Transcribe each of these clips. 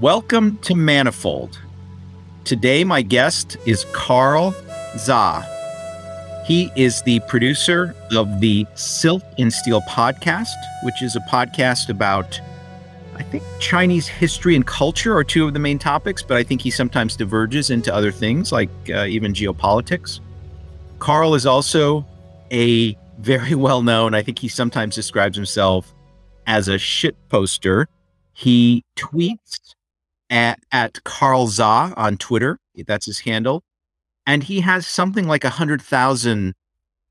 Welcome to Manifold. Today, my guest is Carl Zha. He is the producer of the Silk and Steel podcast, which is a podcast about, I think, Chinese history and culture are two of the main topics, but I think he sometimes diverges into other things like uh, even geopolitics. Carl is also a very well known, I think he sometimes describes himself as a shit poster. He tweets at, at Carl Zha on Twitter. That's his handle. And he has something like a hundred thousand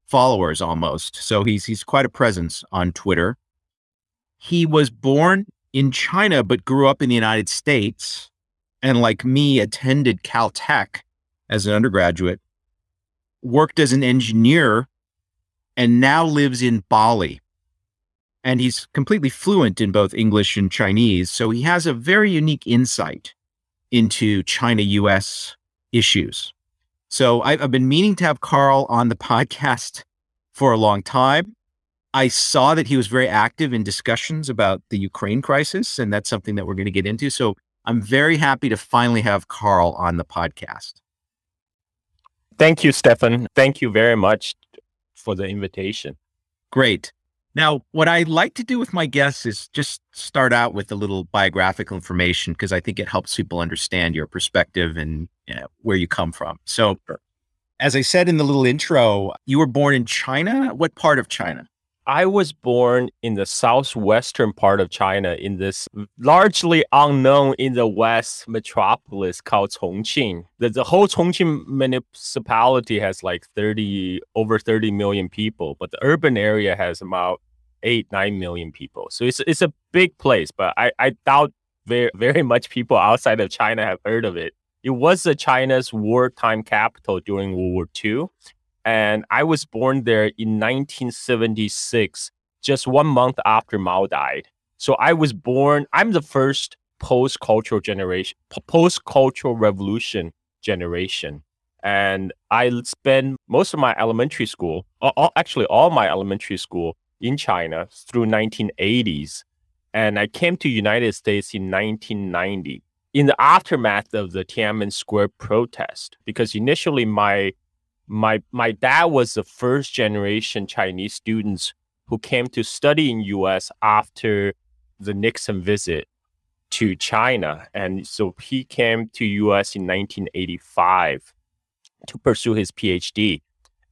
followers almost. So he's he's quite a presence on Twitter. He was born in China but grew up in the United States and like me attended Caltech as an undergraduate, worked as an engineer and now lives in Bali. And he's completely fluent in both English and Chinese. So he has a very unique insight into China US issues. So I've, I've been meaning to have Carl on the podcast for a long time. I saw that he was very active in discussions about the Ukraine crisis, and that's something that we're going to get into. So I'm very happy to finally have Carl on the podcast. Thank you, Stefan. Thank you very much for the invitation. Great. Now, what I like to do with my guests is just start out with a little biographical information because I think it helps people understand your perspective and you know, where you come from. So, as I said in the little intro, you were born in China. What part of China? I was born in the southwestern part of China in this largely unknown in the west metropolis called Chongqing. The, the whole Chongqing municipality has like 30 over 30 million people, but the urban area has about eight, nine million people. So it's it's a big place, but I, I doubt very very much people outside of China have heard of it. It was the China's wartime capital during World War II. And I was born there in 1976, just one month after Mao died. So I was born, I'm the first post cultural generation, post cultural revolution generation. And I spent most of my elementary school, all, actually all my elementary school in China through 1980s. And I came to United States in 1990 in the aftermath of the Tiananmen Square protest, because initially my my my dad was the first generation Chinese students who came to study in US after the Nixon visit to China. And so he came to US in 1985 to pursue his PhD.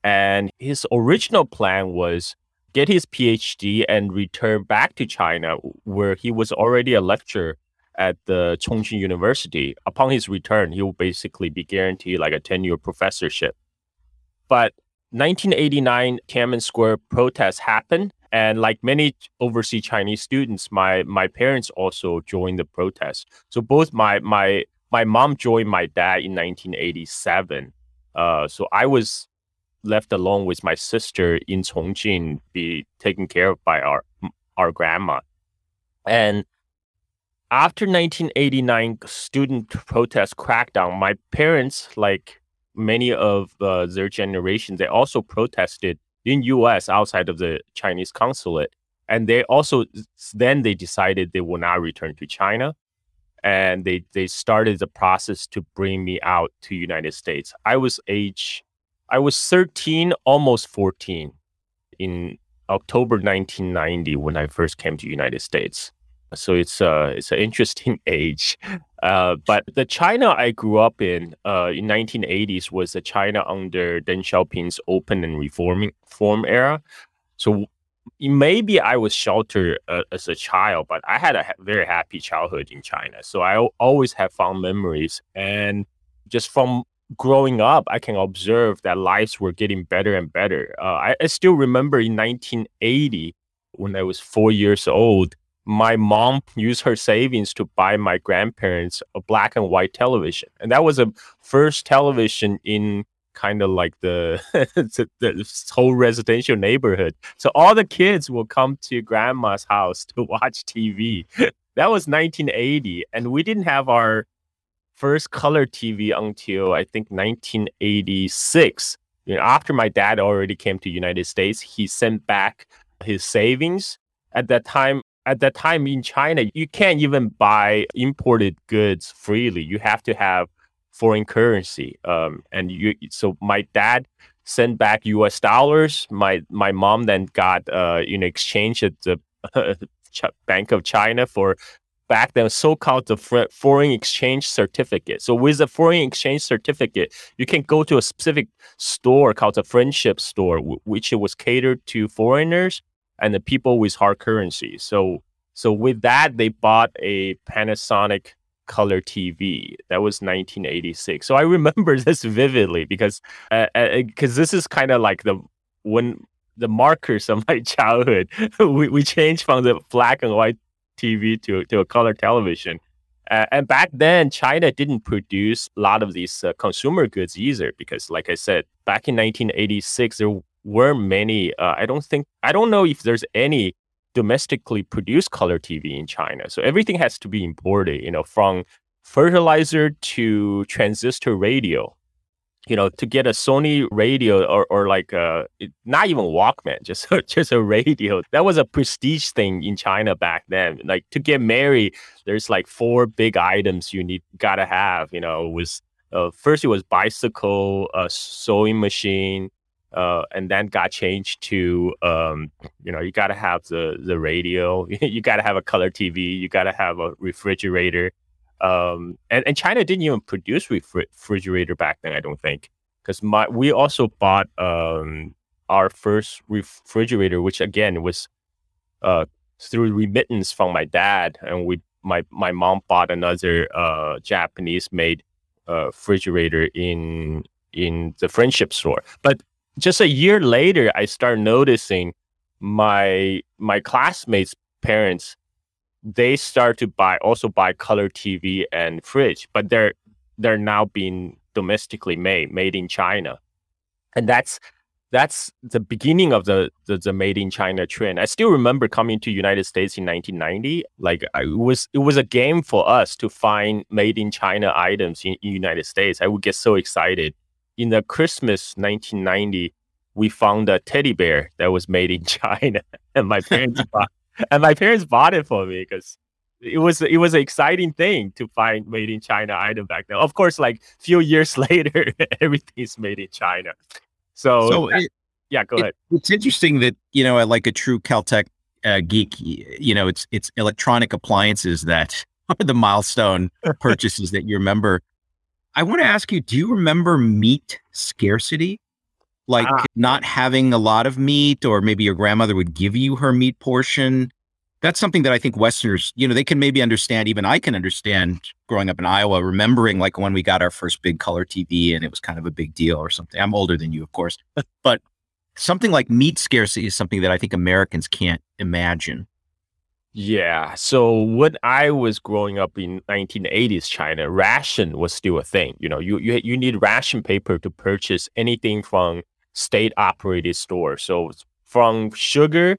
And his original plan was get his PhD and return back to China, where he was already a lecturer at the Chongqing University. Upon his return, he will basically be guaranteed like a tenure professorship. But 1989 Tiananmen Square protests happened, and like many overseas Chinese students, my my parents also joined the protest. So both my my my mom joined my dad in 1987. Uh, so I was left alone with my sister in Chongqing, be taken care of by our our grandma. And after 1989 student protest crackdown, my parents, like many of uh, their generation, they also protested in U.S. outside of the Chinese consulate, and they also then they decided they will not return to China, and they they started the process to bring me out to United States. I was age I was 13, almost 14 in October 1990 when I first came to United States. So it's uh it's an interesting age. Uh, but the China I grew up in uh, in 1980s was the China under Deng Xiaoping's open and reforming reform era. So maybe I was sheltered uh, as a child, but I had a ha- very happy childhood in China. So I always have fond memories. And just from growing up, I can observe that lives were getting better and better. Uh, I, I, still remember in 1980, when I was four years old, my mom used her savings to buy my grandparents a black and white television. And that was a first television in kind of like the, the, the whole residential neighborhood. So all the kids will come to grandma's house to watch TV. that was 1980. And we didn't have our first color TV until I think 1986. You know, after my dad already came to United States, he sent back his savings. At that time, at that time in China, you can't even buy imported goods freely. You have to have foreign currency. Um, and you, so my dad sent back U.S. dollars. My my mom then got uh, know exchange at the Bank of China for back then so-called the foreign exchange certificate. So with a foreign exchange certificate, you can go to a specific store called the friendship store, which it was catered to foreigners and the people with hard currency. So so with that, they bought a Panasonic color TV. That was 1986. So I remember this vividly because because uh, uh, this is kind of like the when the markers of my childhood. we, we changed from the black and white TV to, to a color television. Uh, and back then, China didn't produce a lot of these uh, consumer goods either, because, like I said, back in 1986, there were many. Uh, I don't think, I don't know if there's any domestically produced color TV in China. So everything has to be imported, you know, from fertilizer to transistor radio you know, to get a Sony radio or, or like a, not even Walkman, just just a radio. That was a prestige thing in China back then. Like to get married, there's like four big items you need gotta have. You know, it was uh, first it was bicycle, a sewing machine, uh, and then got changed to um, you know you gotta have the the radio, you gotta have a color TV, you gotta have a refrigerator um, and, and China didn't even produce refrigerator back then, I don't think, because my we also bought um, our first refrigerator, which again was uh, through remittance from my dad, and we my my mom bought another uh, Japanese made uh, refrigerator in in the friendship store. But just a year later, I started noticing my my classmates' parents they start to buy also buy color TV and fridge, but they're they're now being domestically made, made in China, and that's that's the beginning of the, the, the made in China trend. I still remember coming to United States in 1990. Like I, it was it was a game for us to find made in China items in, in United States. I would get so excited. In the Christmas 1990, we found a teddy bear that was made in China, and my parents bought and my parents bought it for me because it was it was an exciting thing to find made in China item back then. Of course, like few years later, everything's made in China. So, so it, yeah, go it, ahead. It's interesting that you know, like a true Caltech uh, geek, you know, it's it's electronic appliances that are the milestone purchases that you remember. I want to ask you: Do you remember meat scarcity? Like ah. not having a lot of meat, or maybe your grandmother would give you her meat portion. That's something that I think Westerners, you know, they can maybe understand. Even I can understand growing up in Iowa, remembering like when we got our first big color TV and it was kind of a big deal or something. I'm older than you, of course, but something like meat scarcity is something that I think Americans can't imagine. Yeah. So when I was growing up in 1980s China, ration was still a thing. You know, you you you need ration paper to purchase anything from state operated store. So from sugar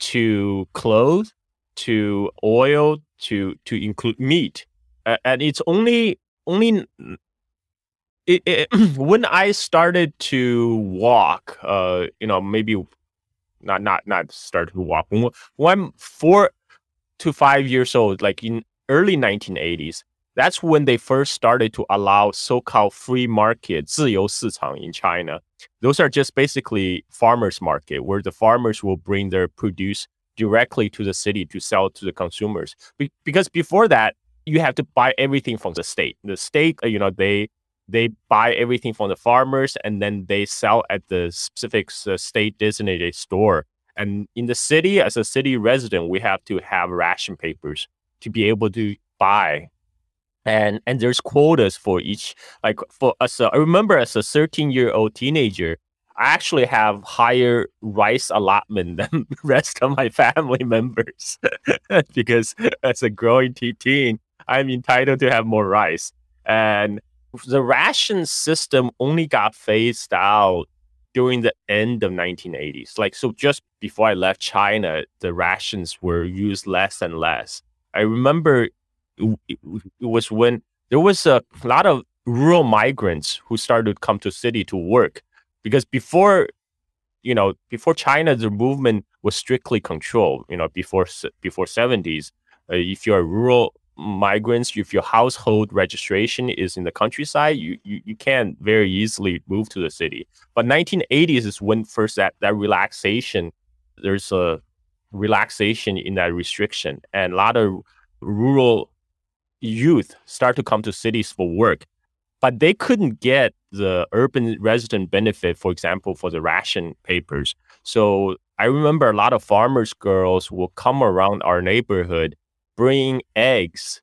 to clothes to oil to to include meat, and it's only only it, it, when I started to walk, uh, you know, maybe not not not start to walk when, when I'm four to five years old, like in early 1980s, that's when they first started to allow so-called free market 自由市场 in China. Those are just basically farmers market where the farmers will bring their produce directly to the city to sell to the consumers. Be- because before that, you have to buy everything from the state. The state, uh, you know, they they buy everything from the farmers and then they sell at the specific uh, state designated store. And in the city, as a city resident, we have to have ration papers to be able to buy and and there's quotas for each like for us i remember as a 13 year old teenager i actually have higher rice allotment than the rest of my family members because as a growing teen i'm entitled to have more rice. And the ration system only got phased out during the end of 1980s like so just before i left china the rations were used less and less. I remember it, was when there was a lot of rural migrants who started to come to city to work because before you know, before China, the movement was strictly controlled. You know, before before seventies, uh, if you're a rural migrants, if your household registration is in the countryside, you, you, you can very easily move to the city. But 1980s is when first that, that relaxation, there's a relaxation in that restriction. And a lot of rural youth start to come to cities for work. But they couldn't get the urban resident benefit, for example, for the ration papers. So I remember a lot of farmers' girls will come around our neighborhood bringing eggs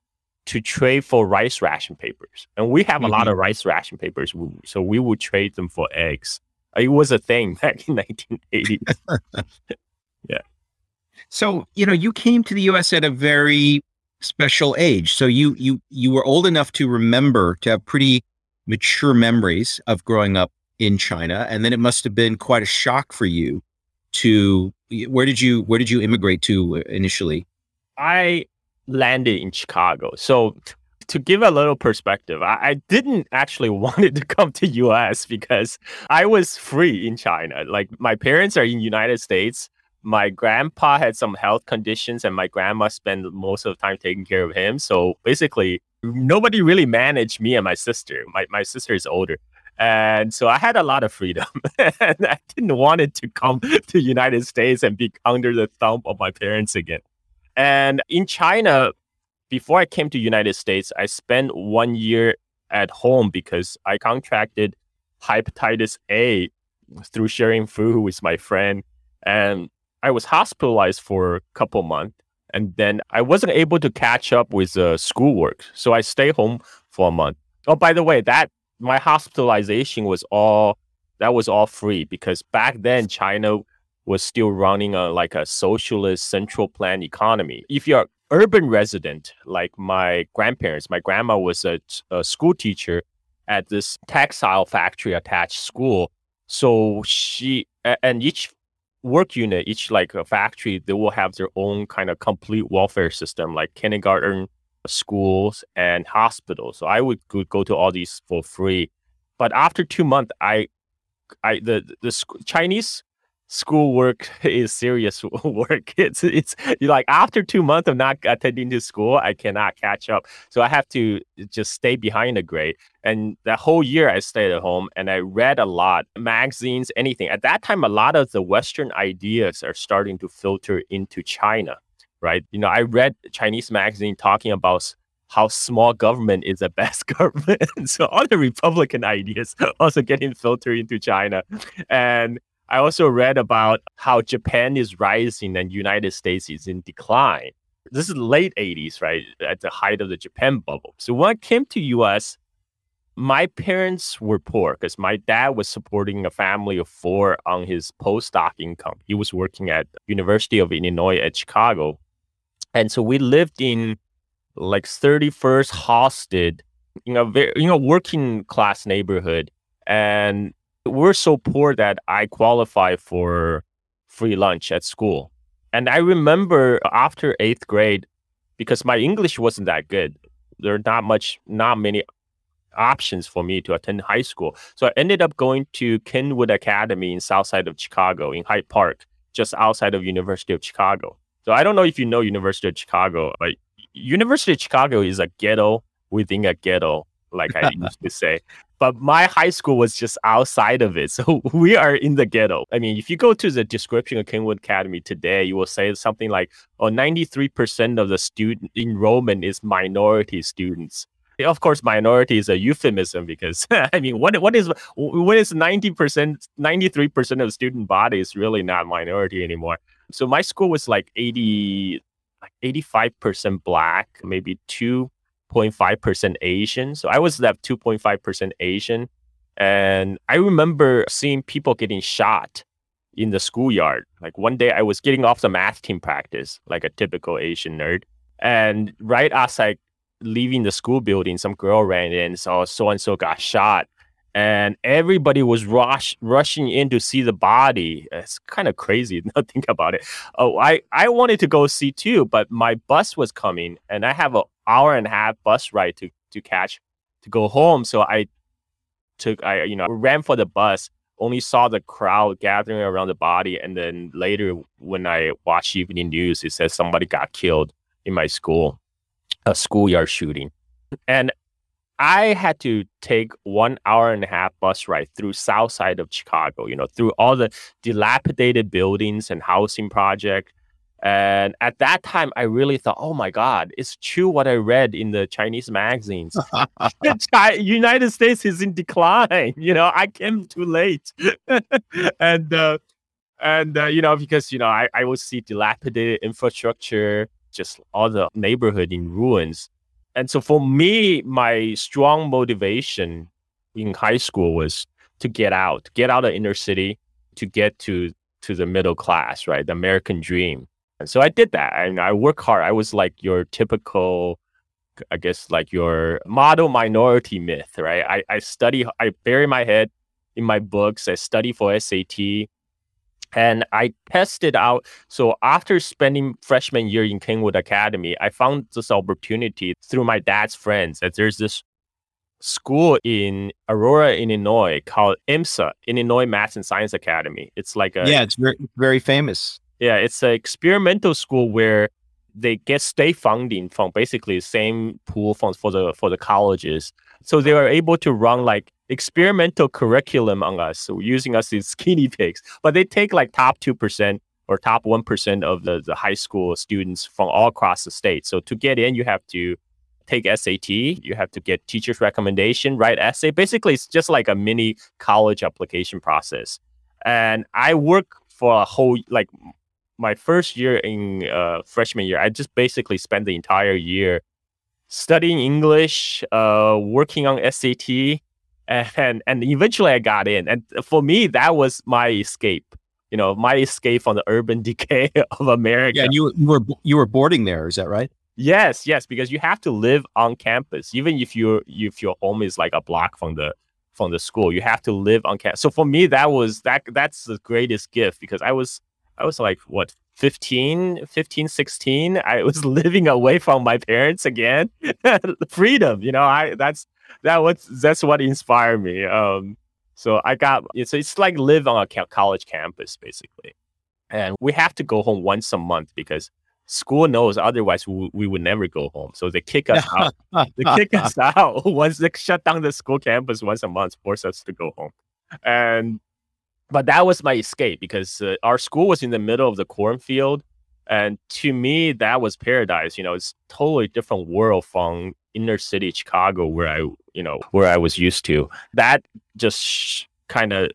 to trade for rice ration papers. And we have mm-hmm. a lot of mm-hmm. rice ration papers, so we would trade them for eggs. It was a thing back in 1980s. yeah. So, you know, you came to the US at a very special age. So you you you were old enough to remember to have pretty mature memories of growing up in China and then it must have been quite a shock for you to where did you where did you immigrate to uh, initially? I landed in Chicago. So to give a little perspective, I, I, didn't actually wanted to come to US because I was free in China. Like my parents are in United States. My grandpa had some health conditions and my grandma spent most of the time taking care of him. So basically nobody really managed me and my sister. My my sister is older. And so I had a lot of freedom. and I didn't want it to come to United States and be under the thumb of my parents again. And in China, before I came to United States, I spent one year at home because I contracted hepatitis A through sharing food with my friend. And I was hospitalized for a couple months. And then I wasn't able to catch up with uh, schoolwork. So I stayed home for a month. Oh, by the way, that my hospitalization was all that was all free because back then China was still running a like a socialist central plan economy. If you're urban resident, like my grandparents, my grandma was a, a school teacher at this textile factory attached school. So she and each work unit, each like a factory, they will have their own kind of complete welfare system, like kindergarten, schools, and hospitals. So I would go to all these for free. But after two months, I, I the the Chinese schoolwork is serious work. It's it's like after two months of not attending to school, I cannot catch up. So I have to just stay behind the grade. And that whole year I stayed at home and I read a lot, magazines, anything. At that time, a lot of the Western ideas are starting to filter into China, right? You know, I read Chinese magazine talking about how small government is the best government. so all the Republican ideas also getting filtered into China. And I also read about how Japan is rising and United States is in decline. This is late 80s, right? At the height of the Japan bubble. So when I came to US, my parents were poor because my dad was supporting a family of four on his postdoc income. He was working at University of Illinois at Chicago. And so we lived in like 31st hosted in a very, you know, working class neighborhood. And we're so poor that I qualify for free lunch at school. And I remember after eighth grade, because my English wasn't that good, there are not much, not many options for me to attend high school. So I ended up going to Kenwood Academy in south side of Chicago in Hyde Park, just outside of University of Chicago. So I don't know if you know University of Chicago, but University of Chicago is a ghetto within a ghetto, like I used to say but my high school was just outside of it. So we are in the ghetto. I mean, if you go to the description of Kenwood Academy today, you will say something like, oh, 93% of the student enrollment is minority students. Of course, minority is a euphemism because I mean, what what is what is ninety percent, ninety three percent of the student body is really not minority anymore. So my school was like eighty, like eighty five percent black, maybe two 2.5% Asian. So I was that 2.5% Asian. And I remember seeing people getting shot in the schoolyard. Like one day I was getting off the math team practice, like a typical Asian nerd. And right outside leaving the school building, some girl ran in, saw so and so got shot. And everybody was rush rushing in to see the body. It's kind of crazy to think about it. Oh, I, I wanted to go see too, but my bus was coming and I have a hour and a half bus ride to to catch to go home. So I took I you know ran for the bus only saw the crowd gathering around the body. And then later, when I watched evening news, it says somebody got killed in my school, a schoolyard shooting. And I had to take one hour and a half bus ride through south side of Chicago, you know, through all the dilapidated buildings and housing project. And at that time, I really thought, oh my God, it's true what I read in the Chinese magazines. The United States is in decline. You know, I came too late. and, uh, and uh, you know, because, you know, I, I would see dilapidated infrastructure, just all the neighborhood in ruins and so for me, my strong motivation in high school was to get out, get out of inner city, to get to to the middle class, right? The American dream. And so I did that. And I work hard. I was like your typical, I guess, like your model minority myth, right? I, I study, I bury my head in my books. I study for SAT and I tested out. So after spending freshman year in Kenwood Academy, I found this opportunity through my dad's friends that there's this school in Aurora, Illinois called IMSA, Illinois Math and Science Academy. It's like a yeah, it's very very famous. Yeah, it's an experimental school where they get state funding from basically the same pool funds for the for the colleges. So they were able to run like experimental curriculum on us, so using us as guinea pigs. But they take like top two percent or top one percent of the, the high school students from all across the state. So to get in, you have to take SAT, you have to get teacher's recommendation, write essay. Basically, it's just like a mini college application process. And I work for a whole like my first year in uh, freshman year. I just basically spent the entire year studying English, uh, working on SAT, and and eventually I got in. And for me, that was my escape. You know, my escape from the urban decay of America. Yeah, and you you were you were boarding there. Is that right? Yes, yes, because you have to live on campus, even if your if your home is like a block from the from the school. You have to live on campus. So for me, that was that that's the greatest gift because I was I was like what 15, 15, 16. I was living away from my parents again. Freedom, you know, I that's that was that's what inspired me. Um, so I got it's it's like live on a college campus basically, and we have to go home once a month because school knows otherwise we, we would never go home. So they kick us out. they kick us out once they shut down the school campus once a month, force us to go home, and but that was my escape because uh, our school was in the middle of the cornfield and to me that was paradise you know it's totally different world from inner city chicago where i you know where i was used to. That just sh- kind of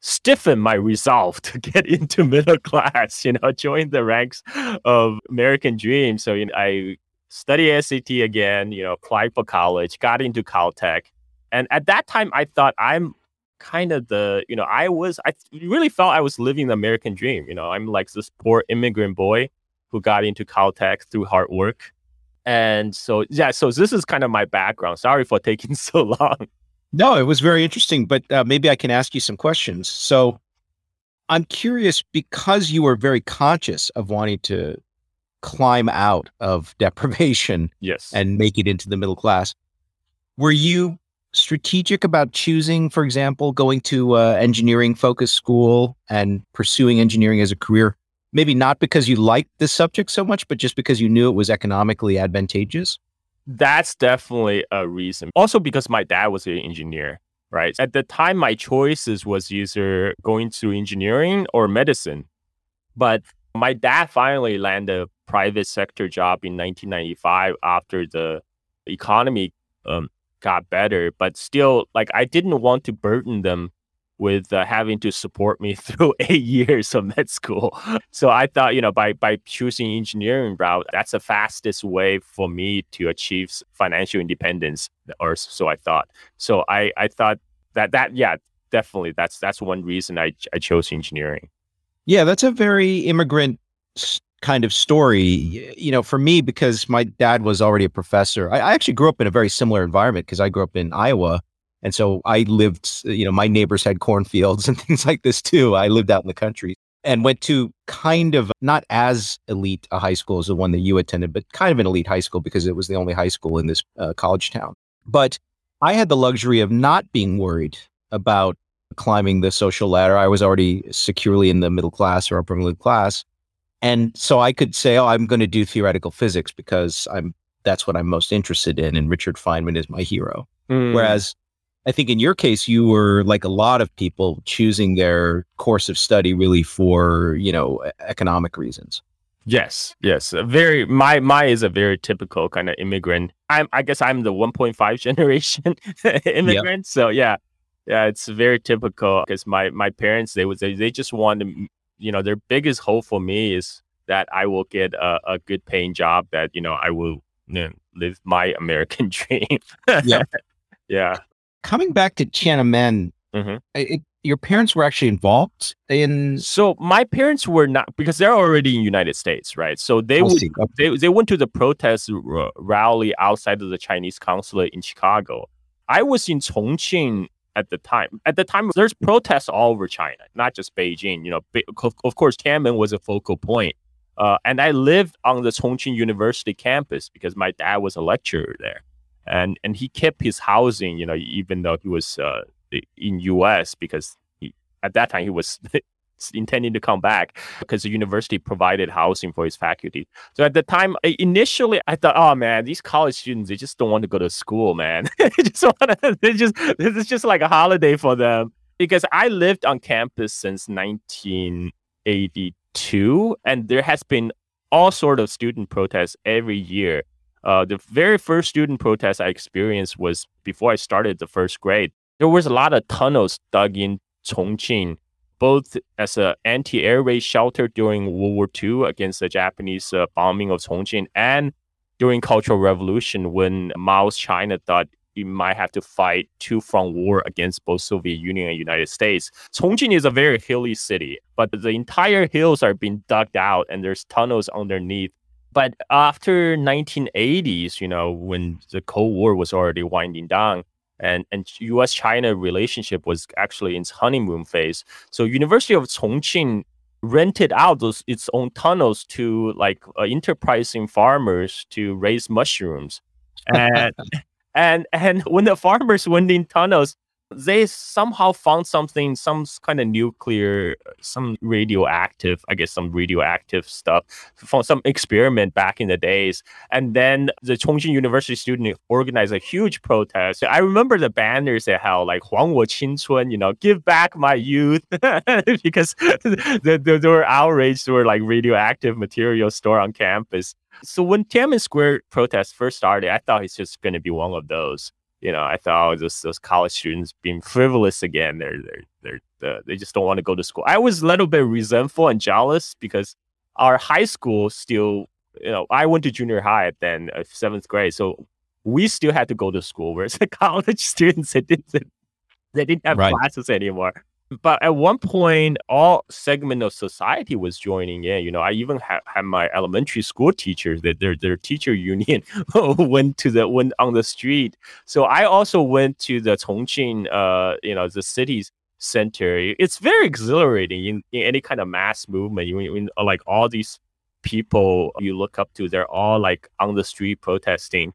stiffened my resolve to get into middle class you know join the ranks of american dream. So you know, i studied sat again you know applied for college got into caltech and at that time i thought i'm kind of the you know I was I really felt I was living the American dream. You know, I'm like this poor immigrant boy who got into Caltech through hard work. And so yeah, so this is kind of my background. Sorry for taking so long. No, it was very interesting, but uh, maybe I can ask you some questions. So I'm curious because you were very conscious of wanting to climb out of deprivation yes and make it into the middle class. Were you strategic about choosing, for example, going to uh, engineering focused school and pursuing engineering as a career? Maybe not because you liked the subject so much, but just because you knew it was economically advantageous? That's definitely a reason. Also, because my dad was an engineer, right? At the time, my choices was either going to engineering or medicine. But my dad finally landed a private sector job in 1995 after the economy um, got better, but still, like I didn't want to burden them with uh, having to support me through eight years of med school. So I thought, you know, by by choosing engineering route, that's the fastest way for me to achieve financial independence, or so I thought. So I I thought that that yeah, definitely that's that's one reason I I chose engineering. Yeah, that's a very immigrant kind of story, you know, for me, because my dad was already a professor, I, I actually grew up in a very similar environment because I grew up in Iowa. And so I lived, you know, my neighbors had cornfields and things like this too. I lived out in the country and went to kind of not as elite a high school as the one that you attended, but kind of an elite high school because it was the only high school in this uh, college town. But I had the luxury of not being worried about climbing the social ladder. I was already securely in the middle class or upper middle class. And so I could say, oh, I'm going to do theoretical physics because I'm that's what I'm most interested in. And Richard Feynman is my hero. Mm. Whereas I think in your case, you were like a lot of people choosing their course of study really for, you know, economic reasons. Yes, yes. Very my my is a very typical kind of immigrant. I'm I guess I'm the 1.5 generation immigrant. Yep. So yeah. Yeah, it's very typical because my my parents they would say they just want to you know their biggest hope for me is that I will get a, a good paying job that you know I will you know, live my American dream. yeah, yeah. Coming back to Tiananmen, mm-hmm. it, your parents were actually involved in so my parents were not because they're already in united states right so they would okay. they, they went to the protest r- rally outside of the chinese consulate in chicago i was in chongqing at the time. At the time there's protests all over china not just beijing you know of course tiananmen was a focal point uh, and i lived on the chongqing university campus because my dad was a lecturer there. And and he kept his housing you know even though he was uh, in US because he, at that time he was intending to come back because the university provided housing for his faculty. So at the time, initially I thought, oh man, these college students they just don't want to go to school, man. they just want to. They just this is just like a holiday for them because I lived on campus since 1982, and there has been all sort of student protests every year. Uh, the very first student protest I experienced was before I started the first grade there was a lot of tunnels dug in Chongqing, both as an anti-air raid shelter during World War II against the Japanese uh, bombing of Chongqing, and during Cultural Revolution when Mao's China thought it might have to fight two-front war against both Soviet Union and United States. Chongqing is a very hilly city, but the entire hills are being dug out and there's tunnels underneath. But after 1980s, you know, when the Cold War was already winding down, and and U.S. China relationship was actually in its honeymoon phase. So University of Chongqing rented out those its own tunnels to like uh, enterprising farmers to raise mushrooms, and and and when the farmers went in tunnels, they somehow found something, some kind of nuclear, uh, some radioactive, I guess some radioactive stuff from some experiment back in the days. And then the Chongqing University student organized a huge protest. I remember the banners they held, like Huan Wo Qingchun, you know, give back my youth, because they, they, they were outraged, there were like radioactive material stored on campus. So when Tiananmen Square protest first started, I thought it's just going to be one of those you know, I thought oh, those those college students being frivolous again. They're they're they're uh, they just don't want to go to school. I was a little bit resentful and jealous because our high school still, you know, I went to junior high then uh, seventh grade, so we still had to go to school. Whereas the college students they didn't they didn't have right. classes anymore but at one point all segment of society was joining in you know i even ha- had my elementary school teachers that their their teacher union went to the went on the street. So i also went to the chongqing uh you know the city's center. It's very exhilarating. In, in any kind of mass movement you, in, like all these people you look up to they're all like on the street protesting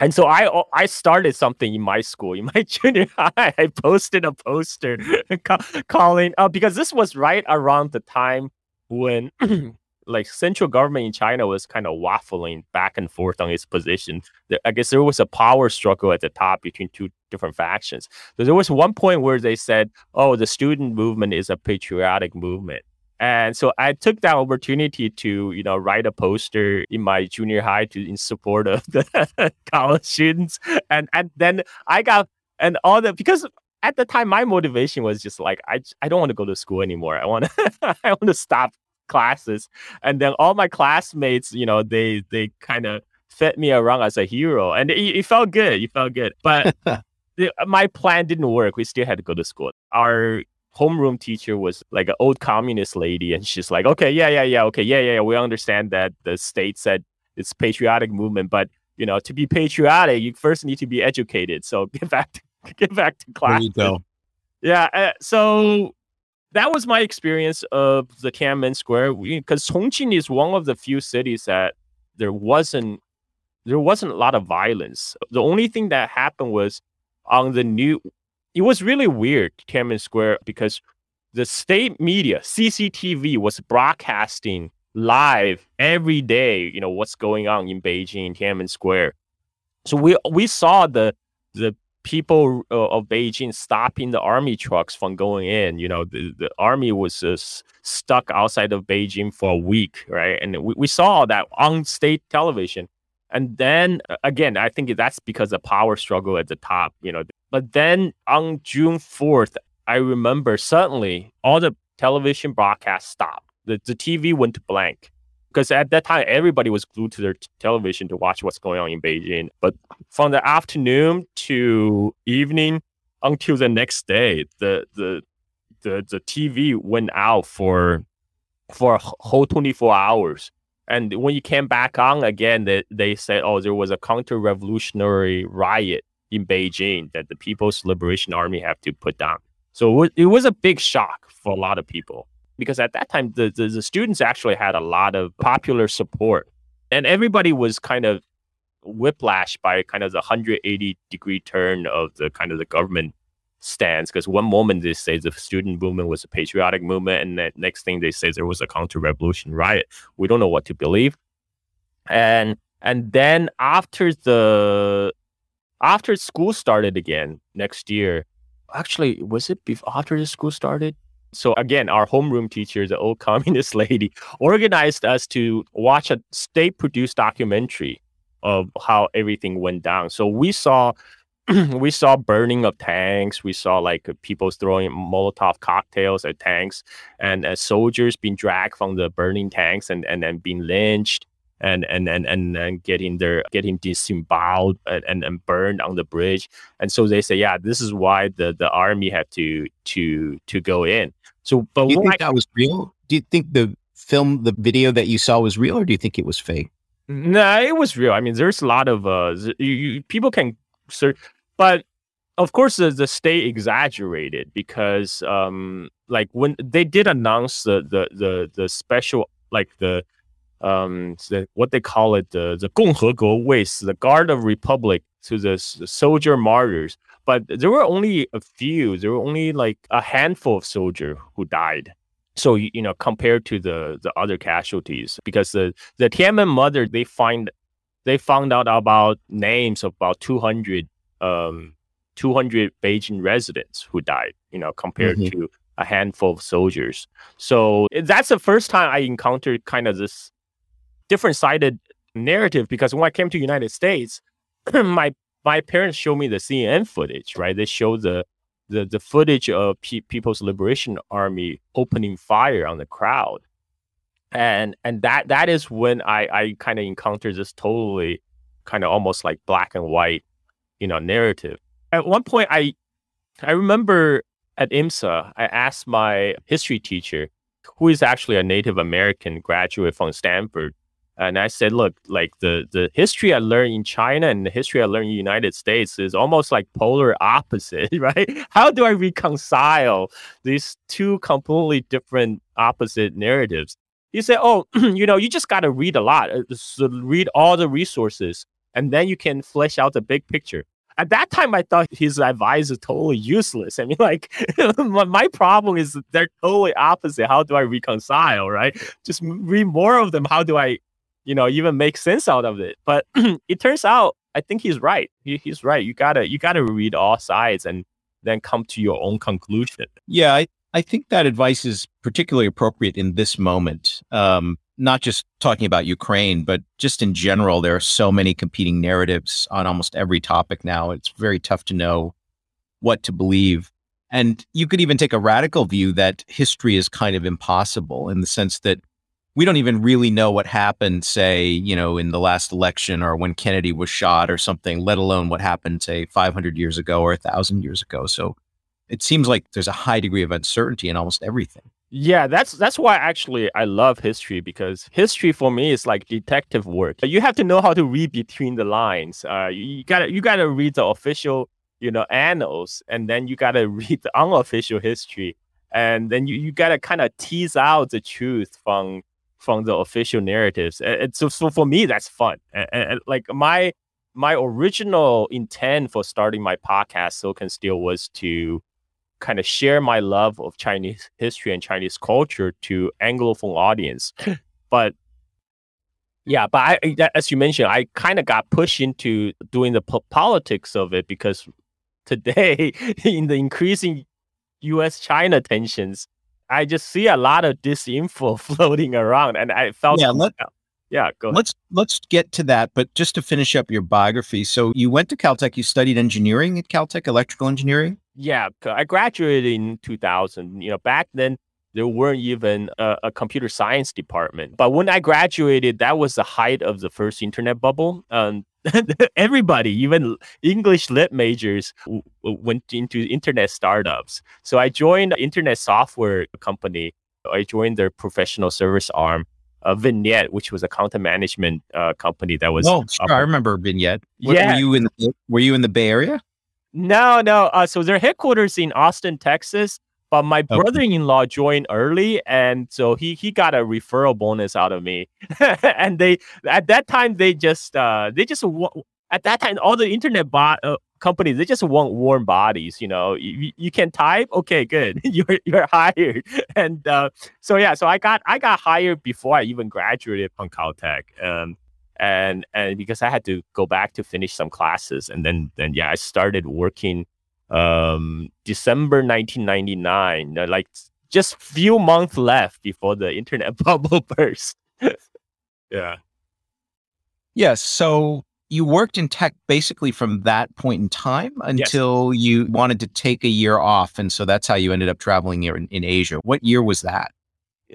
and so I I started something in my school, in my junior high. I posted a poster calling uh, because this was right around the time when like central government in China was kind of waffling back and forth on its position. I guess there was a power struggle at the top between two different factions. So there was one point where they said, "Oh, the student movement is a patriotic movement." And so I took that opportunity to, you know, write a poster in my junior high to in support of the college students. And and then I got and all the because at the time my motivation was just like I I don't want to go to school anymore. I want to I want to stop classes. And then all my classmates, you know, they they kind of fed me around as a hero, and it, it felt good. It felt good, but. my plan didn't work. We still had to go to school. Our homeroom teacher was like an old communist lady, and she's like, okay, yeah, yeah, yeah, okay, yeah, yeah, yeah. we understand that the state said it's patriotic movement, but you know, to be patriotic, you first need to be educated. So get back to get back to class. There you go. Yeah. Uh, so that was my experience of the Tiananmen Square because Chongqing is one of the few cities that there wasn't there wasn't a lot of violence. The only thing that happened was on the new it was really weird, Tiananmen Square, because the state media, CCTV, was broadcasting live every day, you know, what's going on in Beijing, Tiananmen Square. So we we saw the the people uh, of Beijing stopping the army trucks from going in. You know, the, the army was uh, stuck outside of Beijing for a week, right? And we, we saw that on state television. And then uh, again, I think that's because of power struggle at the top, you know. But then on June 4th, I remember suddenly all the television broadcasts stopped. The, the TV went blank because at that time everybody was glued to their t- television to watch what's going on in Beijing. But from the afternoon to evening until the next day, the the the, the TV went out for for a whole 24 hours. And when you came back on again, they, they said, oh, there was a counter revolutionary riot in Beijing that the People's Liberation Army have to put down. So it was, a big shock for a lot of people because at that time the, the, the students actually had a lot of popular support and everybody was kind of whiplash by kind of the 180 degree turn of the kind of the government stance because one moment they say the student movement was a patriotic movement and the next thing they say there was a counter-revolution riot. We don't know what to believe. And and then after the after school started again next year actually was it before after the school started? So again, our homeroom teacher, the old communist lady, organized us to watch a state-produced documentary of how everything went down. So we saw we saw burning of tanks. We saw like people throwing Molotov cocktails at tanks, and uh, soldiers being dragged from the burning tanks and and then being lynched and and and and, and getting their getting disemboweled and, and, and burned on the bridge. And so they say, yeah, this is why the the army had to to to go in. So, but do you think I, that was real? Do you think the film, the video that you saw was real, or do you think it was fake? No, nah, it was real. I mean, there's a lot of uh, you, you, people can search, but of course the, the state exaggerated because um like when they did announce the the the, the special like the um the, what they call it the the 共和国卫士 the guard of republic to the, the soldier martyrs but there were only a few there were only like a handful of soldiers who died so you know compared to the the other casualties because the the Tiananmen mother they find they found out about names of about 200 um 200 Beijing residents who died you know compared mm-hmm. to a handful of soldiers so that's the first time i encountered kind of this different sided narrative because when I came to United States, my my parents showed me the CNN footage, right? They showed the the, the footage of P- People's Liberation Army opening fire on the crowd, and and that that is when I I kind of encountered this totally kind of almost like black and white, you know, narrative. At one point, I I remember at IMSA, I asked my history teacher, who is actually a Native American graduate from Stanford, and I said, look, like the the history I learned in China and the history I learned in the United States is almost like polar opposite, right? How do I reconcile these two completely different opposite narratives? He said, oh, you know, you just got to read a lot, uh, so read all the resources, and then you can flesh out the big picture. At that time, I thought his advice is totally useless. I mean, like, my problem is they're totally opposite. How do I reconcile, right? Just read more of them. How do I you know even make sense out of it but it turns out i think he's right he, he's right you gotta you gotta read all sides and then come to your own conclusion yeah i, I think that advice is particularly appropriate in this moment um, not just talking about ukraine but just in general there are so many competing narratives on almost every topic now it's very tough to know what to believe and you could even take a radical view that history is kind of impossible in the sense that we don't even really know what happened, say, you know, in the last election or when Kennedy was shot or something, let alone what happened, say, 500 years ago or 1,000 years ago. So it seems like there's a high degree of uncertainty in almost everything. Yeah, that's that's why actually I love history because history for me is like detective work. You have to know how to read between the lines. Uh, you gotta you gotta read the official, you know, annals, and then you gotta read the unofficial history, and then you, you gotta kind of tease out the truth from from the official narratives. And so, so for me, that's fun. And, and, like my my original intent for starting my podcast, Silk Steel, was to kind of share my love of Chinese history and Chinese culture to Anglophone audience. but yeah, but I, as you mentioned, I kind of got pushed into doing the po- politics of it because today, in the increasing U.S. China tensions, I just see a lot of disinfo floating around, and I felt yeah. Let, yeah, go ahead. Let's let's get to that, but just to finish up your biography. So you went to Caltech. You studied engineering at Caltech, electrical engineering. Yeah, I graduated in 2000. You know, back then there weren't even a, a, computer science department. But when I graduated, that was the height of the first internet bubble. Um, everybody, even English lit majors, w- went into internet startups. So I joined an internet software company. I joined their professional service arm uh, Vignette, which was a content management uh, company that was. Oh, sure. I remember Vignette. yeah. Were you in the, Were you in the Bay Area? No, no. Uh, so their headquarters in Austin, Texas. But my okay. brother-in-law joined early, and so he he got a referral bonus out of me. and they at that time they just uh they just at that time all the internet uh, companies they just want warm bodies you know? You, you can type? Okay good. You're you're hired. And uh, so yeah so i got i got hired before i even graduated from caltech um, and and because i had to go back to finish some classes and then then yeah i started working um december 1999 like just few months left before the internet bubble burst. Yeah. Yes so you worked in tech basically from that point in time until yes. you wanted to take a year off. And so that's how you ended up traveling here in, in Asia. What year was that?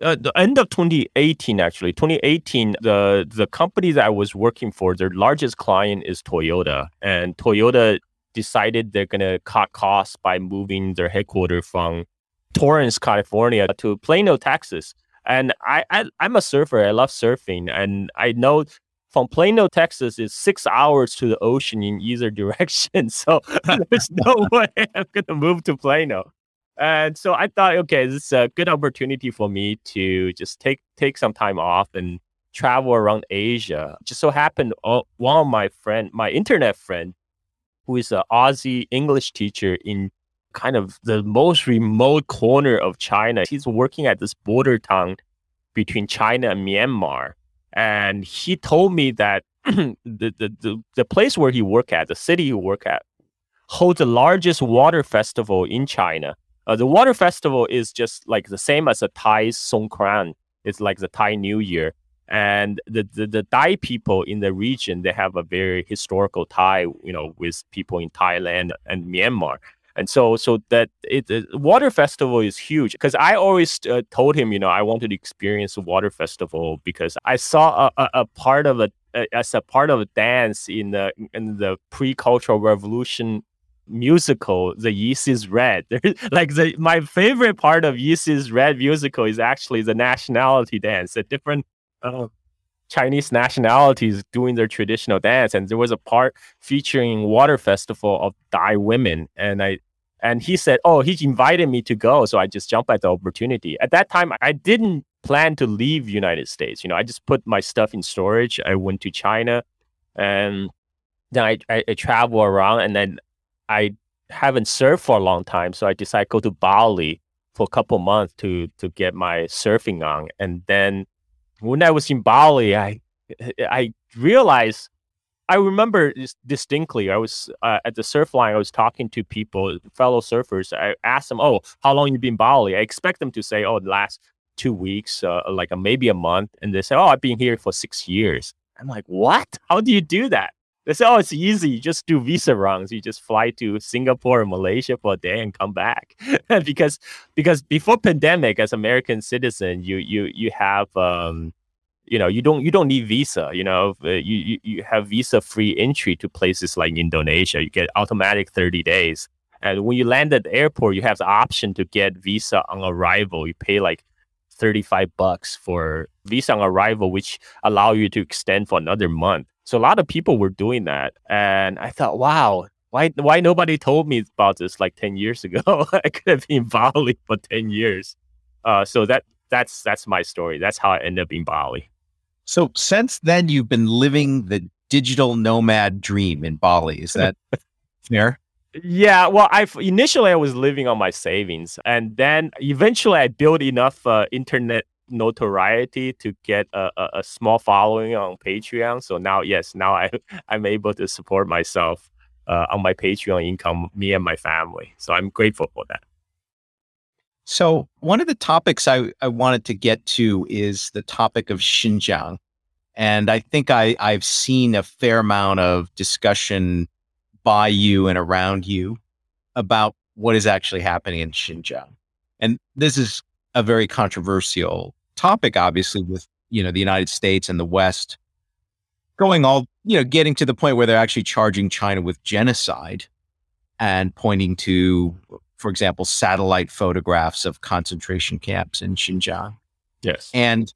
Uh, the end of 2018, actually. 2018, the, the company that I was working for, their largest client is Toyota. And Toyota decided they're going to cut costs by moving their headquarters from Torrance, California to Plano, Texas. And I, I I'm a surfer. I love surfing, and I know from Plano, Texas is six hours to the ocean in either direction. So there's no way I'm going to move to Plano. And so I thought, okay, this is a good opportunity for me to just take take some time off and travel around Asia. Just so happened, uh, one of my friend, my internet friend, who is an Aussie English teacher in kind of the most remote corner of China, he's working at this border town between China and Myanmar and he told me that the, the, the, the place where he work at, the city he work at, holds the largest water festival in China. Uh, the water festival is just like the same as a Thai Songkran. It's like the Thai New Year. And the, the, the Thai people in the region, they have a very historical tie, you know, with people in Thailand and Myanmar and so so that it the water festival is huge because i always uh, told him you know i wanted to experience a water festival because i saw a, a, a part of a, a, as a part of a dance in the in the pre-cultural revolution musical the East Is Red. Like the my favorite part of East Is Red musical is actually the nationality dance the different uh, Chinese nationalities doing their traditional dance, and there was a part featuring water festival of Dai women, and I and he said, "Oh, he invited me to go," so I just jumped at the opportunity. At that time, I didn't plan to leave United States. You know, I just put my stuff in storage. I went to China, and then I I, I travel around, and then I haven't surfed for a long time, so I decided to go to Bali for a couple months to to get my surfing on, and then when I was in Bali, I I realized I remember distinctly. I was uh, at the surf line. I was talking to people, fellow surfers. I asked them, "Oh, how long you been in Bali?" I expect them to say, "Oh, the last two weeks, uh, like a, maybe a month," and they say, "Oh, I've been here for six years." I'm like, "What? How do you do that?" They say, "Oh, it's easy. You just do visa runs. You just fly to Singapore or Malaysia for a day and come back." because because before pandemic, as American citizen, you you you have um, you know you don't you don't need visa. You know uh, you you, you have visa free entry to places like Indonesia. You get automatic thirty days. And when you land at the airport, you have the option to get visa on arrival. You pay like 35 bucks for visa on arrival, which allow you to extend for another month. So a lot of people were doing that. And I thought, wow, why why nobody told me about this like 10 years ago? I could have been in Bali for 10 years. Uh, so that that's that's my story. That's how I ended up in Bali. So since then you've been living the digital nomad dream in Bali. Is that fair? Yeah, well, I initially I was living on my savings, and then eventually I built enough uh, internet notoriety to get a, a, a, small following on Patreon. So now, yes, now I I'm able to support myself uh, on my Patreon income, me and my family. So I'm grateful for that. So one of the topics I, I wanted to get to is the topic of Xinjiang. And I think I, I've seen a fair amount of discussion by you and around you about what is actually happening in Xinjiang. And this is a very controversial topic, obviously, with you know the United States and the West going all you know getting to the point where they're actually charging China with genocide and pointing to, for example, satellite photographs of concentration camps in Xinjiang. Yes, and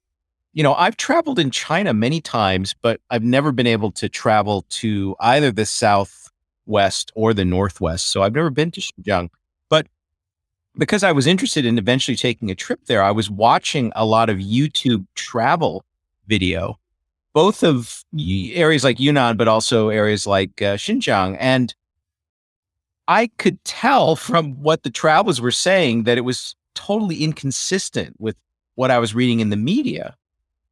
you know I've traveled in China many times, but I've never been able to travel to either the southwest or the northwest. So I've never been to Xinjiang because I was interested in eventually taking a trip there, I was watching a lot of YouTube travel video, both of areas like Yunnan, but also areas like uh, Xinjiang. And I could tell from what the travelers were saying that it was totally inconsistent with what I was reading in the media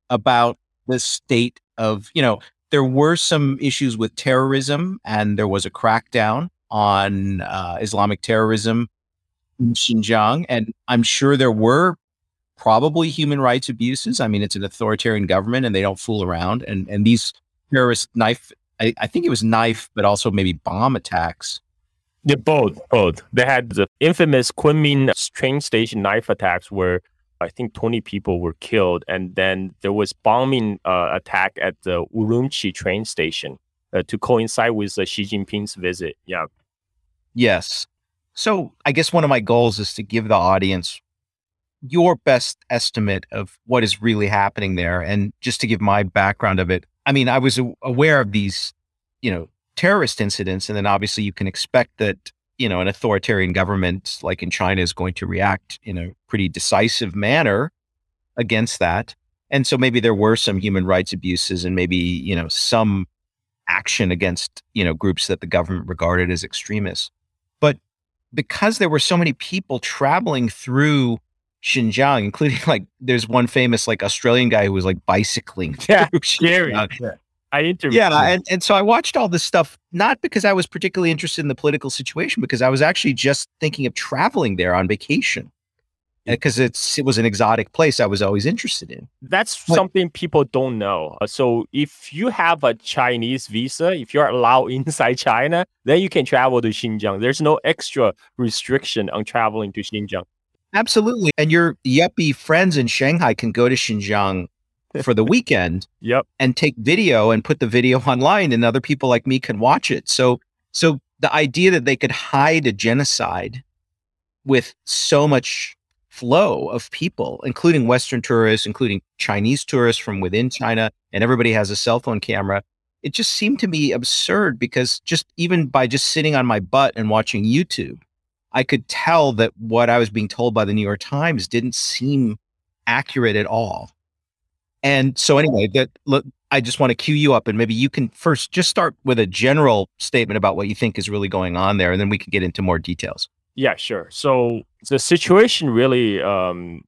about the state of, you know, there were some issues with terrorism and there was a crackdown on uh, Islamic terrorism in Xinjiang. And I'm sure there were probably human rights abuses. I mean, it's an authoritarian government and they don't fool around. And and these terrorist knife, I, I think it was knife, but also maybe bomb attacks. Yeah, both, both. They had the infamous Kunming train station knife attacks where I think 20 people were killed. And then there was bombing uh, attack at the Urumqi train station uh, to coincide with uh, Xi Jinping's visit. Yeah. Yes. So I guess one of my goals is to give the audience your best estimate of what is really happening there. And just to give my background of it, I mean, I was aware of these, you know, terrorist incidents. And then obviously you can expect that, you know, an authoritarian government like in China is going to react in a pretty decisive manner against that. And so maybe there were some human rights abuses and maybe, you know, some action against, you know, groups that the government regarded as extremists. Because there were so many people traveling through Xinjiang, including like there's one famous like Australian guy who was like bicycling. Yeah, scary. Yeah. I interviewed. Yeah, and, and so I watched all this stuff not because I was particularly interested in the political situation, because I was actually just thinking of traveling there on vacation because it's it was an exotic place I was always interested in. That's something people don't know. Uh, so if you have a Chinese visa, if you're allowed inside China, then you can travel to Xinjiang. There's no extra restriction on traveling to Xinjiang. Absolutely. And your yuppie friends in Shanghai can go to Xinjiang for the weekend yep. and take video and put the video online and other people like me can watch it. So so the idea that they could hide a genocide with so much flow of people, including Western tourists, including Chinese tourists from within China, and everybody has a cell phone camera. It just seemed to me absurd because just even by just sitting on my butt and watching YouTube, I could tell that what I was being told by the New York Times didn't seem accurate at all. And so anyway, that look, I just want to cue you up and maybe you can first just start with a general statement about what you think is really going on there and then we can get into more details. Yeah, sure. So the situation really um,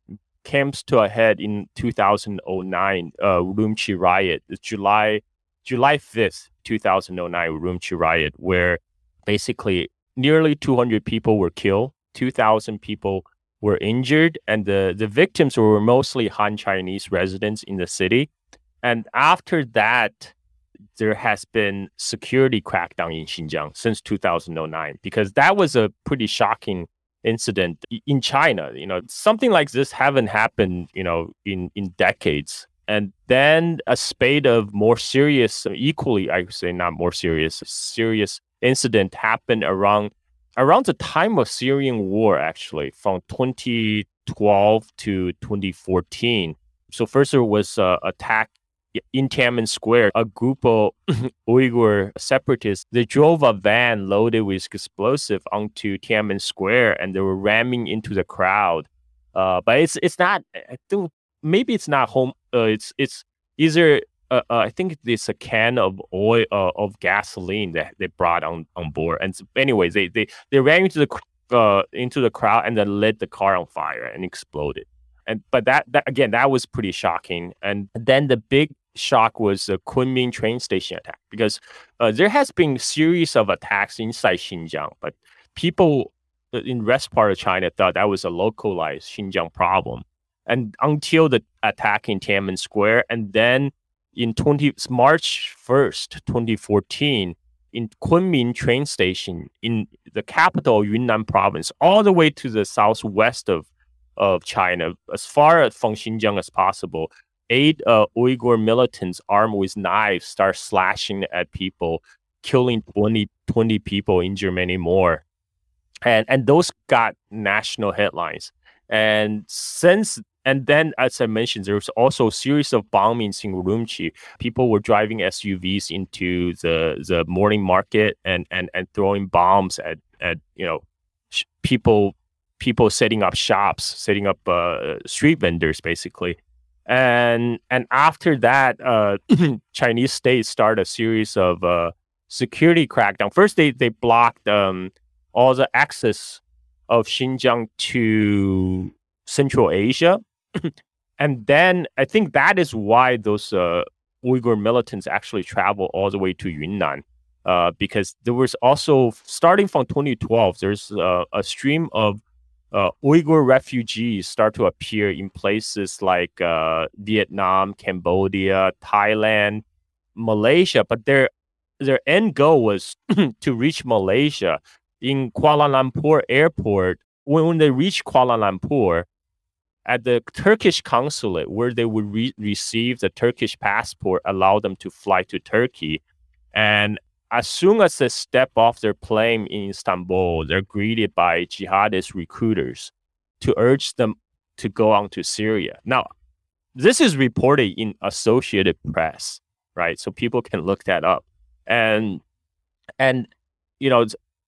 came to a head in 2009, uh, Urumqi riot, July July 5th, 2009, Urumqi riot, where basically nearly 200 people were killed, 2,000 people were injured, and the, the victims were mostly Han Chinese residents in the city. And after that, there has been security crackdown in Xinjiang since 2009 because that was a pretty shocking incident in China. You know, something like this haven't happened, you know, in in decades. And then a spate of more serious, equally, I would say not more serious, serious incident happened around around the time of Syrian war, actually, from 2012 to 2014. So first there was a attack in Tiananmen Square, a group of Uyghur separatists they drove a van loaded with explosive onto Tiananmen Square, and they were ramming into the crowd. Uh, but it's it's not. Maybe it's not home. Uh, it's it's either uh, uh, I think it's a can of oil uh, of gasoline that they brought on, on board. And anyways, they, they they ran into the uh, into the crowd and then lit the car on fire and exploded. And but that, that again that was pretty shocking. And then the big shock was the Kunming train station attack because uh, there has been series of attacks inside Xinjiang, but people uh, in rest part of China thought that was a localized Xinjiang problem. And until the attack in Tiananmen Square, and then in 20 March 1st, 2014, in Kunming train station in the capital Yunnan province, all the way to the southwest of, of China, as far from Xinjiang as possible, eight uh, Uyghur militants armed with knives start slashing at people, killing 20, 20 people, injure many more. And, and those got national headlines. And since and then, as I mentioned, there was also a series of bombings in Urumqi. People were driving SUVs into the, the morning market and, and, and throwing bombs at, at you know people people setting up shops, setting up uh, street vendors, basically. And and after that, uh, Chinese state started a series of uh, security crackdown. First, they they blocked um, all the access of Xinjiang to Central Asia and then I think that is why those uh, Uyghur militants actually travel all the way to Yunnan. Uh, because there was also starting from 2012, there's uh, a stream of uh, Uyghur refugees start to appear in places like uh, Vietnam, Cambodia, Thailand, Malaysia. But their their end goal was to reach Malaysia. In Kuala Lumpur airport, when, when they reach Kuala Lumpur, at the Turkish consulate where they would re- receive the Turkish passport, allow them to fly to Turkey. And as soon as they step off their plane in Istanbul, they're greeted by jihadist recruiters to urge them to go on to Syria. Now, this is reported in Associated Press, right? So people can look that up. And and you know,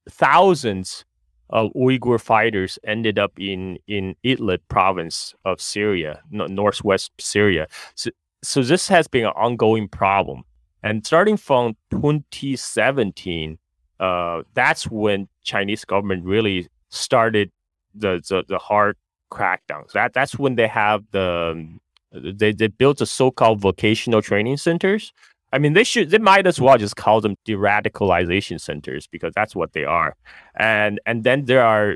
thousands of Uyghur fighters ended up in in Idlib province of Syria, no, northwest Syria. So, so this has been an ongoing problem. And starting from 2017, uh, that's when Chinese government really started the the, the hard crackdowns. That that's when they have the they they built the so-called vocational training centers I mean, they should, they might as well just call them de-radicalization centers because that's what they are. And and then there are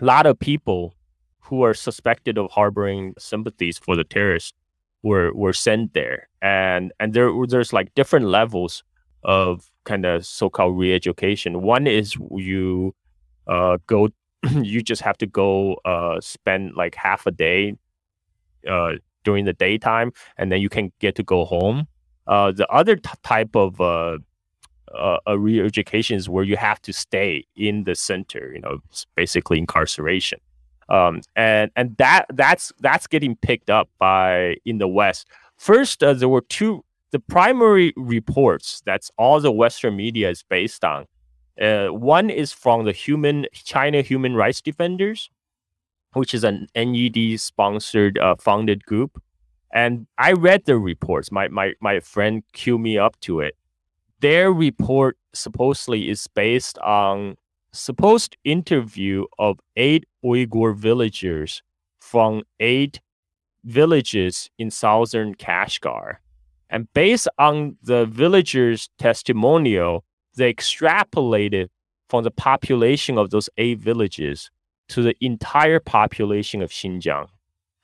a lot of people who are suspected of harboring sympathies for the terrorists were were sent there, and and there there's like different levels of kind of so-called re-education. One is you uh, go, you just have to go uh, spend like half a day uh, during the daytime, and then you can get to go home uh, the other t- type of uh, uh, a re-education is where you have to stay in the center. You know, basically incarceration, um, and and that that's that's getting picked up by in the West. First, uh, there were two. The primary reports that's all the Western media is based on. Uh, one is from the human China Human Rights Defenders, which is an NED sponsored uh, founded group and I read the reports. My my my friend queued me up to it. Their report supposedly is based on supposed interview of eight Uyghur villagers from eight villages in southern Kashgar. And based on the villagers' testimonial, they extrapolated from the population of those eight villages to the entire population of Xinjiang.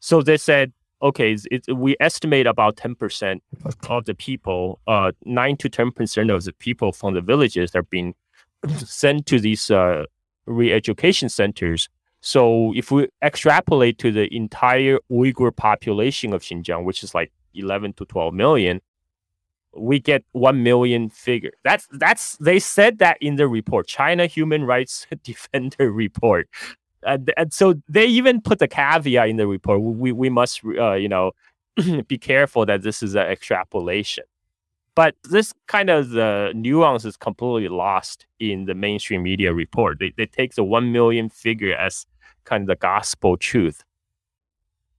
So they said okay, it, we estimate about 10% of the people, uh, 9 to 10% of the people from the villages are being sent to these uh, re-education centers. So if we extrapolate to the entire Uyghur population of Xinjiang, which is like 11 to 12 million, we get 1 million figure. That's that's they said that in the report, China Human Rights Defender report and, and so they even put the caveat in the report. We we must uh, you know be careful that this is an extrapolation. But this kind of the nuance is completely lost in the mainstream media report. They they take the one million figure as kind of the gospel truth.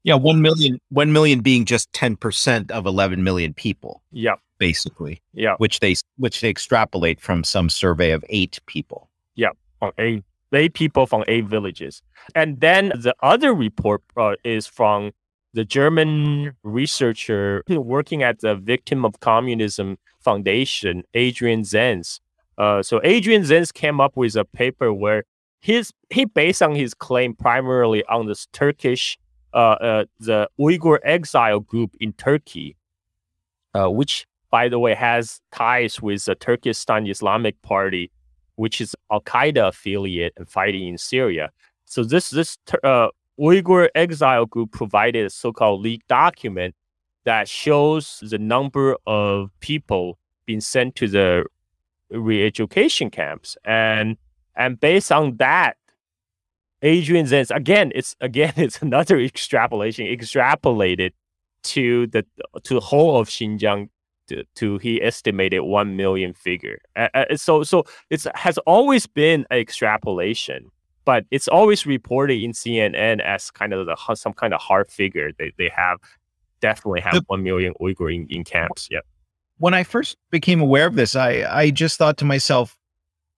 Yeah, one million, one million being just ten percent of eleven million people, Yeah, basically, yeah, which they which they extrapolate from some survey of eight people. from eight eight people from eight villages, and then the other report uh, is from the German researcher working at the Victim of Communism Foundation, Adrian Zenz. Uh, so Adrian Zenz came up with a paper where his he based on his claim primarily on this Turkish uh, uh, the Uyghur exile group in Turkey, uh, which by the way has ties with the Turkestan Islamic Party, which is Al Qaeda affiliate and fighting in Syria. So this this uh, Uyghur exile group provided a so-called leaked document that shows the number of people being sent to the re-education camps, and and based on that, Adrian Zenz again, it's again it's another extrapolation extrapolated to the to the whole of Xinjiang to, to he estimated 1 million figure. Uh, so so it's has always been an extrapolation, but it's always reported in CNN as kind of the some kind of hard figure. They they have definitely have The- 1 million Uyghur in, in camps. Yeah. When I first became aware of this, I I just thought to myself,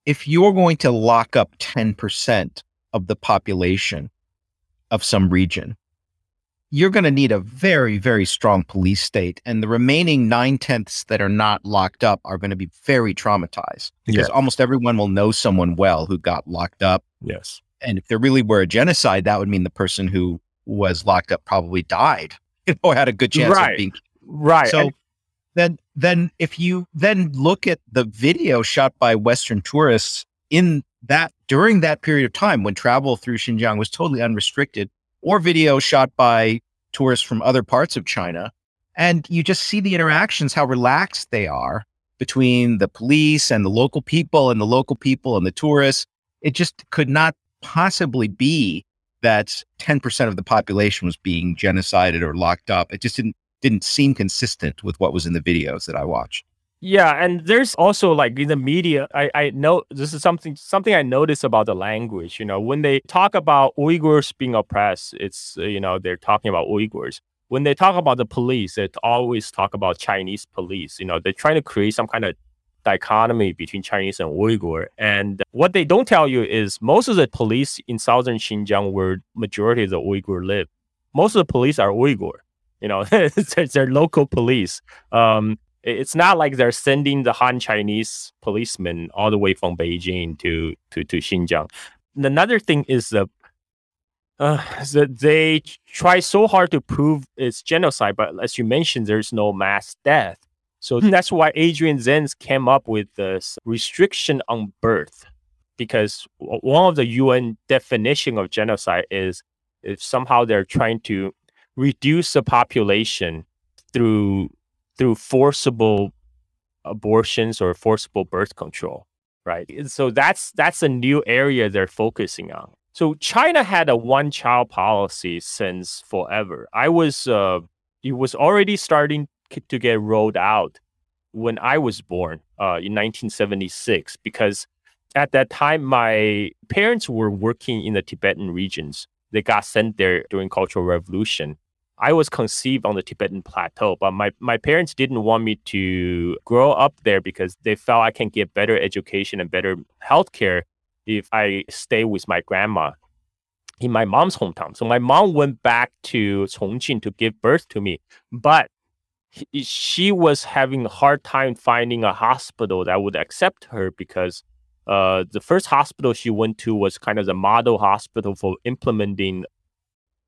if you're going to lock up ten percent of the population of some region, you're going to need a very, very strong police state. And the remaining nine tenths that are not locked up are going to be very traumatized because almost everyone will know someone well who got locked up. Yes. And if there really were a genocide, that would mean the person who was locked up probably died, you know, had a good chance Right. of being killed. Right. so and- then then if you then look at the video shot by Western tourists in that during that period of time when travel through Xinjiang was totally unrestricted, or video shot by tourists from other parts of China, and you just see the interactions, how relaxed they are between the police and the local people and the local people and the tourists. It just could not possibly be that 10% of the population was being genocided or locked up. It just didn't didn't seem consistent with what was in the videos that I watched. Yeah, and there's also like in the media, I, I know this is something something I notice about the language. You know, when they talk about Uyghurs being oppressed, it's you know they're talking about Uyghurs. When they talk about the police, they always talk about Chinese police. You know, they're trying to create some kind of dichotomy between Chinese and Uyghur. And what they don't tell you is most of the police in southern Xinjiang, where majority of the Uyghur live, most of the police are Uyghur. You know, their local police. Um, it's not like they're sending the Han Chinese policemen all the way from Beijing to to to Xinjiang. And another thing is the uh, that they try so hard to prove it's genocide, but as you mentioned, there's no mass death. So that's why Adrian Zenz came up with this restriction on birth, because one of the UN definition of genocide is if somehow they're trying to reduce the population through through forcible abortions or forcible birth control right? And so that's that's a new area they're focusing on. So china had a one child policy since forever. I was uh it was already starting to get rolled out when i was born uh in 1976 because at that time my parents were working in the tibetan regions. They got sent there during cultural revolution I was conceived on the Tibetan plateau, but my, my parents didn't want me to grow up there because they felt I can get better education and better healthcare if I stay with my grandma in my mom's hometown. So my mom went back to Chongqing to give birth to me, but he- she was having a hard time finding a hospital that would accept her because uh, the first hospital she went to was kind of the model hospital for implementing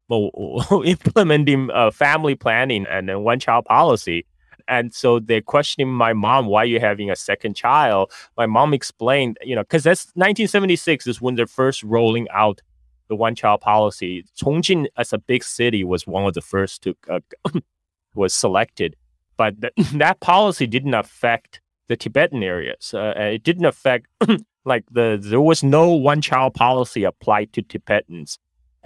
implementing uh, family planning and then one child policy. And so they're questioning my mom, why you having a second child? My mom explained, you know, because that's 1976 is when they're first rolling out the one child policy. Chongqing as a big city was one of the first to uh, was selected, but th- that policy didn't affect the Tibetan areas. Uh, it didn't affect like the there was no one child policy applied to Tibetans.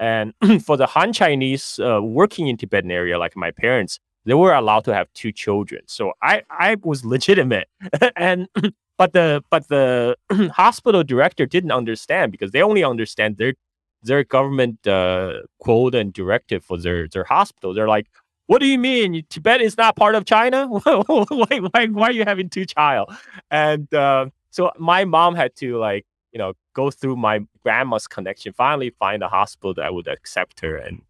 And for the Han Chinese uh, working in Tibetan area, like my parents, they were allowed to have two children. So I, I was legitimate. and but the but the hospital director didn't understand because they only understand their their government uh, quote and directive for their their hospital. They're like, "What do you mean Tibet is not part of China? why, why, why are you having two child?" And uh, so my mom had to like you know go through my grandma's connection, finally find a hospital that would accept her, and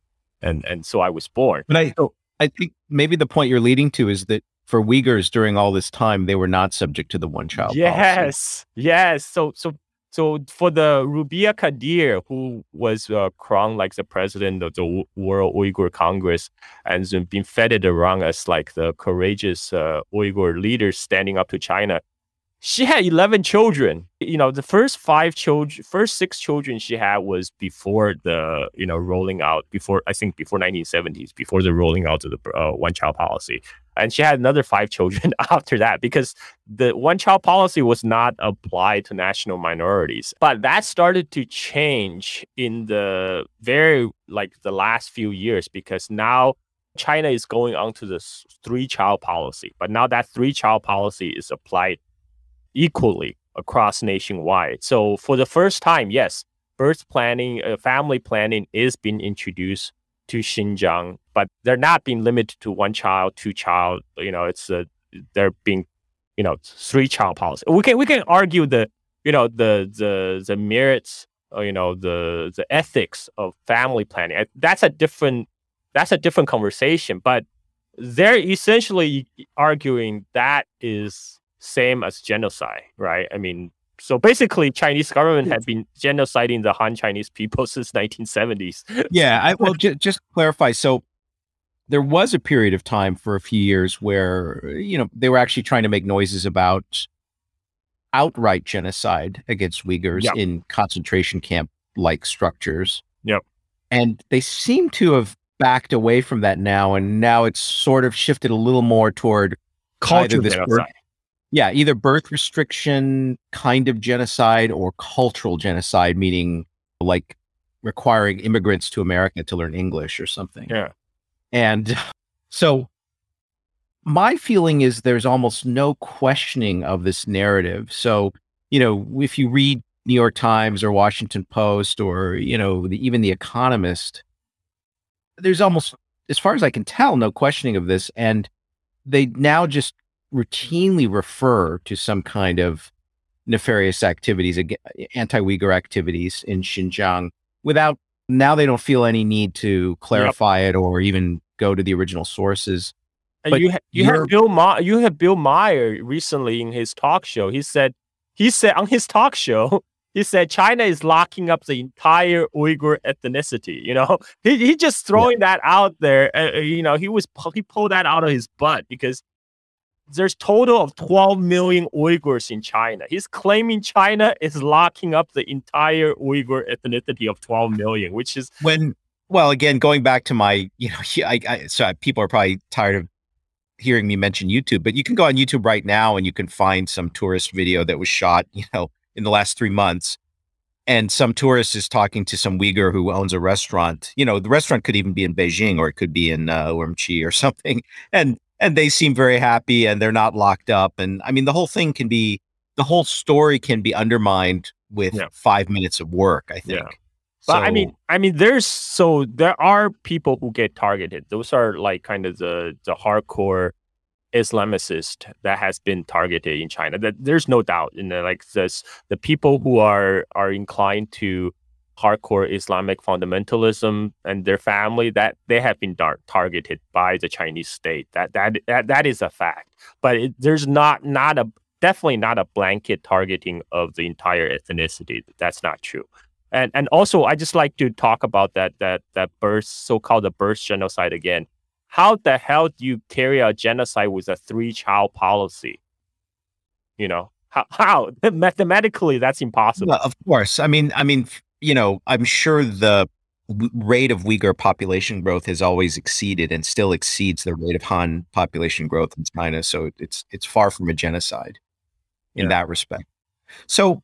and and so I was born. But I I think maybe the point you're leading to is that for Uyghurs during all this time, they were not subject to the one child. Yes, policy. yes. So so so for the Rebiya Kadeer, who was uh, crowned like the president of the World Uyghur Congress and been feted around as like the courageous uh, Uyghur leader standing up to China, she had 11 children. You know, the first five children, first six children she had was before the, you know, rolling out, before, I think before 1970s, before the rolling out of the uh, one child policy. And she had another five children after that because the one child policy was not applied to national minorities. But that started to change in the very like the last few years because now china is going on to the three child policy. But now that three child policy is applied equally across nationwide so for the first time yes birth planning uh, family planning is being introduced to Xinjiang, but they're not being limited to one child, two child. You know, it's a they're being, you know, three child policy. We can we can argue the you know the the the merits, uh, you know, the the ethics of family planning. That's a different that's a different conversation. But they're essentially arguing that is same as genocide, right? I mean, so basically, Chinese government had been genociding the Han Chinese people since 1970s. yeah, I, well, j- just clarify. So there was a period of time for a few years where you know they were actually trying to make noises about outright genocide against Uyghurs yep. in concentration camp like structures. Yep. And they seem to have backed away from that now, and now it's sort of shifted a little more toward culture genocide yeah, either birth restriction kind of genocide or cultural genocide, meaning like requiring immigrants to America to learn English or something. Yeah. And so my feeling is there's almost no questioning of this narrative. So, you know, if you read New York Times or Washington Post or, you know, the, even The Economist, there's almost, as far as I can tell, no questioning of this. And they now just routinely refer to some kind of nefarious activities, anti-Uyghur activities in Xinjiang, without now they don't feel any need to clarify yep. it or even go to the original sources. And but you ha- you have Bill Ma- you have Bill Maher recently in his talk show. He said he said on his talk show he said China is locking up the entire Uyghur ethnicity. You know, he he just throwing yeah. that out there. Uh, you know, he was he pulled that out of his butt because there's total of 12 million Uyghurs in China. He's claiming China is locking up the entire Uyghur ethnicity of 12 million, which is when well again going back to my you know I, I so people are probably tired of hearing me mention YouTube, but you can go on YouTube right now and you can find some tourist video that was shot, you know, in the last 3 months and some tourist is talking to some Uyghur who owns a restaurant. You know, the restaurant could even be in Beijing or it could be in uh, Urumqi or something. And and they seem very happy and they're not locked up. And I mean, the whole thing can be, the whole story can be undermined with yeah. five minutes of work. I think. Yeah. So, but I mean, I mean, there's so there are people who get targeted. Those are like kind of the the hardcore Islamicist that has been targeted in China. That there's no doubt in the like this the people who are are inclined to hardcore Islamic fundamentalism and their family that they have been dar- targeted by the Chinese state. That that that, that is a fact. But it, there's not not a definitely not a blanket targeting of the entire ethnicity. That's not true. And and also I just like to talk about that that that birth so-called the birth genocide again. How the hell do you carry out genocide with a three-child policy? You know, how, how mathematically that's impossible. Well, of course. I mean, I mean, you know, I'm sure the rate of Uyghur population growth has always exceeded and still exceeds the rate of Han population growth in China. So it's it's far from a genocide in yeah. that respect. So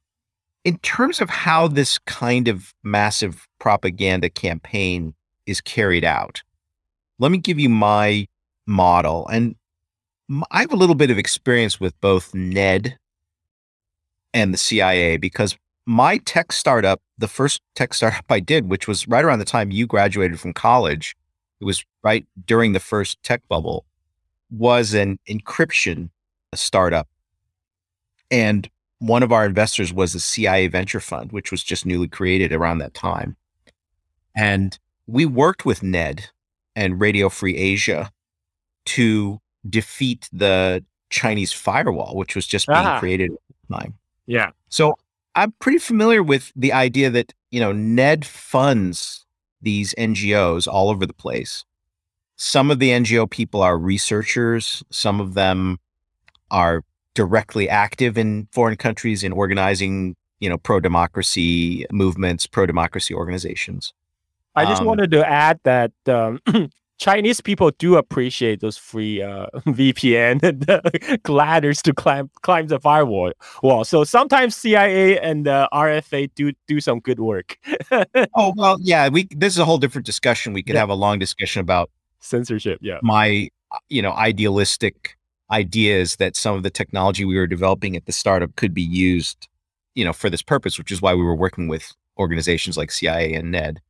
in terms of how this kind of massive propaganda campaign is carried out, let me give you my model. And I have a little bit of experience with both NED and the CIA because my tech startup, the first tech startup I did, which was right around the time you graduated from college, it was right during the first tech bubble, was an encryption startup. And one of our investors was the CIA venture fund, which was just newly created around that time. And we worked with Ned and Radio Free Asia to defeat the Chinese firewall, which was just being Ah. created at the time. Yeah. So I'm pretty familiar with the idea that, you know, Ned funds these NGOs all over the place. Some of the NGO people are researchers, some of them are directly active in foreign countries in organizing, you know, pro democracy movements, pro democracy organizations. I just Um, wanted to add that um, Chinese people do appreciate those free uh, VPN and uh, ladders to climb climb the firewall. Wall. So sometimes CIA and uh, RFA do do some good work. Oh, well, yeah, we this is a whole different discussion. We could Yeah. have a long discussion about Censorship. Yeah. my you know idealistic ideas that some of the technology we were developing at the startup could be used you know for this purpose which is why we were working with organizations like CIA and Ned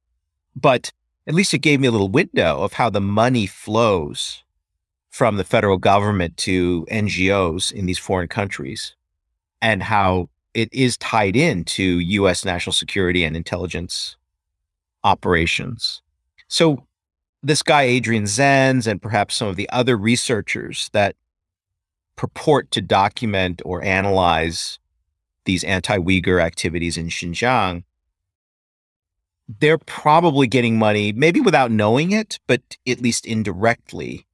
but at least it gave me a little window of how the money flows from the federal government to NGOs in these foreign countries and how it is tied into US national security and intelligence operations. So this guy Adrian Zenz and perhaps some of the other researchers that purport to document or analyze these anti-Uyghur activities in Xinjiang, they're probably getting money, maybe without knowing it, but at least indirectly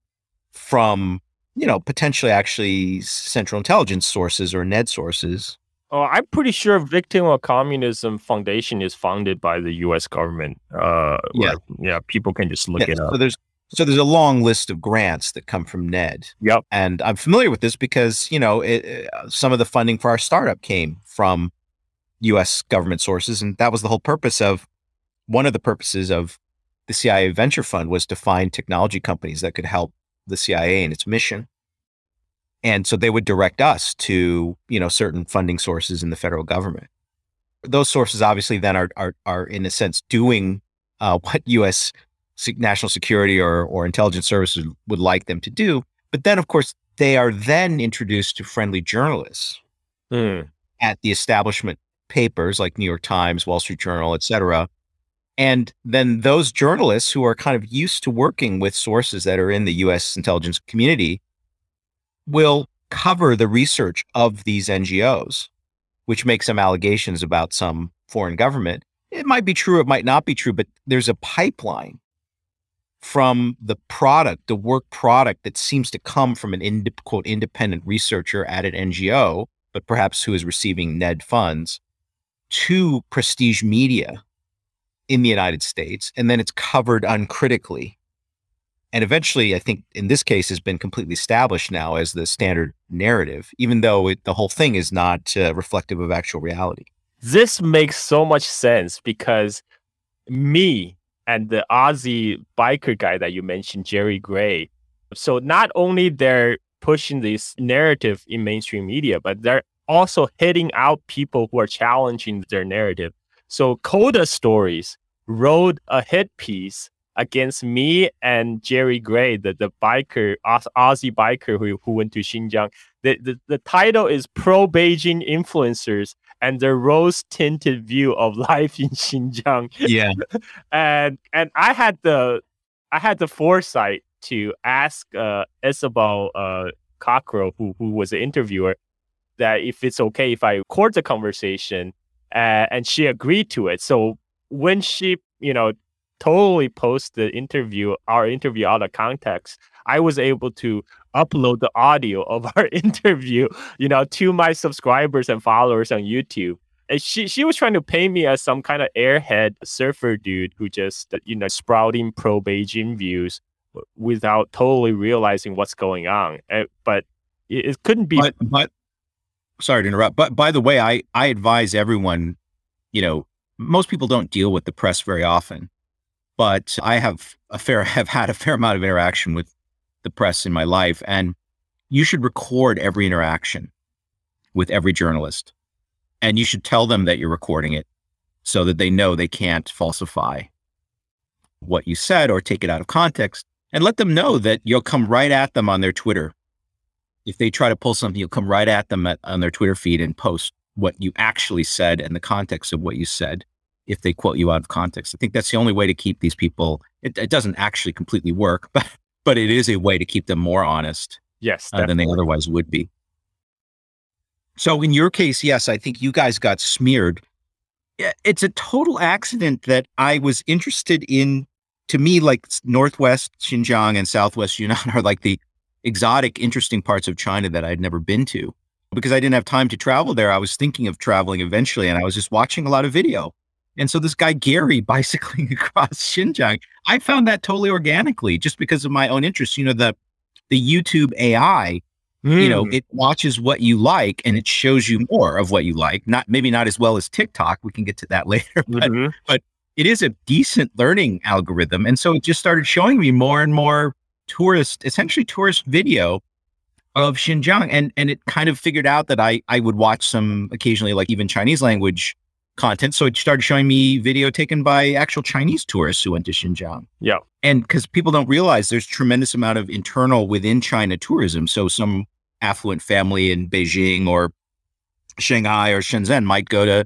from, you know, potentially actually central intelligence sources or NED sources. Oh, I'm pretty sure Victim of Communism Foundation is funded by the U.S. government. Uh, Yeah. right. yeah. People can just look Yeah, it up. so there's so there's a long list of grants that come from NED. Yep. and I'm familiar with this because you know it, uh, some of the funding for our startup came from U.S. government sources, and that was the whole purpose of one of the purposes of the CIA Venture Fund was to find technology companies that could help the CIA in its mission, and so they would direct us to you know certain funding sources in the federal government. Those sources obviously then are are are in a sense doing uh, what U.S. national security or or intelligence services would like them to do, but then of course they are then introduced to friendly journalists Hmm. at the establishment papers like New York Times, Wall Street Journal, et cetera. And then those journalists who are kind of used to working with sources that are in the US intelligence community will cover the research of these NGOs, which make some allegations about some foreign government. It might be true, it might not be true, but there's a pipeline from the product, the work product that seems to come from an quote independent researcher at an NGO, but perhaps who is receiving NED funds to prestige media in the United States, and then it's covered uncritically. And eventually, I think in this case, has been completely established now as the standard narrative, even though it, the whole thing is not uh, reflective of actual reality. This makes so much sense because me and the Aussie biker guy that you mentioned, Jerry Grey. So not only they're pushing this narrative in mainstream media, but they're also hitting out people who are challenging their narrative. So Coda Stories wrote a hit piece against me and Jerry Grey, the, the biker, Aus- Aussie biker who, who went to Xinjiang. The, the, the title is Pro Beijing Influencers and their rose tinted view of life in Xinjiang. Yeah. And and I had the I had the foresight to ask uh, Isobel uh, Cockerell, who who was the interviewer, that if it's okay if I record the conversation, uh, and she agreed to it. So when she you know totally post the interview our interview out of context, I was able to upload the audio of our interview, you know, to my subscribers and followers on YouTube. And she she was trying to paint me as some kind of airhead surfer dude who just you know sprouting pro Beijing views without totally realizing what's going on. Uh, but it, it couldn't be. but but sorry to interrupt but by the way i i advise everyone you know most people don't deal with the press very often but i have a fair have had a fair amount of interaction with the press in my life and you should record every interaction with every journalist And you should tell them that you're recording it so that they know they can't falsify what you said or take it out of context. And let them know that you'll come right at them on their Twitter. If they try to pull something, you'll come right at them at, on their Twitter feed and post what you actually said and the context of what you said if they quote you out of context. I think that's the only way to keep these people. It, it doesn't actually completely work, but but it is a way to keep them more honest Yes, uh, than they otherwise would be. So in your case, yes, I think you guys got smeared. It's a total accident that I was interested in. To me, like Northwest Xinjiang and Southwest Yunnan are like the exotic, interesting parts of China that I'd never been to. Because I didn't have time to travel there, I was thinking of traveling eventually, and I was just watching a lot of video. And so this guy Gary bicycling across Xinjiang, I found that totally organically, just because of my own interest. You know, the the YouTube AI you know Mm. it watches what you like and it shows you more of what you like not maybe not as well as tiktok we can get to that later but Mhm. it is a decent learning algorithm and so it just started showing me more and more tourist essentially tourist video of xinjiang and and it kind of figured out that i i would watch some occasionally like even chinese language content so it started showing me video taken by actual chinese tourists who went to xinjiang Yeah. and because people don't realize there's tremendous amount of internal within China tourism. So some affluent family in Beijing or Shanghai or Shenzhen might go to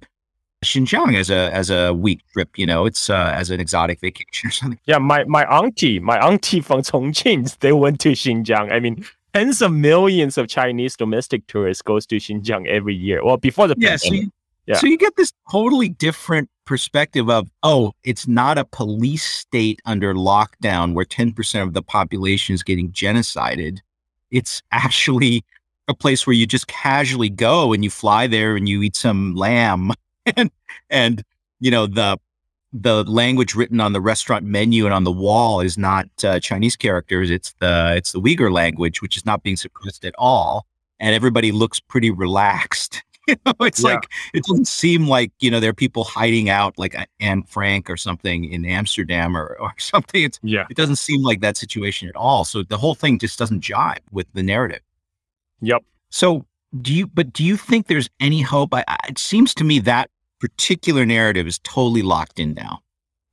Xinjiang as a as a week trip. You know, it's uh, as an exotic vacation or something. Yeah, my my auntie, my auntie from Chongqing, they went to Xinjiang. I mean, tens of millions of Chinese domestic tourists goes to Xinjiang every year. Well, before the Yeah, so pandemic. you, Yeah. so you get this totally different perspective of oh, it's not a police state under lockdown where ten percent of the population is getting genocided. It's actually a place where you just casually go and you fly there and you eat some lamb and and you know the the language written on the restaurant menu and on the wall is not uh, Chinese characters. It's the it's the Uyghur language, which is not being suppressed at all, and everybody looks pretty relaxed. You know, it's Yeah. like it doesn't seem like you know there are people hiding out like Anne Frank or something in Amsterdam or or something. It's Yeah. it doesn't seem like that situation at all. So the whole thing just doesn't jive with the narrative. Yep. So do you? But do you think there's any hope? I, I, it seems to me that particular narrative is totally locked in now,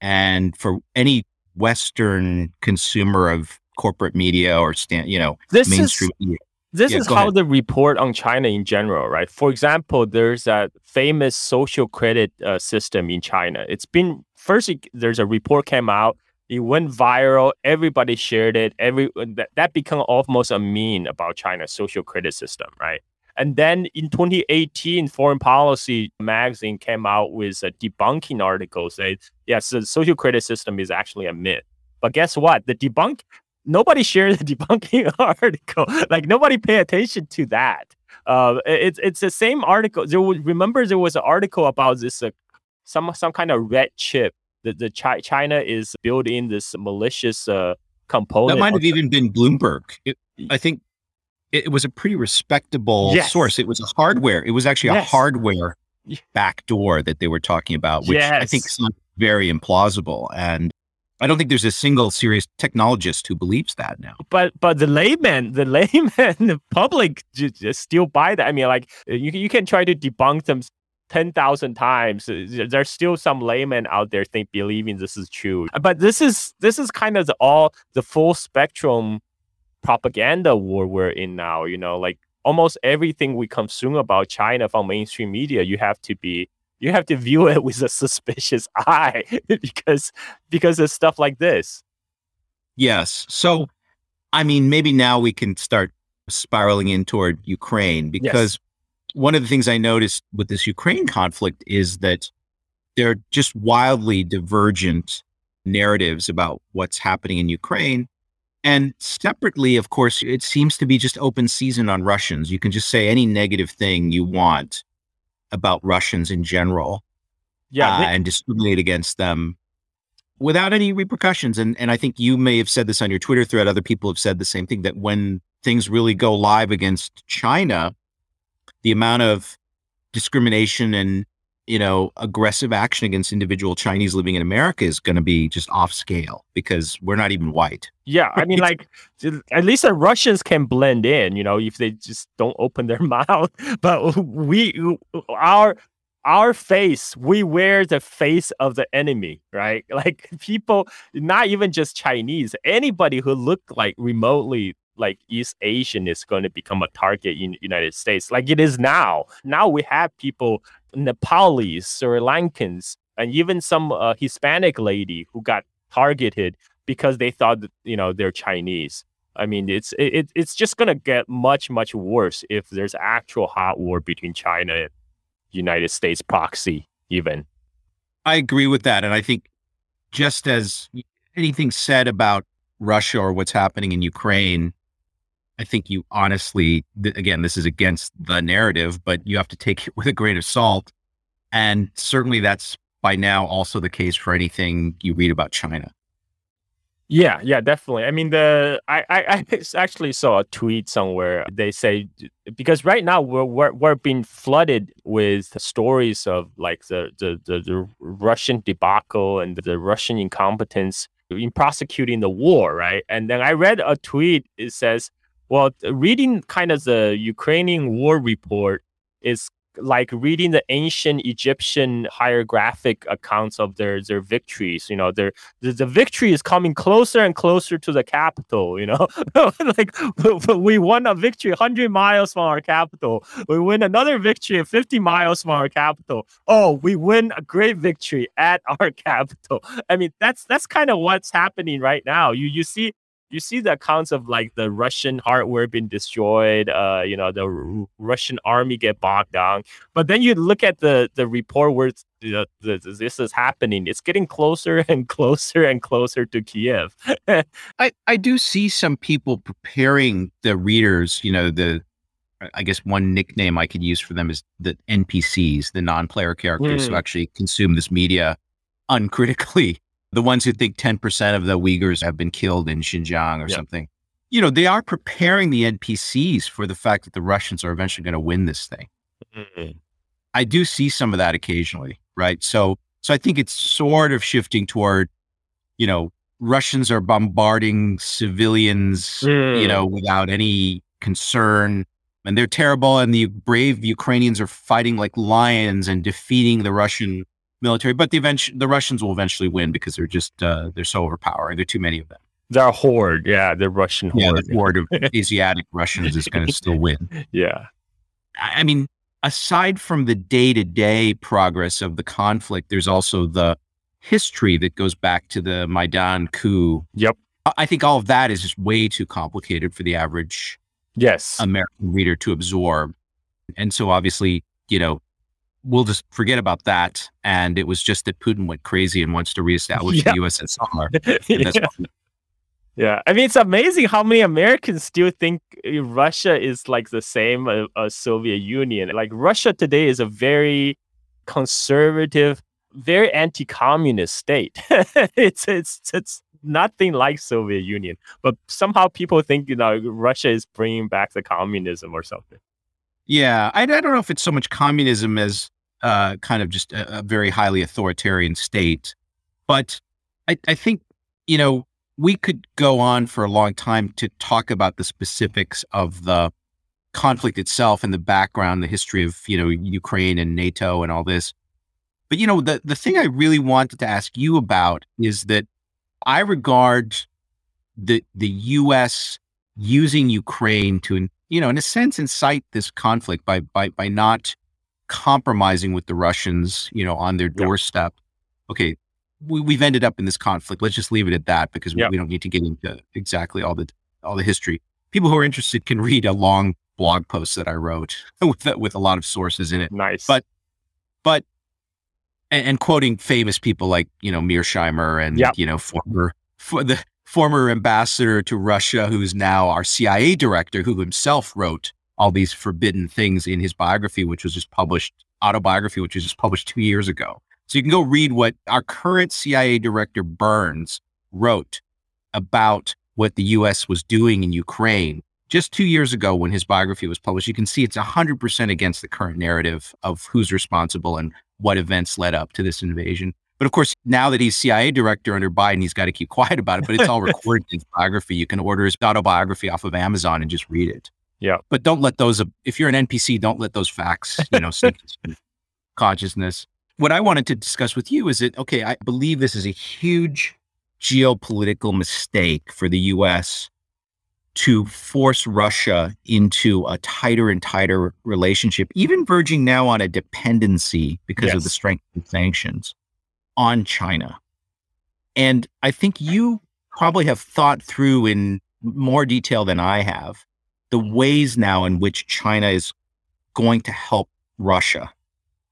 and for any Western consumer of corporate media or stand, you know, This mainstream is media. this Yeah, is how ahead. they report on China in general, right? For example, there's that famous social credit uh, system in China. It's been first it- there's a report came out. It went viral. Everybody shared it. Every that, that became almost a meme about China's social credit system, right? And then in 2018, Foreign Policy magazine came out with a debunking article saying, yes, the social credit system is actually a myth. But guess what? The debunk nobody shared the debunking article. Like nobody pay attention to that. Uh, it's it's the same article. There was, remember there was an article about this uh, some some kind of red chip that the Chi- China is building this malicious uh, component. That might have even been Bloomberg. It, I think it, was a pretty respectable Yes. source. It was a hardware. It was actually a hardware backdoor that they were talking about, which I think Yes. sounds very implausible. And I don't think there's a single serious technologist who believes that now. but but the layman, the layman, the public ju- just still buy that. I mean, like you can- you can try to debunk them ten thousand times. uh, There's still some laymen out there think believing this is true. But this is this is kind of the all the full spectrum propaganda war we're in now. You know, like almost everything we consume about China from mainstream media, you have to be you have to view it with a suspicious eye because because of stuff like this. Yes. So, I mean, maybe now we can start spiraling in toward Ukraine because one of the things I noticed with this Ukraine conflict is that there are just wildly divergent narratives about what's happening in Ukraine. And separately, of course, it seems to be just open season on Russians. You can just say any negative thing you want about Russians in general Yeah, uh, they- and discriminate against them without any repercussions. And and I think you may have said this on your Twitter thread. Other people have said the same thing that when things really go live against China, the amount of discrimination and you know aggressive action against individual Chinese living in America is going to be just off scale because we're not even white. Yeah, I mean, like at least the Russians can blend in, you know, if they just don't open their mouth. But we, our our face, we wear the face of the enemy, right? Like people, not even just Chinese, anybody who look like remotely like East Asian is going to become a target in United States, like it is now. Now we have people, Nepalese, Sri Lankans, and even some uh, Hispanic lady who got targeted because they thought that, you know they're Chinese. I mean, it's it, it's just gonna get much much worse if there's actual hot war between China and United States proxy. Even I agree with that, and I think just as anything said about Russia or what's happening in Ukraine, I think you honestly, th- again, this is against the narrative, but you have to take it with a grain of salt. And certainly that's by now also the case for anything you read about China. Yeah, yeah, definitely. I mean, the I, I, I actually saw a tweet somewhere. They say because right now we're we're, we're being flooded with stories of like the, the the the Russian debacle and the Russian incompetence in prosecuting the war, right? And then I read a tweet. It says, "Well, reading kind of the Ukrainian war report is like reading the ancient Egyptian hieroglyphic accounts of their their victories. You know, their the, the victory is coming closer and closer to the capital. You know, like we won a victory 100 miles from our capital. We win another victory 50 miles from our capital. Oh, we win a great victory at our capital. I mean, that's that's kind of what's happening right now. You you see you see the accounts of like the Russian hardware being destroyed, uh, you know, the R- Russian army get bogged down. But then you look at the the report where the, the, this is happening. It's getting closer and closer and closer to Kiev. I I do see some people preparing the readers. You know, the I guess one nickname I could use for them is the NPCs, the non-player characters mm. who actually consume this media uncritically the ones who think 10% of the Uyghurs have been killed in Xinjiang or yep. something. You know, they are preparing the NPCs for the fact that the Russians are eventually going to win this thing. Mm-hmm. I do see some of that occasionally, right? So, so I think it's sort of shifting toward, you know, Russians are bombarding civilians, mm. you know, without any concern, and they're terrible. And the brave Ukrainians are fighting like lions and defeating the Russian military, but the eventually the Russians will eventually win because they're just uh, they're so overpowering. There are too many of them. They're a horde, yeah. The Russian horde. Yeah, the horde of Asiatic Russians is going to still win. Yeah, I mean, aside from the day to day progress of the conflict, there's also the history that goes back to the Maidan coup. Yep. I think all of that is just way too complicated for the average yes American reader to absorb. And so obviously, you know, we'll just forget about that. And it was just that Putin went crazy and wants to reestablish yeah. the USSR. yeah. yeah. I mean, it's amazing how many Americans still think uh, Russia is like the same as, uh, Soviet Union. Like Russia today is a very conservative, very anti-communist state. it's it's it's nothing like Soviet Union, but somehow people think you know Russia is bringing back the communism or something. Yeah, I, I don't know if it's so much communism as uh, kind of just a, a, very highly authoritarian state. But I, I think, you know, we could go on for a long time to talk about the specifics of the conflict itself and the background, the history of, you know, Ukraine and NATO and all this. But, you know, the, the thing I really wanted to ask you about is that I regard the the US using Ukraine to, you know, in a sense, incite this conflict by by by not compromising with the Russians, you know, on their doorstep. Okay, we, have ended up in this conflict. Let's just leave it at that because we, we, don't need to get into exactly all the all the history. People who are interested can read a long blog post that I wrote with with a lot of sources in it. Nice, but but and, and quoting famous people like you know Mearsheimer and yep. you know former for the former ambassador to Russia, who's now our CIA director, who himself wrote all these forbidden things in his biography, which was just published, autobiography, which was just published two years ago. So you can go read what our current CIA director Burns wrote about what the US was doing in Ukraine just two years ago when his biography was published. You can see it's 100% against the current narrative of who's responsible and what events led up to this invasion. But of course, now that he's CIA director under Biden, he's got to keep quiet about it. But it's all recorded in his biography. You can order his autobiography off of Amazon and just read it. Yeah. But don't let those, if you're an NPC, don't let those facts, you know, consciousness. What I wanted to discuss with you is that, okay, I believe this is a huge geopolitical mistake for the US to force Russia into a tighter and tighter relationship, even verging now on a dependency because yes. of the strength of sanctions on China. And I think you probably have thought through in more detail than I have the ways now in which China is going to help Russia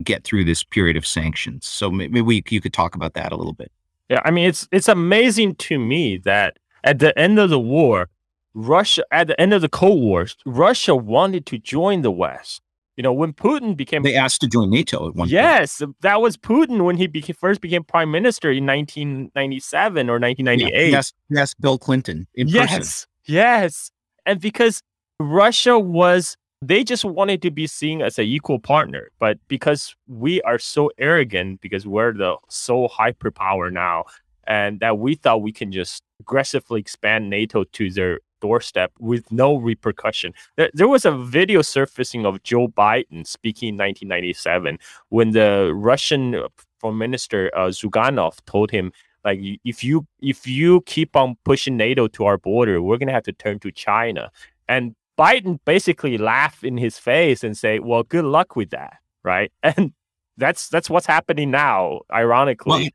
get through this period of sanctions. So maybe we, you could talk about that a little bit. Yeah, I mean it's it's amazing to me that at the end of the war, Russia at the end of the Cold War, Russia wanted to join the West. You know, when Putin became they asked to join NATO at one yes, point. that was Putin when he became, first became prime minister in 1997 or 1998. yes, yes, Bill Clinton in yes, person. Yes, and because Russia was they just wanted to be seen as an equal partner. But because we are so arrogant, because we're the so hyperpower now, and that we thought we can just aggressively expand NATO to their doorstep with no repercussion. There, there was a video surfacing of Joe Biden speaking in 1997 when the Russian foreign minister uh, Zyuganov told him like if you if you keep on pushing NATO to our border, we're gonna have to turn to China. And Biden basically laugh in his face and say, "Well, good luck with that." Right? And that's that's what's happening now, ironically. Well,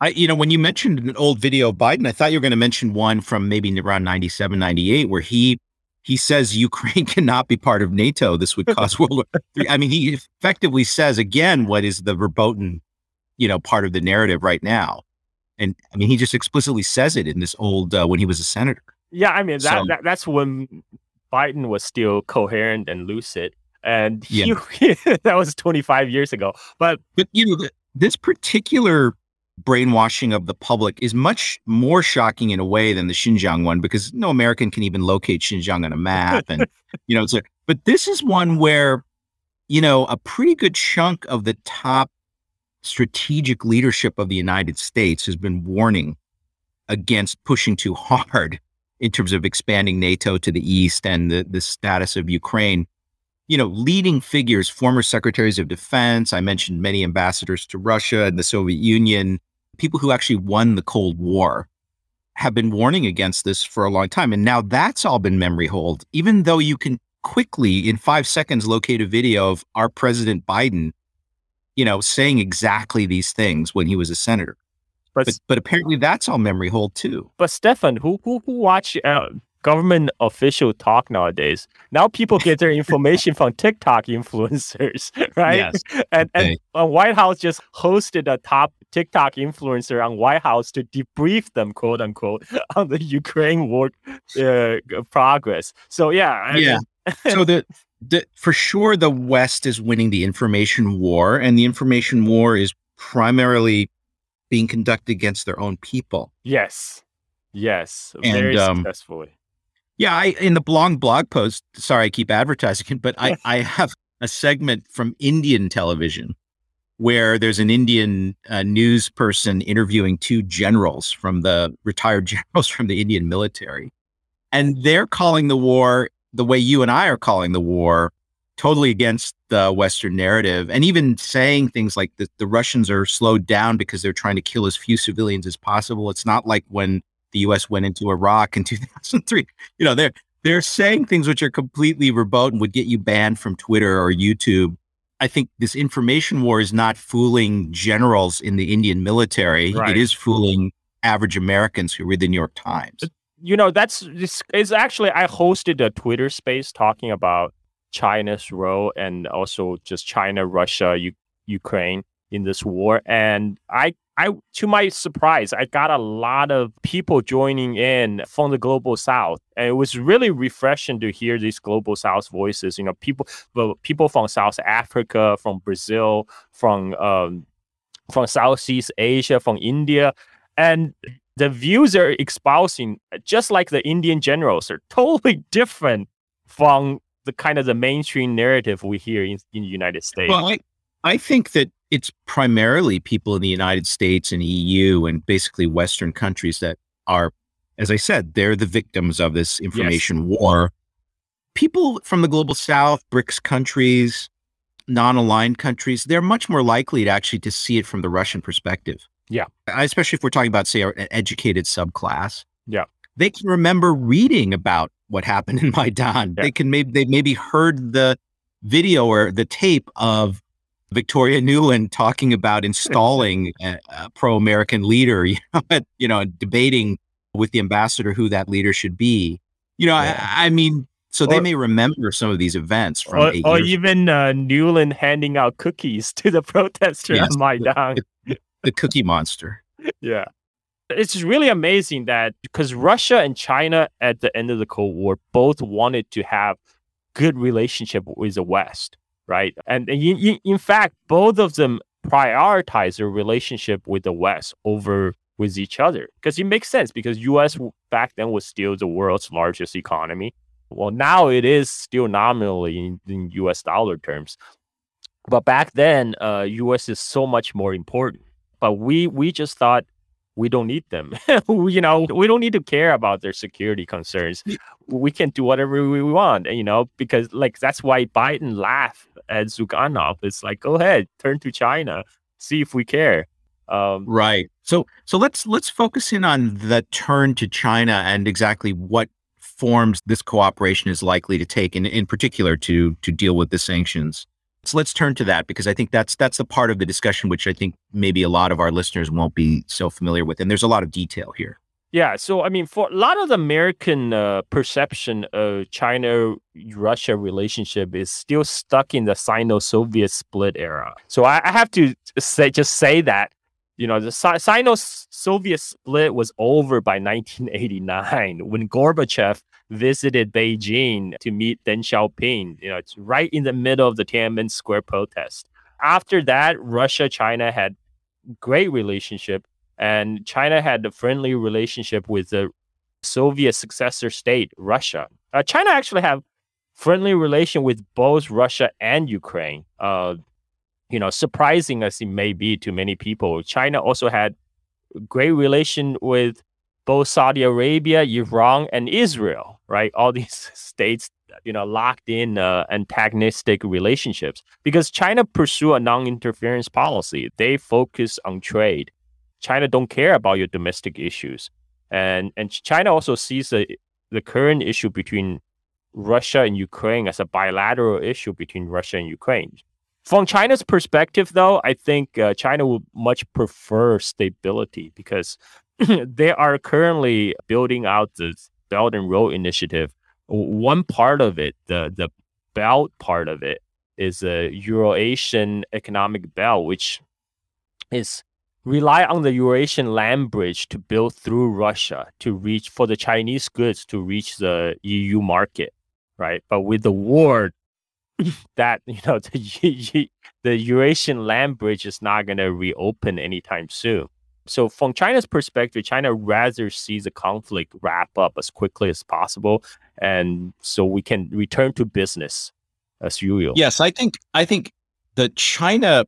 I, you know, when you mentioned an old video of Biden, I thought you were going to mention one from maybe around 97, 98, where he he says Ukraine cannot be part of NATO. This would cause World War III. I mean, he effectively says again what is the verboten, you know, part of the narrative right now. And I mean, he just explicitly says it in this old uh, when he was a senator. Yeah, I mean that, so, that that's when Biden was still coherent and lucid. And he, yeah. that was 25 years ago. But, but you know, this particular brainwashing of the public is much more shocking in a way than the Xinjiang one because no American can even locate Xinjiang on a map. And, you know, so, but this is one where, you know, a pretty good chunk of the top strategic leadership of the United States has been warning against pushing too hard in terms of expanding NATO to the east and the, the status of Ukraine. You know, leading figures, former secretaries of defense, I mentioned many ambassadors to Russia and the Soviet Union, people who actually won the Cold War have been warning against this for a long time. And now that's all been memory hold, even though you can quickly, in five seconds, locate a video of our President Biden, you know, saying exactly these things when he was a senator. But, but, but apparently that's all memory hold too. But Stefan, who who who watch uh, government official talk nowadays? Now people get their information from TikTok influencers, right? Yes. And okay. and White House just hosted a top TikTok influencer on White House to debrief them, quote unquote, on the Ukraine war uh, progress. So yeah, I yeah. Mean, so the the, for sure the West is winning the information war, and the information war is primarily being conducted against their own people. Yes. Yes. And, very um, successfully. Yeah, I in the blog blog post, sorry I keep advertising it, but I, I have a segment from Indian television where there's an Indian uh, news person interviewing two generals from the retired generals from the Indian military. And they're calling the war the way you and I are calling the war totally against the Western narrative, and even saying things like the, the Russians are slowed down because they're trying to kill as few civilians as possible. It's not like when the U.S. went into Iraq in 2003. You know, they're they're saying things which are completely verboten and would get you banned from Twitter or YouTube. I think this information war is not fooling generals in the Indian military. Right. It is fooling average Americans who read the New York Times. You know, that's it's actually I hosted a Twitter space talking about China's role and also just China, Russia, U- Ukraine in this war. And I, I, to my surprise, I got a lot of people joining in from the global south, and it was really refreshing to hear these global south voices. You know, people, well, people from South Africa, from Brazil, from um, from Southeast Asia, from India, and the views they're espousing, just like the Indian generals, are totally different from the kind of the mainstream narrative we hear in, in the United States? Well, I, I think that it's primarily people in the United States and EU and basically Western countries that are, as I said, they're the victims of this information yes. war. People from the global South, BRICS countries, non-aligned countries, they're much more likely to actually to see it from the Russian perspective. Yeah. Especially if we're talking about, say, an educated subclass. Yeah. They can remember reading about what happened in Maidan. Yeah. They can maybe they maybe heard the video or the tape of Victoria Nuland talking about installing a, a pro-American leader, you know, at- you know, debating with the ambassador who that leader should be. You know, Yeah. I, I mean, so they may remember some of these events from Or, or even uh, Nuland handing out cookies to the protesters Yes, on Maidan. the Cookie Monster. Yeah. It's really amazing that because Russia and China at the end of the Cold War both wanted to have good relationship with the West, right? And in, in- in fact, both of them prioritize their relationship with the West over with each other because it makes sense because US back then was still the world's largest economy. Well, now it is still nominally in, in US dollar terms. But back then, uh, US is so much more important. But we we just thought we don't need them. you know, we don't need to care about their security concerns. We can do whatever we want, you know, because like that's why Biden laughed at Zyuganov. It's like, go ahead, turn to China, see if we care. Um, Right. So so let's let's focus in on the turn to China and exactly what forms this cooperation is likely to take, in, in particular to to deal with the sanctions. So let's turn to that because I think that's that's the part of the discussion which I think maybe a lot of our listeners won't be so familiar with, and there's a lot of detail here. Yeah, so I mean, for a lot of the American uh, perception of China-Russia relationship is still stuck in the Sino-Soviet split era. So I, I have to say, just say that, you know, the Sino-Soviet split was over by 1989 when Gorbachev visited Beijing to meet Deng Xiaoping. You know, it's right in the middle of the Tiananmen Square protest. After that, Russia China had great relationship and China had a friendly relationship with the Soviet successor state, Russia. Uh, China actually have friendly relation with both Russia and Ukraine. Uh, you know, surprising as it may be to many people, China also had great relation with both Saudi Arabia, Iran, and Israel. Right, all these states, you know, locked in uh, antagonistic relationships because China pursue a non-interference policy. They focus on trade. China don't care about your domestic issues, and and China also sees the the current issue between Russia and Ukraine as a bilateral issue between Russia and Ukraine. From China's perspective, though, I think uh, China would much prefer stability because they are currently building out the Belt and Road Initiative. One part of it, the the belt part of it, is a Euro-Asian economic belt, which is rely on the Eurasian land bridge to build through Russia to reach for the Chinese goods to reach the EU market, right? But with the war, that you know the the Eurasian land bridge is not going to reopen anytime soon. So from China's perspective, China rather sees the conflict wrap up as quickly as possible, and so we can return to business as usual. Yes, I think I think the China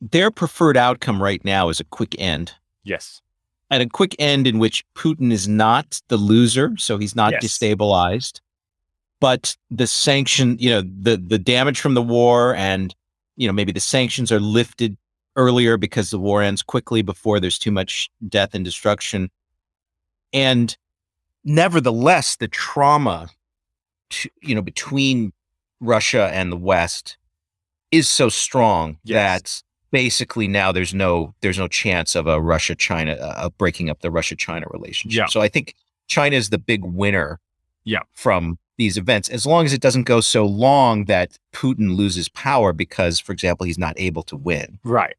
their preferred outcome right now is a quick end. Yes. And a quick end in which Putin is not the loser, so he's not Yes. destabilized, but the sanction, you know, the the damage from the war and you know, maybe the sanctions are lifted earlier because the war ends quickly before there's too much death and destruction. And nevertheless, the trauma to, you know, between Russia and the West is so strong Yes. that basically now there's no there's no chance of a Russia China uh, of breaking up the Russia China relationship. Yeah. So I think China is the big winner. Yeah. From these events, as long as it doesn't go so long that Putin loses power because, for example, he's not able to win. Right.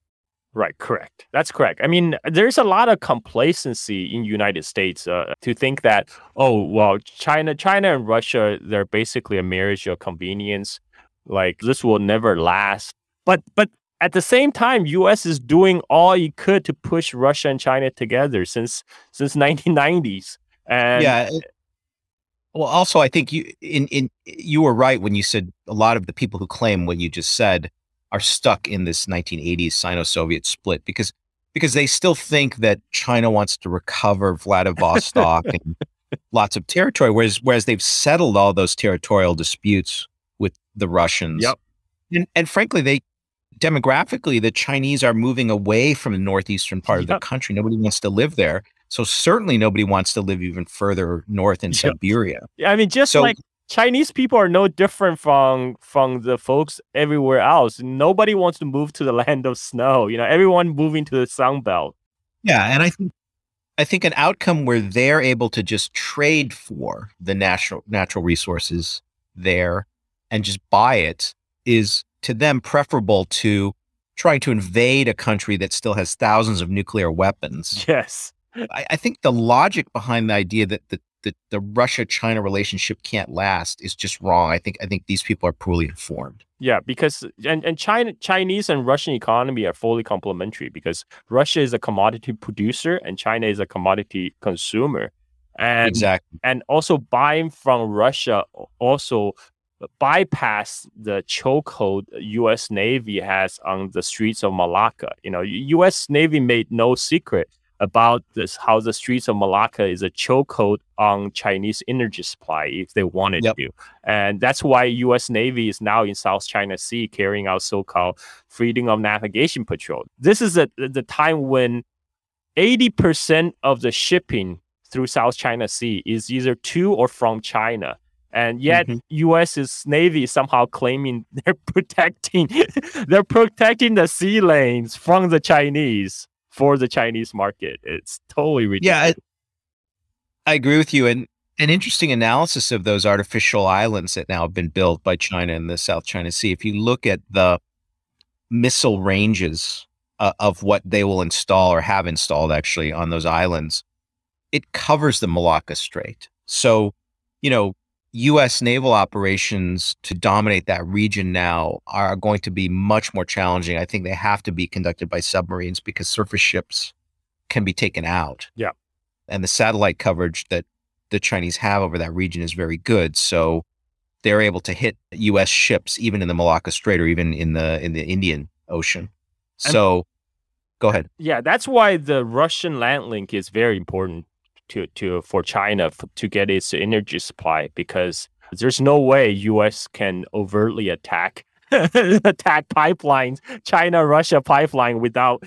Right, correct. That's correct. I mean, there's a lot of complacency in United States uh, to think that oh, well, China China and Russia they're basically a marriage of convenience. Like this will never last. But but at the same time, US is doing all it could to push Russia and China together since since 1990s. And yeah. Well, also, I think you in in you were right when you said a lot of the people who claim what you just said are stuck in this 1980s Sino-Soviet split because because they still think that China wants to recover Vladivostok and lots of territory, whereas whereas they've settled all those territorial disputes with the Russians. Yep. And, and frankly, they demographically, the Chinese are moving away from the northeastern part of the country. Nobody wants to live there. So certainly nobody wants to live even further north in Yep. Siberia. I mean, just So- like Chinese people are no different from from the folks everywhere else. Nobody wants to move to the land of snow. You know, everyone moving to the sun belt. Yeah, and I think I think an outcome where they're able to just trade for the natural natural resources there and just buy it is to them preferable to trying to invade a country that still has thousands of nuclear weapons. Yes. I, I think the logic behind the idea that the, the, the Russia China relationship can't last is just wrong. I think I think these people are poorly informed. Yeah, because and, and China Chinese and Russian economy are fully complementary because Russia is a commodity producer and China is a commodity consumer. And exactly. and also buying from Russia also bypass the chokehold U.S. Navy has on the Straits of Malacca. You know, U.S. Navy made no secret about this how the Straits of Malacca is a chokehold on Chinese energy supply if they wanted Yep. to, and that's why U.S. Navy is now in South China Sea carrying out so-called freedom of navigation patrol. This is at the time when eighty percent of the shipping through South China Sea is either to or from China. And yet Mhm. US is Navy is somehow claiming they're protecting they're protecting the sea lanes from the Chinese for the Chinese market. It's totally ridiculous. Yeah, I, I agree with you. And an interesting analysis of those artificial islands that now have been built by China in the South China Sea. If you look at the missile ranges uh, of what they will install or have installed actually on those islands, it covers the Malacca Strait. So, you know, U.S. naval operations to dominate that region now are going to be much more challenging. I think they have to be conducted by submarines because surface ships can be taken out. Yeah. And the satellite coverage that the Chinese have over that region is very good. So they're able to hit U.S. ships even in the Malacca Strait or even in the in the Indian Ocean. And- So, go ahead. Yeah, that's why the Russian land link is very important to to for China to get its energy supply because there's no way U.S. can overtly attack attack pipelines, China Russia pipeline without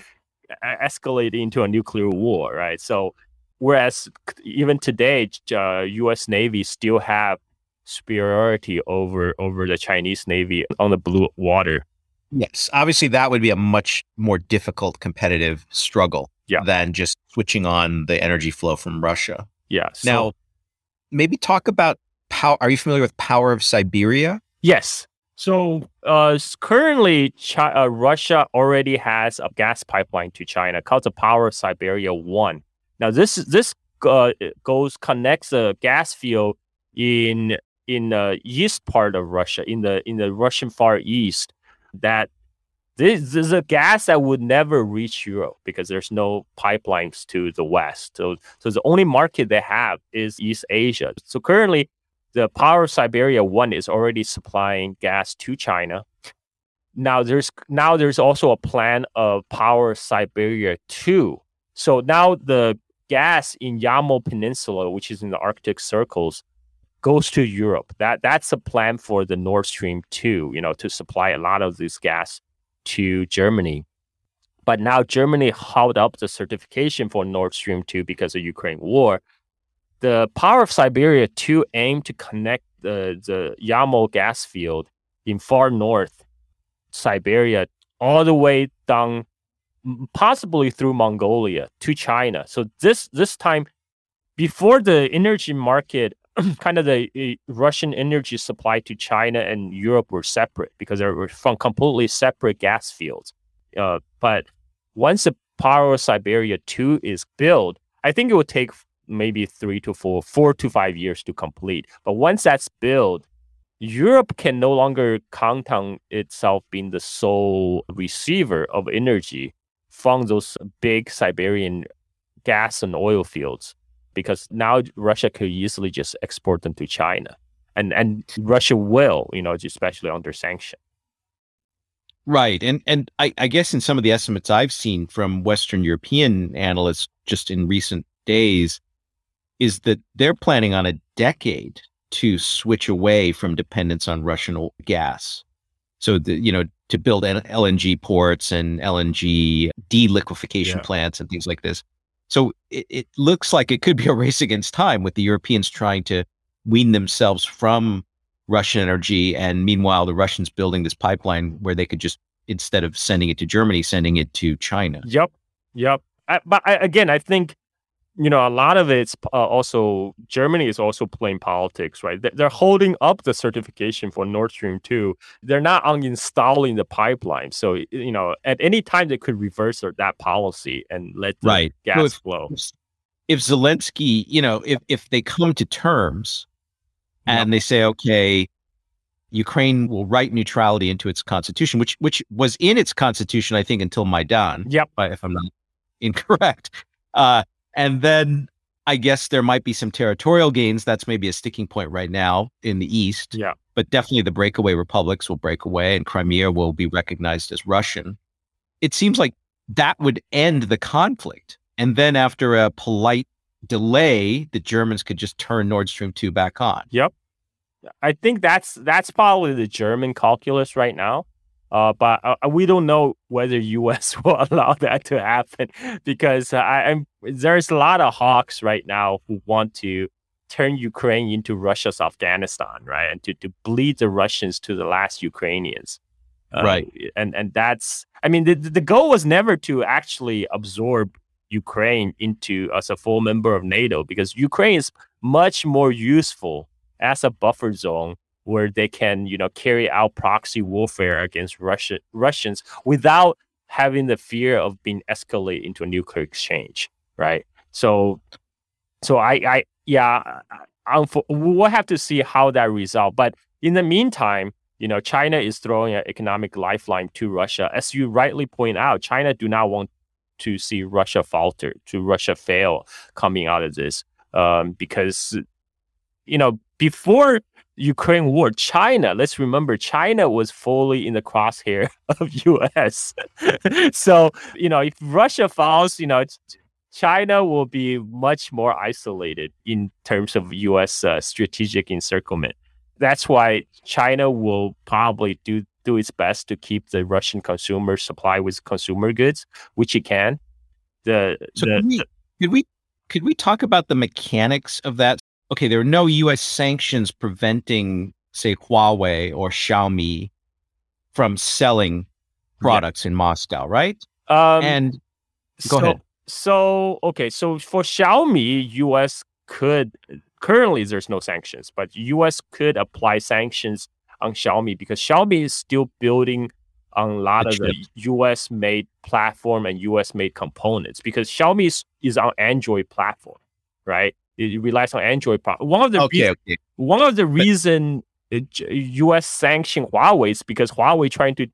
escalating into a nuclear war, right? So, whereas even today, uh, U.S. Navy still have superiority over over the Chinese Navy on the blue water. Yes, obviously that would be a much more difficult competitive struggle Yeah. than just switching on the energy flow from Russia. Yeah. So, now, maybe talk about power. Are you familiar with Power of Siberia? Yes. So uh, currently, Chi- uh, Russia already has a gas pipeline to China called the Power of Siberia One. Now this this uh, goes connects a gas field in in the east part of Russia, in the in the Russian Far East. That this, this is a gas that would never reach Europe because there's no pipelines to the west. So so the only market they have is East Asia. So currently, the Power of Siberia one is already supplying gas to China. Now there's now there's also a plan of Power Siberia two. So now the gas in Yamal Peninsula, which is in the Arctic circles, goes to Europe. That that's a plan for the Nord Stream two. You know, to supply a lot of this gas to Germany. But now Germany held up the certification for Nord Stream 2 because of Ukraine war the Power of Siberia 2 aim to connect the, the Yamal gas field in far north Siberia all the way down, possibly through Mongolia to China. So this this time, before the energy market, kind of the Russian energy supply to China and Europe were separate because they were from completely separate gas fields. Uh, but once the Power of Siberia 2 is built, I think it will take maybe three to four, four to five years to complete. But once that's built, Europe can no longer count on itself being the sole receiver of energy from those big Siberian gas and oil fields, because now Russia could easily just export them to China, and and Russia will, you know, especially under sanction. Right. And and I, I guess in some of the estimates I've seen from Western European analysts just in recent days is that they're planning on a decade to switch away from dependence on Russian gas. So the you know to build LNG ports and LNG deliquefaction Yeah. plants and things like this. So it, it looks like it could be a race against time with the Europeans trying to wean themselves from Russian energy, and meanwhile the Russians building this pipeline where they could just instead of sending it to Germany, sending it to China. Yep, yep. I, but I, again, I think you know a lot of it's uh, also Germany is also playing politics, right? They- They're holding up the certification for Nord Stream two. They're not uninstalling the pipeline, so you know at any time they could reverse that policy and let the Right. gas So if- flow. if Zelensky, you know, if if they come to terms and they say, okay, Ukraine will write neutrality into its constitution, which which was in its constitution, I think, until Maidan, Yep. if I'm not incorrect. Uh, and then I guess there might be some territorial gains. That's maybe a sticking point right now in the east. Yeah. But definitely the breakaway republics will break away and Crimea will be recognized as Russian. It seems like that would end the conflict. And then after a polite delay, the Germans could just turn Nord Stream 2 back on. Yep. I think that's that's probably the German calculus right now. Uh, but uh, we don't know whether U.S. will allow that to happen because uh, I, I'm there's a lot of hawks right now who want to turn Ukraine into Russia's Afghanistan, right, and to, to bleed the Russians to the last Ukrainians, Uh, Right. And and that's I mean the the goal was never to actually absorb Ukraine into as a full member of NATO because Ukraine is much more useful as a buffer zone where they can, you know, carry out proxy warfare against Russia, Russians without having the fear of being escalated into a nuclear exchange, right? So, so I, I, yeah, I, I, we'll have to see how that resolve. But in the meantime, you know, China is throwing an economic lifeline to Russia, as you rightly point out. China do not want to see Russia falter, to Russia fail coming out of this, um, because you know before Ukraine war, China, let's remember, China was fully in the crosshair of US. so, you know, if Russia falls, you know, China will be much more isolated in terms of US uh, strategic encirclement. That's why China will probably do do its best to keep the Russian consumer supply with consumer goods, which it can. The, So the could we, could we could we talk about the mechanics of that? Okay, there are no U.S. sanctions preventing, say, Huawei or Xiaomi from selling products in Moscow, right? um, and go so, ahead. So okay, so for Xiaomi, US could currently there's no sanctions, but US could apply sanctions on Xiaomi because Xiaomi is still building on a lot The of the US made platform and US made components because Xiaomi is, is on Android platform, right? It relies on Android. One of the okay, reas- okay, one of the reason U.S. sanctioned Huawei is because Huawei trying to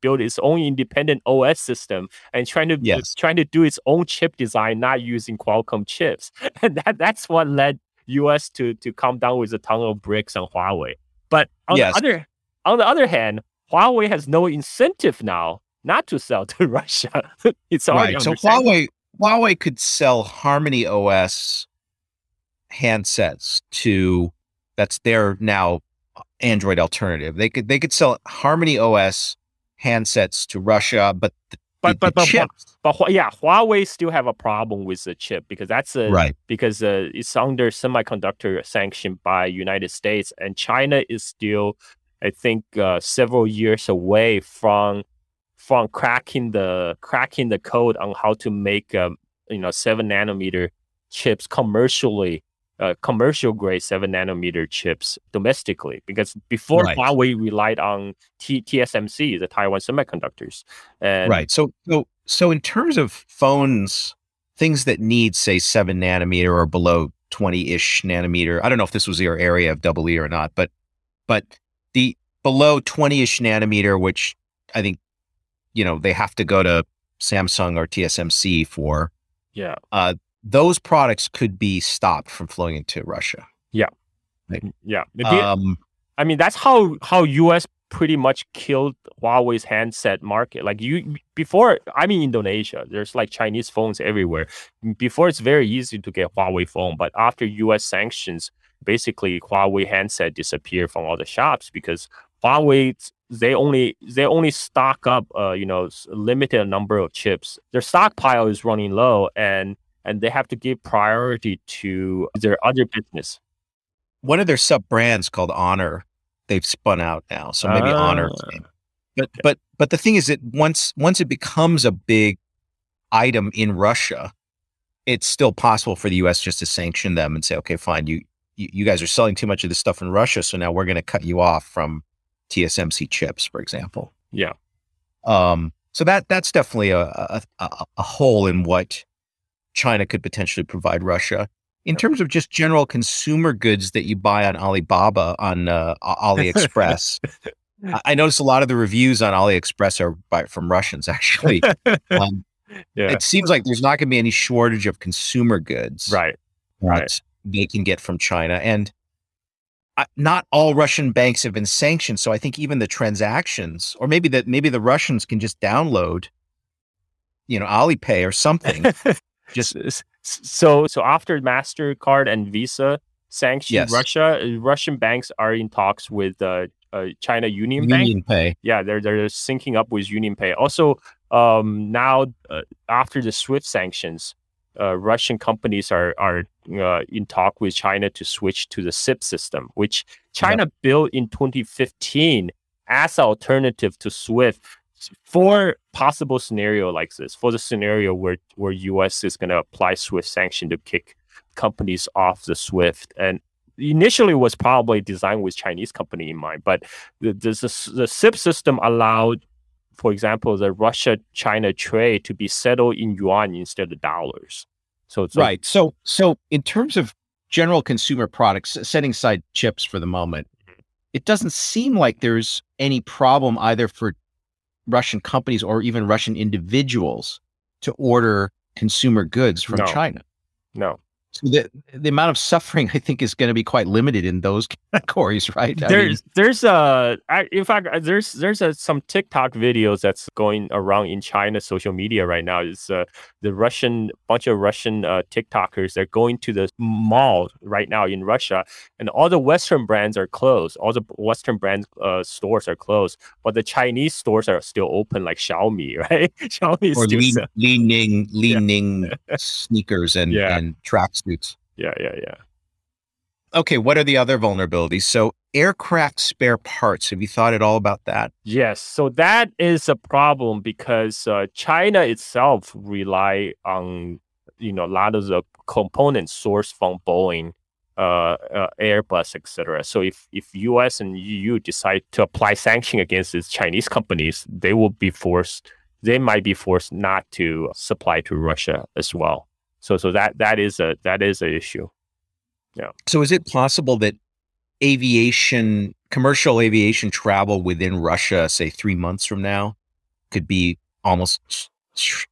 build its own independent OS system and trying to Yes. trying to do its own chip design, not using Qualcomm chips, and that that's what led U.S. to to come down with a ton of bricks on Huawei. But on Yes. the other on the other hand, Huawei has no incentive now not to sell to Russia. it's right. So. Huawei Huawei could sell Harmony OS handsets to that's their now Android alternative. They could they could sell Harmony OS handsets to Russia, but the, but but but, but Hua- yeah, Huawei still have a problem with the chip because that's a right? because uh, it's under semiconductor sanction by United States and China is still, I think, uh, several years away from from cracking the cracking the code on how to make um, you know seven nanometer chips commercially. Uh, commercial grade seven nanometer chips domestically because before Right. Huawei relied on T- TSMC, the Taiwan Semiconductors, and right. So so so in terms of phones, things that need say seven nanometer or below twenty ish nanometer. I don't know if this was your area of double E or not, but but the below twenty ish nanometer, which I think you know they have to go to Samsung or TSMC for. yeah, Those products could be stopped from flowing into Russia. yeah. The- Um, I mean, that's how how US pretty much killed Huawei's handset market. Like you before, I'm in Indonesia. There's like Chinese phones everywhere. Before, it's very easy to get Huawei phone, but after US sanctions, basically Huawei handset disappeared from all the shops because Huawei they only they only stock up uh you know limited number of chips their stockpile is running low and and they have to give priority to their other business one of their sub brands called honor they've spun out now so maybe honor ah. but but but the thing is that once once it becomes a big item in russia it's still possible for the us just to sanction them and say okay fine you you guys are selling too much of this stuff in russia so now we're going to cut you off from TSMC chips, for example. Yeah. Um, so that that's definitely a, a, a hole in what China could potentially provide Russia. In terms of just general consumer goods that you buy on Alibaba on uh, AliExpress, I noticed a lot of the reviews on AliExpress are by, from Russians. Actually, um, yeah. it seems like there's not going to be any shortage of consumer goods, right? Right. They can get from China, and not all Russian banks have been sanctioned. So I think even the transactions, or maybe that maybe the Russians can just download, you know, Alipay or something. just so so after Mastercard and Visa sanctioned yes. Russia, Russian banks are in talks with uh, uh, China Union, Union Bank. Pay. Yeah, they're they're syncing up with Union Pay. Also, um, now uh, after the SWIFT sanctions, uh, Russian companies are are uh, in talk with China to switch to the CIPS system, which China built in 2015 as an alternative to SWIFT for possible scenario like this. For the scenario where where US is going to apply SWIFT sanction to kick companies off the SWIFT, and initially was probably designed with Chinese company in mind, but the the, the, the CIPS system allowed for example, the Russia China trade to be settled in yuan instead of dollars. So it's right. so so in terms of general consumer products, setting aside chips for the moment, mm-hmm. it doesn't seem like there's any problem either for Russian companies or even Russian individuals to order consumer goods from no. China. No. So the the amount of suffering I think is going to be quite limited in those categories, right? I there's mean, there's a in fact uh, there's there's a, some TikTok videos that's going around in China social media right now. It's uh, the Russian bunch of Russian uh, TikTokers. They're going to the mall right now in Russia, and all the Western brands are closed. All the Western brand uh, stores are closed, but the Chinese stores are still open, like Xiaomi, right? Xiaomi or lean, Li-Ning Li-Ning yeah. sneakers and yeah. and tracks yeah, yeah, yeah. Okay, what are the other vulnerabilities? So, aircraft spare parts. Have you thought at all about that? Yes. So that is a problem because uh, China itself rely on you know a lot of the components sourced from Boeing, uh, uh, Airbus, etc. So if if U.S. and EU decide to apply sanction against these Chinese companies, they will be forced. They might be forced not to supply to Russia as well. So so that that is a that is an issue. Yeah. So is it possible that aviation commercial aviation travel within Russia, say three months from now, could be almost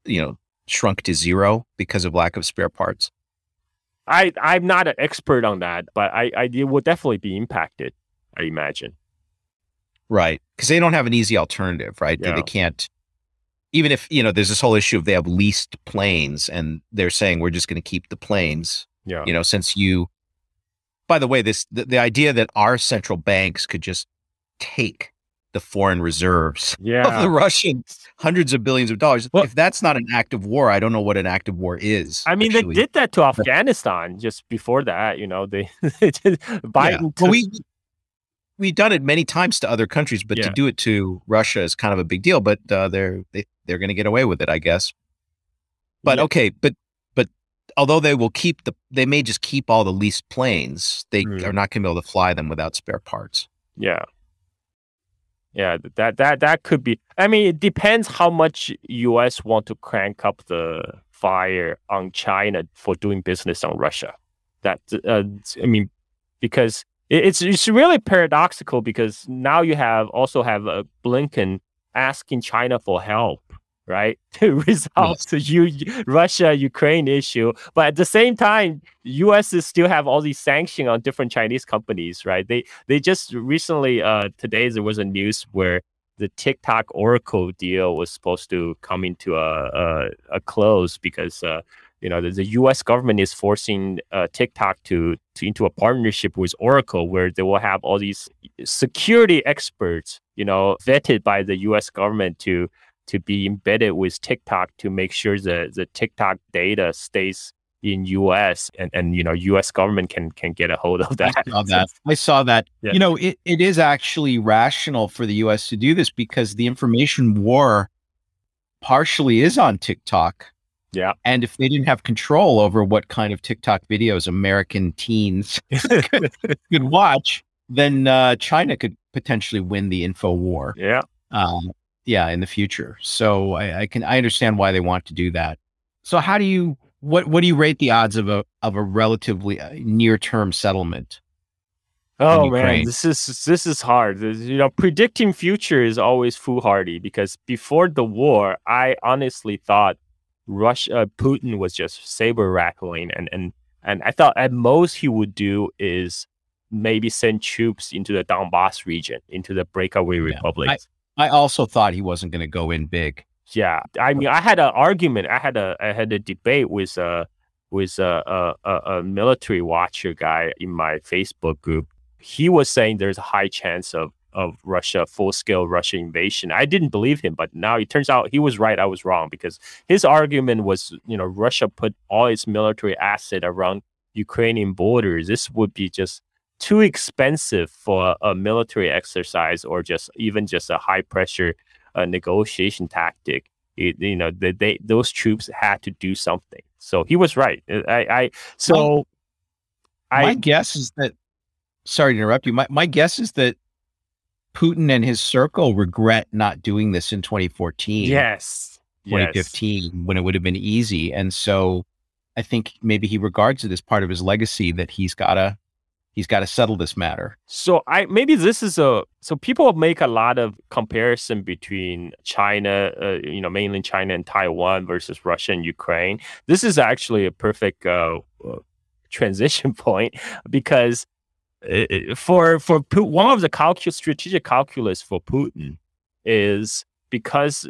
you know shrunk to zero because of lack of spare parts? I I'm not an expert on that, but I I it will definitely be impacted. I imagine. Right, because they don't have an easy alternative, right? Yeah. They, they can't even if you know there's this whole issue of they have leased planes and they're saying we're just going to keep the planes yeah you know since you by the way this the, the idea that our central banks could just take the foreign reserves yeah. of the Russians, hundreds of billions of dollars. Well, if that's not an act of war, I don't know what an act of war is. I mean, actually. they did that to Afghanistan just before that. You know, they, Biden. Yeah. Well, we we've done it many times to other countries, but yeah. to do it to Russia is kind of a big deal. But uh, they're they, they're going to get away with it, I guess. But yeah. okay, but but although they will keep the, they may just keep all the leased planes. They mm. are not going to be able to fly them without spare parts. Yeah, yeah, that that that could be. I mean, it depends how much U.S. want to crank up the fire on China for doing business on Russia. That uh, I mean, because it's it's really paradoxical because now you have also have a Blinken asking China for help, right, to resolve yes. the U- Russia Ukraine issue, but at the same time, U.S. is still have all these sanctions on different Chinese companies, right? They they just recently uh today there was a news where the TikTok Oracle deal was supposed to come into a a, a close because uh, you know the, the, U.S. government is forcing uh, TikTok to, to into a partnership with Oracle, where they will have all these security experts, you know, vetted by the U.S. government to to be embedded with TikTok to make sure the the TikTok data stays in US and, and you know US government can can get a hold of that. I saw that. I saw that. Yeah. You know, it, it is actually rational for the US to do this because the information war partially is on TikTok. Yeah. And if they didn't have control over what kind of TikTok videos American teens could, could, watch, then uh, China could potentially win the info war. Yeah. Um, yeah, in the future. So I, I can I understand why they want to do that. So how do you what what do you rate the odds of a of a relatively uh, near term settlement? Oh man, this is this is hard. You know, predicting future is always foolhardy because before the war, I honestly thought Russia uh, Putin was just saber rattling, and and and I thought at most he would do is maybe send troops into the Donbass region, into the breakaway yeah. republics. I, I also thought he wasn't going to go in big. Yeah, I mean, I had an argument. I had a I had a debate with a with a a, a military watcher guy in my Facebook group. He was saying there's a high chance of of Russia full scale Russian invasion. I didn't believe him, but now it turns out he was right. I was wrong because his argument was, you know, Russia put all its military asset around Ukrainian borders. This would be just too expensive for a military exercise or just even just a high pressure a negotiation tactic. It, you know, they, they those troops had to do something. So he was right. Uh, I, I so well, I my guess is that. Sorry to interrupt you. My my guess is that Putin and his circle regret not doing this in 2014. Yes. 2015 yes. when it would have been easy. And so I think maybe he regards it as part of his legacy that he's got to he's got to settle this matter. So I maybe this is a so people make a lot of comparison between China, uh, you know, mainland China and Taiwan versus Russia and Ukraine. This is actually a perfect uh, uh, transition point because it, for for one of the calculus, strategic calculus for Putin is because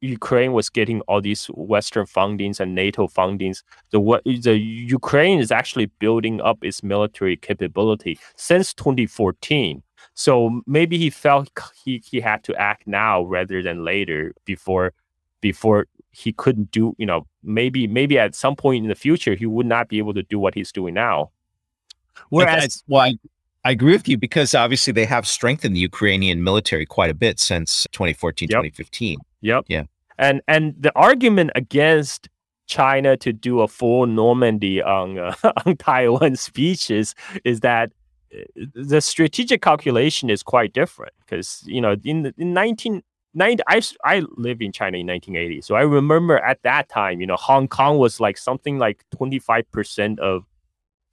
Ukraine was getting all these Western fundings and NATO fundings. The the Ukraine is actually building up its military capability since 2014. So maybe he felt he, he had to act now rather than later before before he couldn't do you know maybe maybe at some point in the future he would not be able to do what he's doing now. Whereas, well, I, I agree with you because obviously they have strengthened the Ukrainian military quite a bit since 2014, yep. 2015. Yep. Yeah. And and the argument against China to do a full Normandy on uh, on Taiwan speeches is that uh, the strategic calculation is quite different because you know in in 19 90, I, I live in China in 1980. So I remember at that time, you know, Hong Kong was like something like 25% of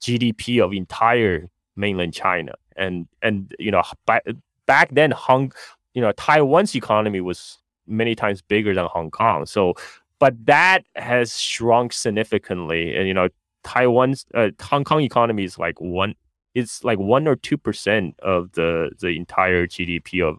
GDP of entire mainland China. And, and you know, back, back then, Hong, you know, Taiwan's economy was many times bigger than Hong Kong. So, but that has shrunk significantly. And you know, Taiwan's uh, Hong Kong economy is like one. It's like one or two percent of the the entire GDP of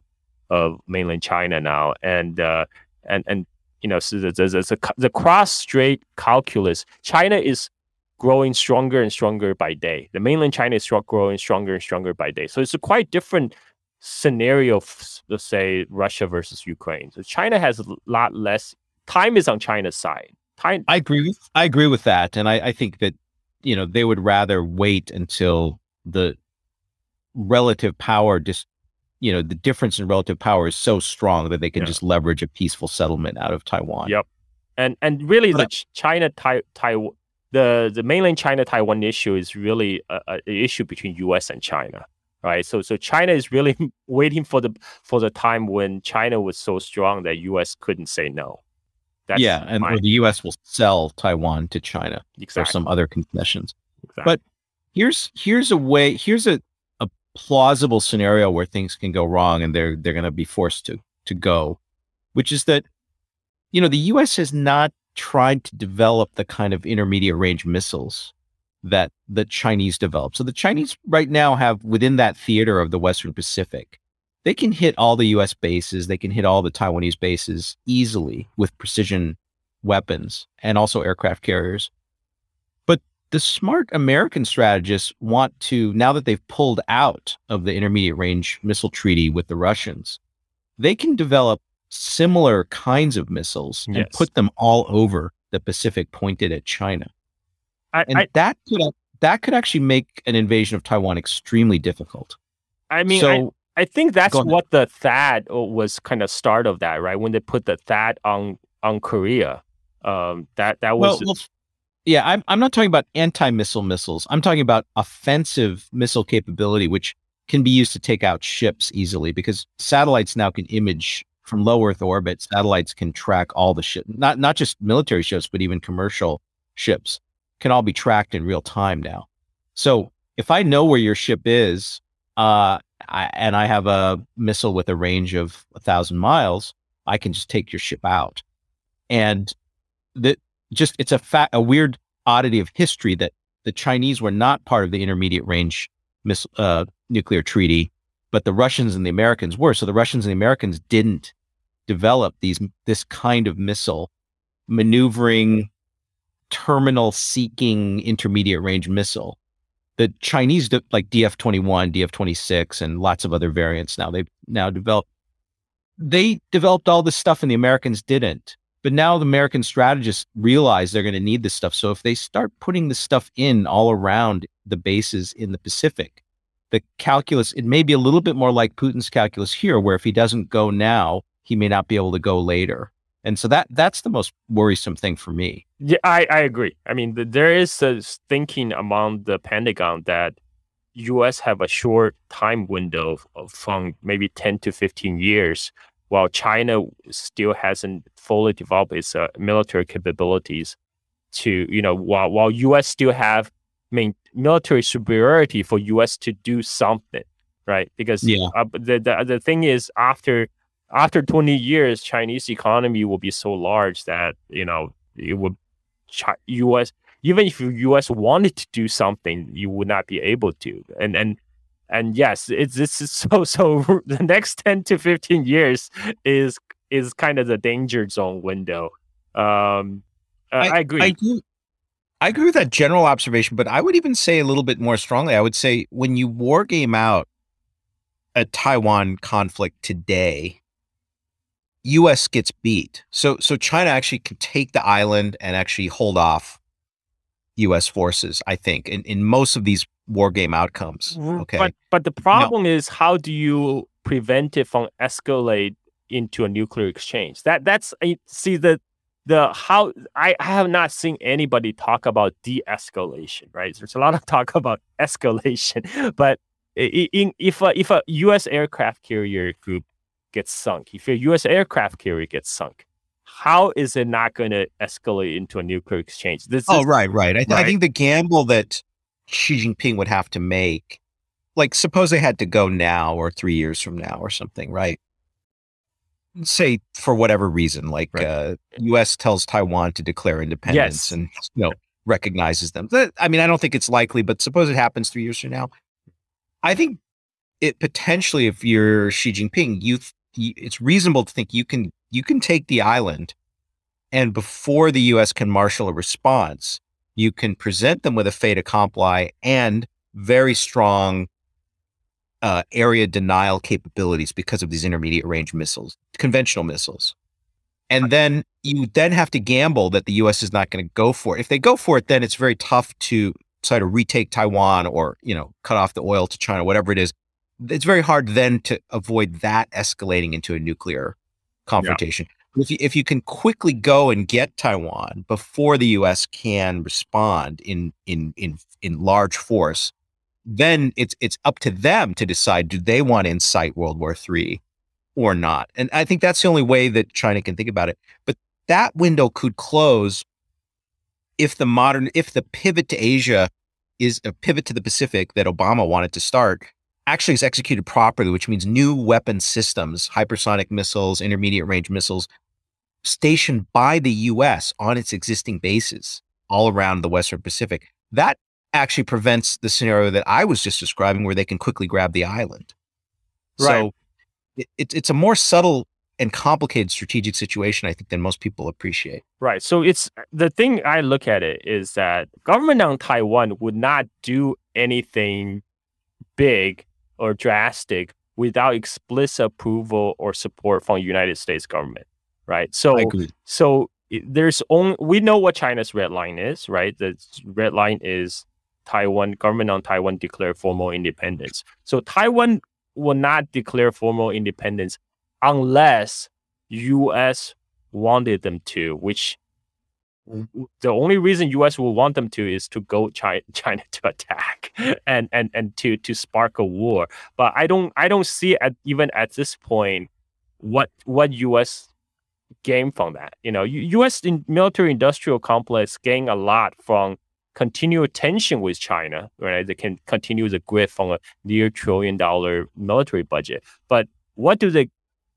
of mainland China now, and uh, and and you know, so there's, a, the cross strait calculus. China is growing stronger and stronger by day. The mainland China is growing stronger and stronger by day. So it's a quite different scenario, let's say Russia versus Ukraine. So China has a lot less time is on China's side. Time. I agree. With, I agree with that, and I, I think that you know they would rather wait until the relative power just you know the difference in relative power is so strong that they can yeah. just leverage a peaceful settlement out of Taiwan. Yep. And and really but, the China Taiwan the the mainland China Taiwan issue is really a, a issue between US and China right? So so China is really waiting for the for the time when China was so strong that U.S. couldn't say no. That's yeah, and the U.S. will sell Taiwan to China exactly. for some other concessions. Exactly. But here's here's a way here's a a plausible scenario where things can go wrong and they're they're going to be forced to to go, which is that you know the U.S. has not tried to develop the kind of intermediate range missiles that the Chinese developed. So the Chinese right now have within that theater of the Western Pacific, they can hit all the US bases, they can hit all the Taiwanese bases easily with precision weapons and also aircraft carriers. But the smart American strategists want to, now that they've pulled out of the intermediate range missile treaty with the Russians, they can develop similar kinds of missiles and put them all over the Pacific pointed at China. I, And I, that could that could actually make an invasion of Taiwan extremely difficult. I mean, I, so I think that's what the THAAD uh, was kind of start of that, right? When they put the THAAD on on Korea, um, that that well, was well, yeah, I'm I'm not talking about anti-missile missiles. I'm talking about offensive missile capability, which can be used to take out ships easily because satellites now can image from low Earth orbit. Satellites can track all the ship, not not just military ships, but even commercial ships can all be tracked in real time now. So if I know where your ship is, uh, I, and I have a missile with a range of a thousand miles, I can just take your ship out. And that just it's a fact, a weird oddity of history that the Chinese were not part of the intermediate range miss, uh, nuclear treaty, but the Russians and the Americans were. So the Russians and the Americans didn't develop these this kind of missile, maneuvering, terminal seeking intermediate range missile. The Chinese, like DF twenty one, DF twenty six, and lots of other variants now they've now developed. They developed all this stuff, and the Americans didn't. But now the American strategists realize they're going to need this stuff. So if they start putting this stuff in all around the bases in the Pacific, the calculus, it may be a little bit more like Putin's calculus here, where if he doesn't go now, he may not be able to go later. And so that that's the most worrisome thing for me. Yeah, I, I agree. I mean, th- there is a thinking among the Pentagon that U.S. have a short time window of, from maybe ten to fifteen years, while China still hasn't fully developed its uh, military capabilities. To you know, while while U.S. still have main military superiority for U.S. to do something, right? Because Yeah. uh, the, the the thing is after after 20 years chinese economy will be so large that you know it would us even if us wanted to do something you would not be able to and and and yes it's this is so so the next 10 to 15 years is is kind of the danger zone window um uh, I, agree I agree. I agree with that general observation, but I would even say a little bit more strongly. I would say when you war game out a Taiwan conflict today, U.S. gets beat. So so China actually can take the island and actually hold off U.S. forces. I think in, in most of these war game outcomes. Okay. But but the problem is how do you prevent it from escalate into a nuclear exchange? That that's see the the how I, I have not seen anybody talk about de-escalation. Right? There's a lot of talk about escalation, but in, if a, if a U.S. aircraft carrier group gets sunk, if a U.S. aircraft carrier gets sunk, how is it not going to escalate into a nuclear exchange? This Oh, is, right, right. I, th- I think the gamble that Xi Jinping would have to make, like, suppose they had to go now or three years from now or something, right? Say for whatever reason, like Right. uh, U.S. tells Taiwan to declare independence Yes. and you know recognizes them. That- I mean, I don't think it's likely, but suppose it happens three years from now. I think it potentially, if you're Xi Jinping, you, th- you it's reasonable to think you can you can take the island, and before the U.S. can marshal a response, you can present them with a fait accompli and very strong uh, area denial capabilities because of these intermediate range missiles, conventional missiles. And then you then have to gamble that the U.S. is not going to go for it. If they go for it, then it's very tough to try to retake Taiwan or you know cut off the oil to China, whatever it is. It's very hard then to avoid that escalating into a nuclear confrontation. If you, if you can quickly go and get Taiwan before the U.S. can respond in in in in large force, then it's it's up to them to decide do they want to incite World War III or not. And I think that's the only way that China can think about it. But that window could close if the modern if the pivot to Asia is a pivot to the Pacific that Obama wanted to start actually is executed properly, which means new weapon systems, hypersonic missiles, intermediate range missiles, stationed by the US on its existing bases all around the Western Pacific. That actually prevents the scenario that I was just describing where they can quickly grab the island. Right. So it, it's it's a more subtle and complicated strategic situation, I think, than most people appreciate. Right. So it's the thing I look at it is that government on Taiwan would not do anything big or drastic without explicit approval or support from the United States government. Right. So so there's only we know what China's red line is, right? The red line is Taiwan government on Taiwan declare formal independence. So Taiwan will not declare formal independence unless US wanted them to, which the only reason US will want them to is to go China, China to attack and, and, and to, to spark a war. But I don't I don't see at even at this point what what US gain from that. You know, US in military industrial complex gain a lot from continued tension with China, right? They can continue the grip on a near trillion dollar military budget. But what do they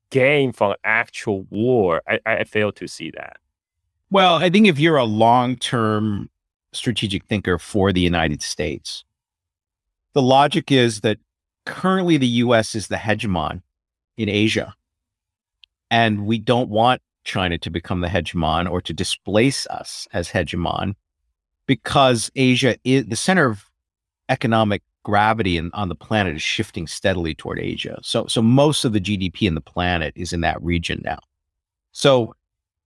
gain from actual war? I, I fail to see that. Well, I think if you're a long term strategic thinker for the United States, the logic is that currently the US is the hegemon in Asia. And we don't want China to become the hegemon or to displace us as hegemon because Asia is the center of economic gravity in, on the planet is shifting steadily toward Asia. So, so most of the GDP in the planet is in that region now. So,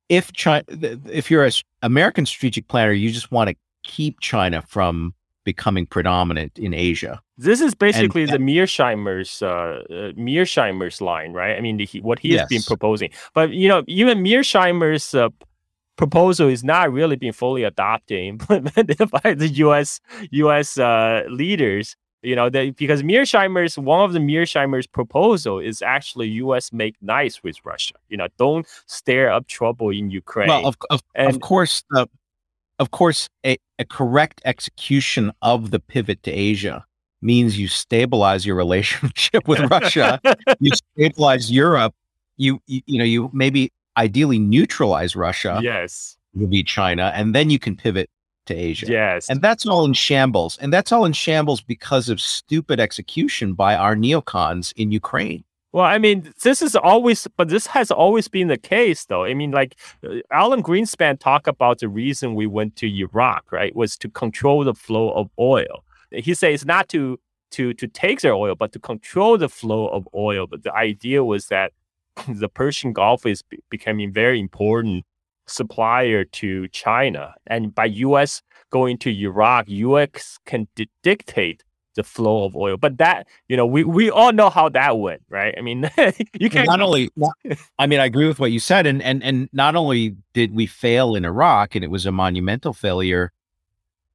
if China, if you're an American strategic planner, you just want to keep China from becoming predominant in Asia. This is basically and, the Mearsheimer's uh, uh, Mearsheimer's line, right? I mean, the, what he yes. has been proposing. But you know, even Mearsheimer's uh, proposal is not really being fully adopted implemented by the U.S. U.S. Uh, leaders. You know, that because Mearsheimer's one of the Mearsheimer's proposal is actually U.S. make nice with Russia. You know, don't stir up trouble in Ukraine. Well, of, of, and, of course, uh, of course, a, a correct execution of the pivot to Asia means you stabilize your relationship with Russia, you stabilize Europe, you, you you know you maybe ideally neutralize Russia. Yes. Will be China, and then you can pivot to Asia. Yes. And that's all in shambles. And that's all in shambles because of stupid execution by our neocons in Ukraine. Well, I mean, this is always, but this has always been the case, though. I mean, like uh, Alan Greenspan talked about the reason we went to Iraq, right, was to control the flow of oil. He says not to to to take their oil, but to control the flow of oil. But the idea was that the Persian Gulf is be- becoming very important supplier to China, and by U.S. going to Iraq, U.S. can di- dictate the flow of oil. But that, you know, we, we all know how that went, right? I mean, you can not only. I mean, I agree with what you said, and and and not only did we fail in Iraq, and it was a monumental failure.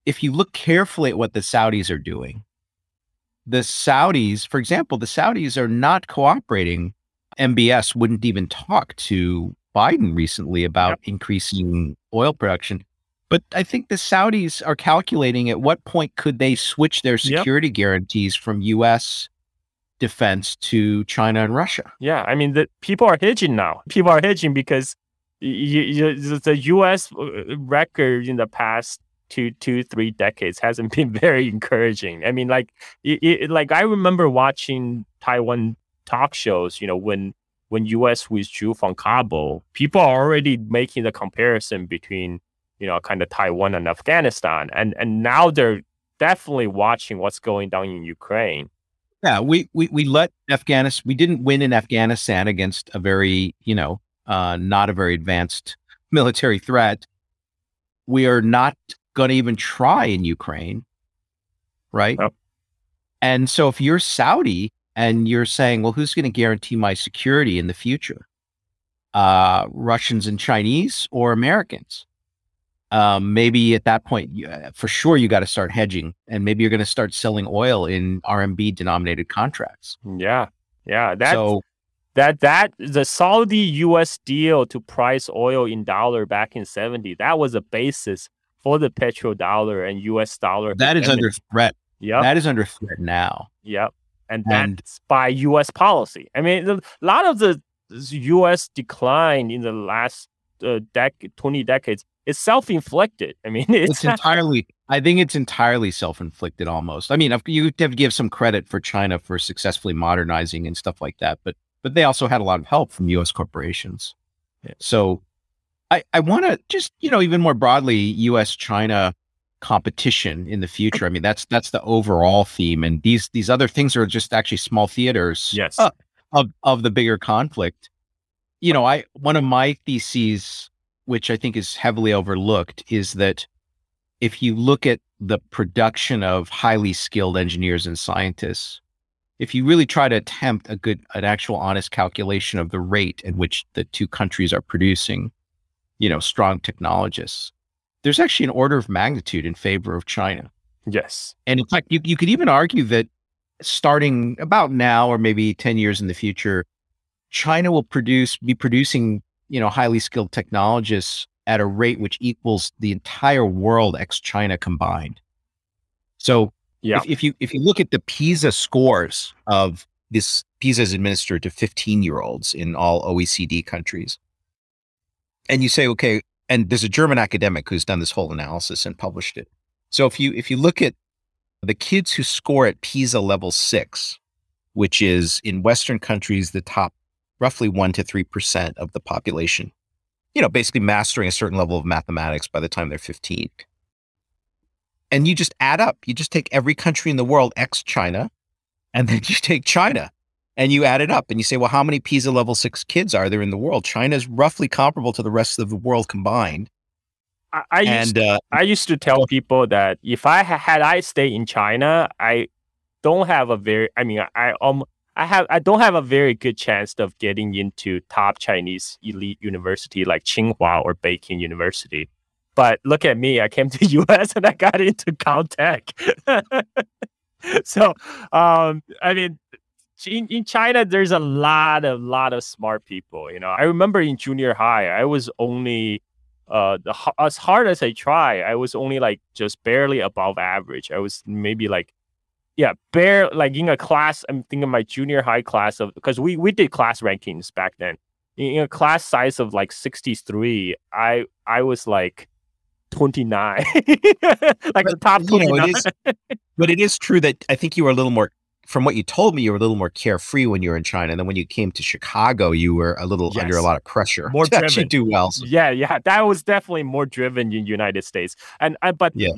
If you look carefully at what the Saudis are doing, the Saudis, for example, the Saudis are not cooperating. MBS wouldn't even talk to Biden recently about yep. increasing oil production. But I think the Saudis are calculating at what point could they switch their security yep. guarantees from U.S. defense to China and Russia. Yeah, I mean, the people are hedging now. People are hedging because the U.S. Uh, record in the past two, two, three decades hasn't been very encouraging. I mean, like, it, it, like I remember watching Taiwan talk shows. You know, when when U.S. withdrew from Kabul, people are already making the comparison between you know, kind of Taiwan and Afghanistan. And and now they're definitely watching what's going down in Ukraine. Yeah, we we we let Afghanistan we didn't win in Afghanistan against a very, you know, uh not a very advanced military threat. We are not going to even try in Ukraine. Right? Oh. And so if you're Saudi and you're saying, well, who's going to guarantee my security in the future? Uh, Russians and Chinese or Americans? um, maybe at that point, you, uh, for sure, you got to start hedging, and maybe you're going to start selling oil in RMB denominated contracts. Yeah, yeah. That so, that that the Saudi U.S. deal to price oil in dollar back in '70 that was a basis for the petrodollar and U.S. dollar. That is under threat. Yeah, that is under threat now. Yep, and, and that's by U.S. policy. I mean, a lot of the U.S. decline in the last uh, dec- 20 decades is self-inflicted. I mean, it's, it's entirely. I think it's entirely self-inflicted. Almost. I mean, you have to give some credit for China for successfully modernizing and stuff like that, but but they also had a lot of help from U.S. corporations. Yeah. So I, I want to just, you know, even more broadly, U.S. China competition in the future. I mean, that's that's the overall theme, and these these other things are just actually small theaters Yes. uh, of of the bigger conflict. You know, I one of my theses, which I think is heavily overlooked, is that if you look at the production of highly skilled engineers and scientists, if you really try to attempt a good, an actual honest calculation of the rate at which the two countries are producing, you know, strong technologists, there's actually an order of magnitude in favor of China. yes. And in fact, you, you could even argue that starting about now or maybe 10 years in the future, China will produce, be producing, you know, highly skilled technologists at a rate which equals the entire world ex China combined. So Yeah. if, if you if you look at the PISA scores of this, PISA is administered to 15 year olds in all OECD countries, and you say, okay, and there's a German academic who's done this whole analysis and published it. So if you if you look at the kids who score at PISA level six, which is in Western countries the top roughly one to three percent of the population, you know, basically mastering a certain level of mathematics by the time they're 15 and you just add up. You just take every country in the world, ex China, and then you take China and you add it up and you say, well, how many PISA level six kids are there in the world? China is roughly comparable to the rest of the world combined. I, I used And uh, I used to tell people that if I had I stayed in China, I don't have a very I mean I um I have I don't have a very good chance of getting into top Chinese elite university like Tsinghua or Beijing University. But look at me, I came to US and I got into Caltech. so um I mean in, in China there's a lot of lot of smart people, you know. I remember in junior high, I was only uh the, as hard as I try, I was only like just barely above average. I was maybe like yeah, bare like in a class. I'm thinking my junior high class of because we we did class rankings back then. In, in a class size of like 63, I I was like 29, like the top you know, it is, but it is true that I think you were a little more, from what you told me, you were a little more carefree when you were in China. And then when you came to Chicago, you were a little under a lot of pressure More to actually driven. do well. So, yeah yeah that was definitely more driven in united states and I, but Yeah.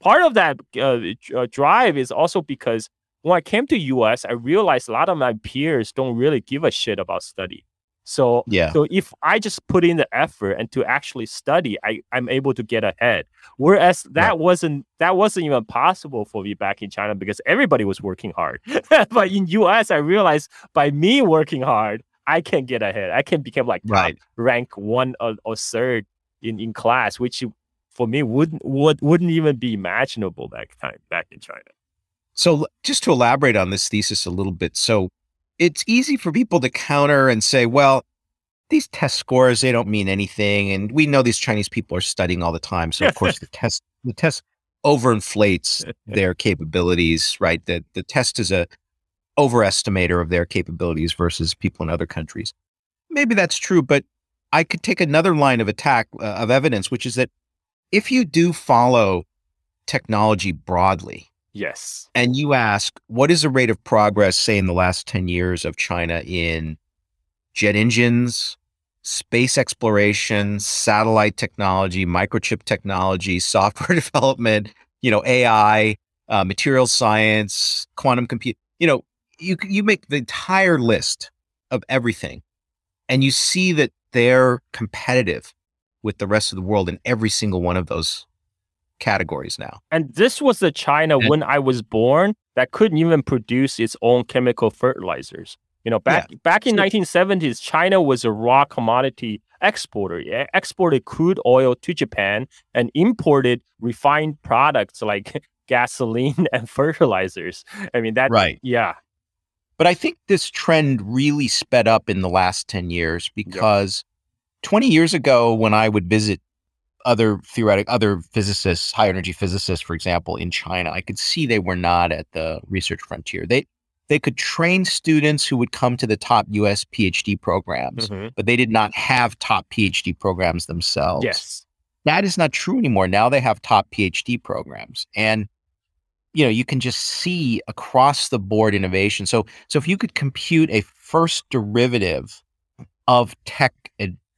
part of that uh, uh, drive is also because when i came to us i realized a lot of my peers don't really give a shit about study so yeah. so if i just put in the effort and to actually study i i'm able to get ahead whereas that Right. wasn't that wasn't even possible for me back in china because everybody was working hard but in us i realized by me working hard i can get ahead i can become like Right. rank one or, or third in, in class, which for me wouldn't would wouldn't even be imaginable back time back in China. So just to elaborate on this thesis a little bit, so it's easy for people to counter and say, well, these test scores they don't mean anything, and we know these Chinese people are studying all the time, so of course the test the test overinflates their capabilities, right? The the test is a overestimator of their capabilities versus people in other countries. Maybe that's true, but I could take another line of attack uh, of evidence, which is that if you do follow technology broadly, Yes. and you ask, what is the rate of progress, say, in the last 10 years of China in jet engines, space exploration, satellite technology, microchip technology, software development, you know, AI, uh, material science, quantum compute, you know, you, you make the entire list of everything and you see that they're competitive with the rest of the world in every single one of those categories now. And this was the China And- when I was born that couldn't even produce its own chemical fertilizers. You know, back back in 1970s, China was a raw commodity exporter. It exported crude oil to Japan and imported refined products like gasoline and fertilizers. I mean that Right. yeah. But I think this trend really sped up in the last 10 years because 20 years ago, when I would visit other theoretic, other physicists, high energy physicists, for example, in China, I could see they were not at the research frontier. They, they could train students who would come to the top US PhD programs, Mhm. but they did not have top PhD programs themselves. Yes. That is not true anymore. Now they have top PhD programs. And you know, you can just see across the board innovation. So so if you could compute a first derivative of tech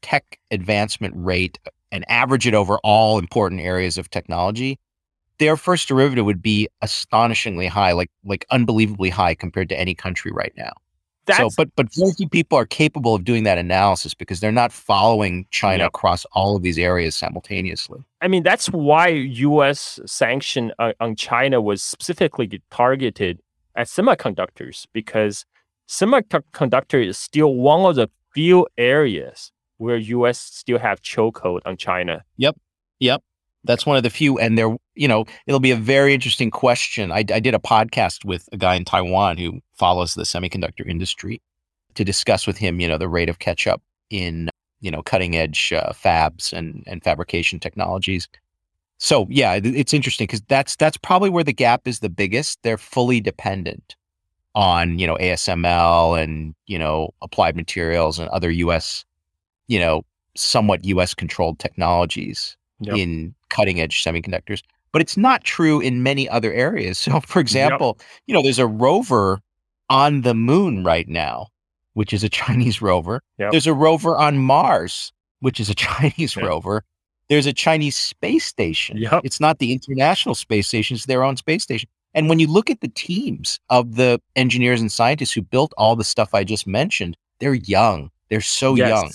tech advancement rate and average it over all important areas of technology, their first derivative would be astonishingly high, like like unbelievably high compared to any country right now. That's, so, but but very few people are capable of doing that analysis because they're not following China Yep. across all of these areas simultaneously. I mean, that's why U.S. sanction on, on China was specifically targeted at semiconductors because semiconductor is still one of the few areas where U.S. still have chokehold on China. Yep. Yep. That's one of the few, and there, you know, it'll be a very interesting question. I, I did a podcast with a guy in Taiwan who follows the semiconductor industry to discuss with him, you know, the rate of catch up in, you know, cutting edge uh, fabs and and fabrication technologies. So yeah, it's interesting because that's that's probably where the gap is the biggest. They're fully dependent on you know ASML and you know applied materials and other U.S. you know somewhat U.S. controlled technologies Yep. in cutting edge semiconductors. But it's not true in many other areas. So, for example, you know, there's a rover on the moon right now, which is a Chinese rover. Yep. There's a rover on Mars, which is a Chinese Yep. rover. There's a Chinese space station. Yep. It's not the International Space Station, it's their own space station. And when you look at the teams of the engineers and scientists who built all the stuff I just mentioned, they're young. They're so Yes. young.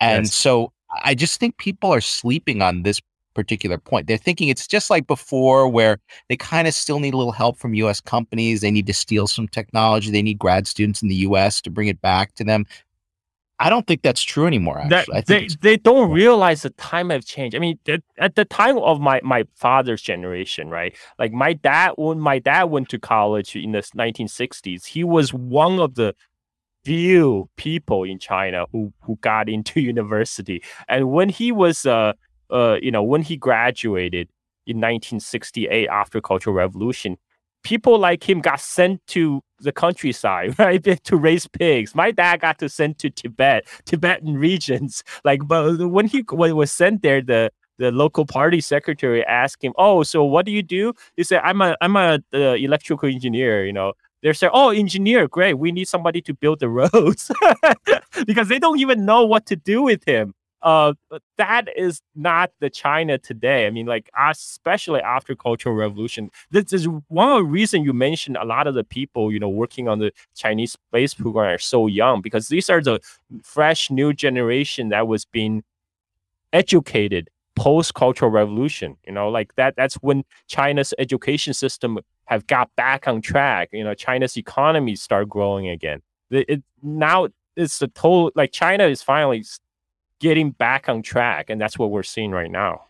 And Yes. so I just think people are sleeping on this particular point. They're thinking it's just like before, where they kind of still need a little help from US companies. They need to steal some technology. They need grad students in the US to bring it back to them. I don't think that's true anymore, that actually. I think they, they don't realize the time have changed. I mean, th- at the time of my my father's generation, right? Like my dad, when my dad went to college in the 1960s, he was one of the few people in China who who got into university. And when he was uh uh you know when he graduated in 1968 after Cultural Revolution, people like him got sent to the countryside, right, to raise pigs. My dad got to sent to Tibet, Tibetan regions. Like, but when he when he was sent there, the the local party secretary asked him, "Oh, so what do you do?" He said, "I'm a I'm a uh, electrical engineer." You know, they say, "Oh, engineer, great. We need somebody to build the roads," because they don't even know what to do with him. Uh, but that is not the China today. I mean, like especially after Cultural Revolution, this is one of the reason you mentioned a lot of the people you know working on the Chinese space program are so young because these are the fresh new generation that was being educated post Cultural Revolution. You know, like that. That's when China's education system have got back on track. You know, China's economy start growing again. The- It, now it's the total like China is finally getting back on track, and that's what we're seeing right now.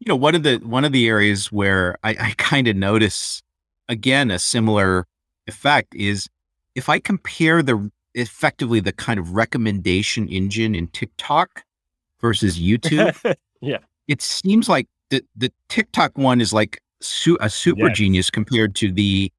you know one of the one of the areas where i, I kind of notice again a similar effect is if i compare the effectively the kind of recommendation engine in tiktok versus youtube yeah. it seems like the the tiktok one is like su- a super Yes. genius compared to the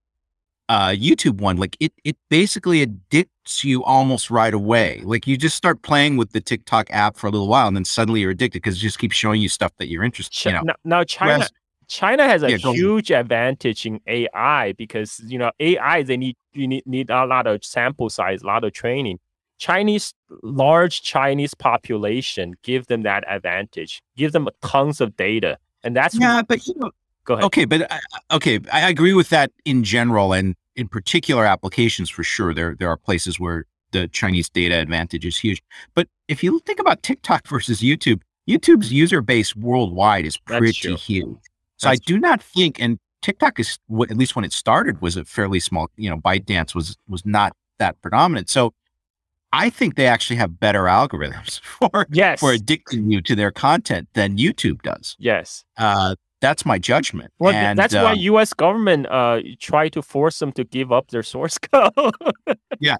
uh, YouTube one. Like it, it basically addicts you almost right away. Like you just start playing with the TikTok app for a little while, and then suddenly you're addicted because it just keeps showing you stuff that you're interested. Chi- You know, now, now China Whereas- China has a Yeah, huge advantage in AI because you know AI they need you need, need a lot of sample size, a lot of training. Chinese large Chinese population give them that advantage, give them tons of data, and that's yeah, but you know, go ahead. okay, but I, I- okay, I agree with that in general, and in particular applications for sure. There, there are places where the Chinese data advantage is huge. But if you think about TikTok versus YouTube, YouTube's user base worldwide is pretty huge. So I That's do not think, and TikTok is at least when it started was a fairly small. You know, ByteDance was was not that predominant. So I think they actually have better algorithms for Yes, for addicting you to their content than YouTube does. yes. Uh, that's my judgment. Well, and, that's why um, U.S. government uh try to force them to give up their source code. Yeah.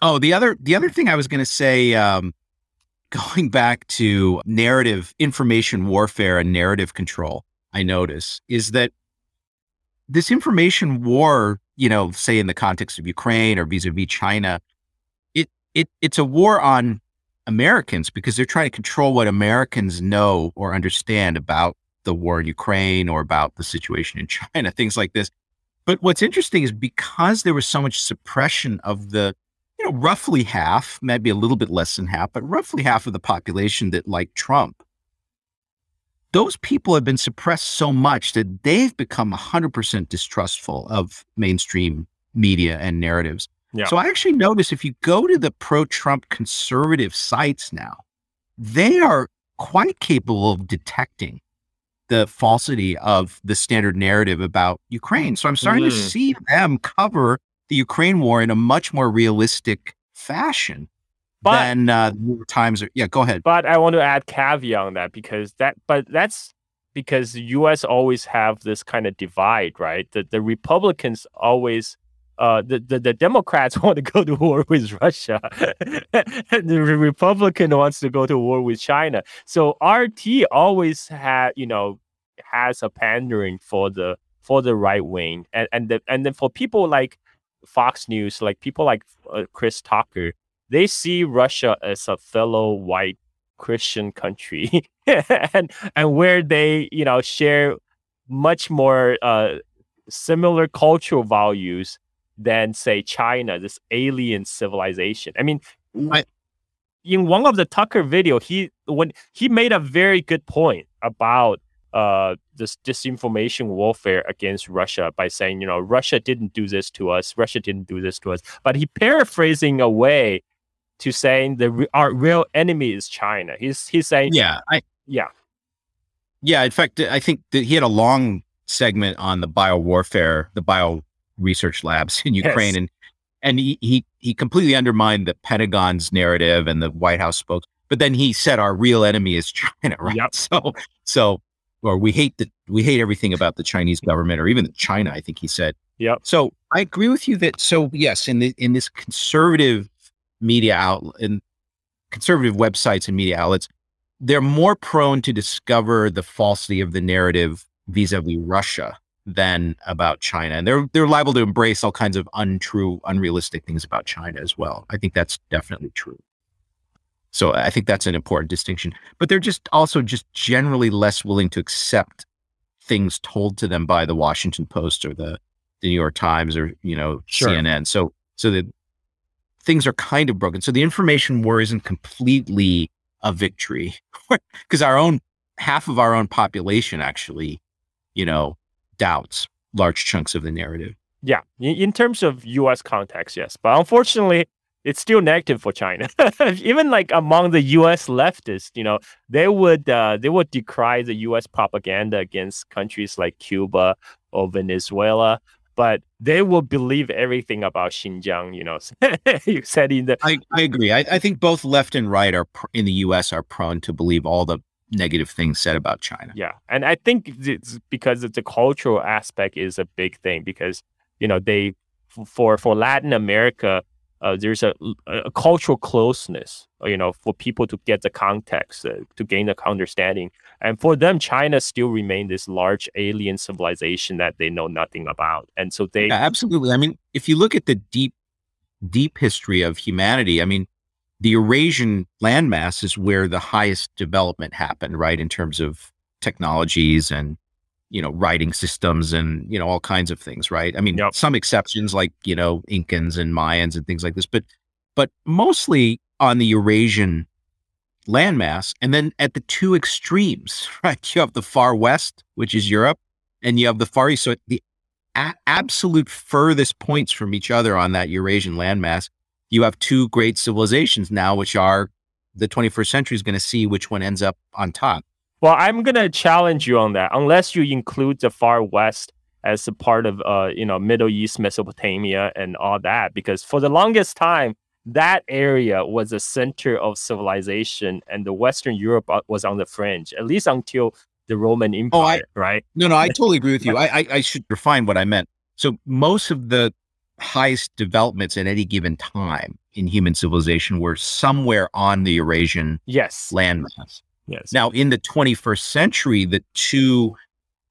Oh, the other the other thing I was going to say, um, going back to narrative information warfare and narrative control, I notice is that this information war, you know, say in the context of Ukraine or vis-a-vis China, it it it's a war on Americans because they're trying to control what Americans know or understand about the war in Ukraine or about the situation in China, things like this. But what's interesting is because there was so much suppression of the, you know, roughly half, maybe a little bit less than half, but roughly half of the population that like Trump, those people have been suppressed so much that they've become 100% distrustful of mainstream media and narratives. Yeah. So I actually notice if you go to the pro Trump conservative sites now, they are quite capable of detecting the falsity of the standard narrative about Ukraine. So I'm starting to Mm. see them cover the Ukraine war in a much more realistic fashion But- than uh, the Times. Are, yeah, go ahead. But I want to add caveat on that because that, but that's because the U.S. always have this kind of divide, right? The the Republicans always, uh, the the, the Democrats want to go to war with Russia, the Republican wants to go to war with China. So RT always had, you know, has a pandering for the for the right wing, and and the, and then for people like Fox News, like people like uh, Chris Tucker, they see Russia as a fellow white Christian country, and and where they you know share much more uh, similar cultural values than say China, this alien civilization. I mean, I- in one of the Tucker video, he when he made a very good point about uh this disinformation warfare against Russia by saying, you know, Russia didn't do this to us, Russia didn't do this to us, but he paraphrasing away to saying the our real enemy is China. He's he's saying, Yeah, I, yeah, Yeah, in fact, I think that he had a long segment on the bio warfare, the bio research labs in Ukraine, Yes. and and he, he he completely undermined the Pentagon's narrative and the White House spokes. But then he said our real enemy is China, right? Yep. So so or we hate the we hate everything about the Chinese government or even China. I think he said. Yep. So I agree with you that so yes, in the in this conservative media outlet in conservative websites and media outlets, they're more prone to discover the falsity of the narrative vis-a-vis Russia than about China. And they're they're liable to embrace all kinds of untrue, unrealistic things about China as well. I think that's definitely true. So I think that's an important distinction. But they're just also just generally less willing to accept things told to them by the Washington Post or the, the New York Times or, you know, Sure. CNN. So so the things are kind of broken. So the information war isn't completely a victory because our own half of our own population actually, you know, doubts large chunks of the narrative. yeah. In, terms of U.S. context, yes, but unfortunately, it's still negative for China. Even like among the U.S. leftists, you know, they would uh, they would decry the U.S. propaganda against countries like Cuba or Venezuela, but they will believe everything about Xinjiang. You know, you said in the I, I agree. I, I think both left and right are pr- in the U.S. are prone to believe all the negative things said about China. Yeah, and I think it's because the cultural aspect is a big thing because you know they for for Latin America, uh, there's a, a cultural closeness, you know, for people to get the context uh, to gain the understanding, and for them, China still remain this large alien civilization that they know nothing about, and so they Yeah, absolutely. I mean, if you look at the deep, deep history of humanity, I mean, the Eurasian landmass is where the highest development happened, right? In terms of technologies and, you know, writing systems and, you know, all kinds of things, right? I mean, Yep. some exceptions like, you know, Incans and Mayans and things like this, but, but mostly on the Eurasian landmass. And then at the two extremes, right? You have the far west, which is Europe, and you have the far east. So the a- absolute furthest points from each other on that Eurasian landmass, you have two great civilizations now, which are the 21st century is going to see which one ends up on top. Well, I'm gonna challenge you on that. Unless you include the far west as a part of, uh, you know, Middle East, Mesopotamia, and all that, because for the longest time, that area was the center of civilization, and the Western Europe uh, was on the fringe, at least until the Roman Empire, Oh, I- right? No, no, I totally agree with you. I, I, I should refine what I meant. So most of the highest developments at any given time in human civilization were somewhere on the Eurasian Yes, landmass. yes. Now, in the 21st century, the two,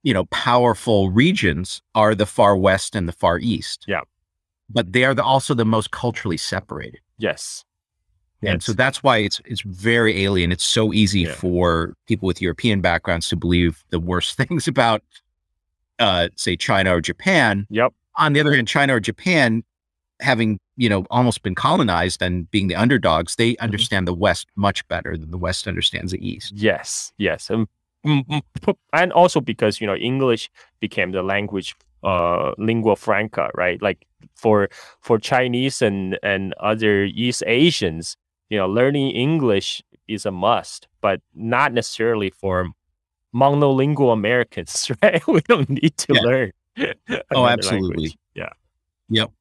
you know, powerful regions are the far west and the far east. Yeah. But they are the, also the most culturally separated. yes, And so that's why it's it's very alien. It's so easy Yeah. for people with European backgrounds to believe the worst things about uh say China or Japan yep, on the other hand, China or Japan, having you know almost been colonized and being the underdogs, they Mm-hmm. understand the West much better than the West understands the East. Yes, yes, and mm, mm, p- and also because you know English became the language, uh, lingua franca, right? Like for for Chinese and and other East Asians, you know, learning English is a must, but not necessarily for monolingual Americans, right? we don't need to Yeah. learn. Oh, absolutely. language. Yeah. Yep.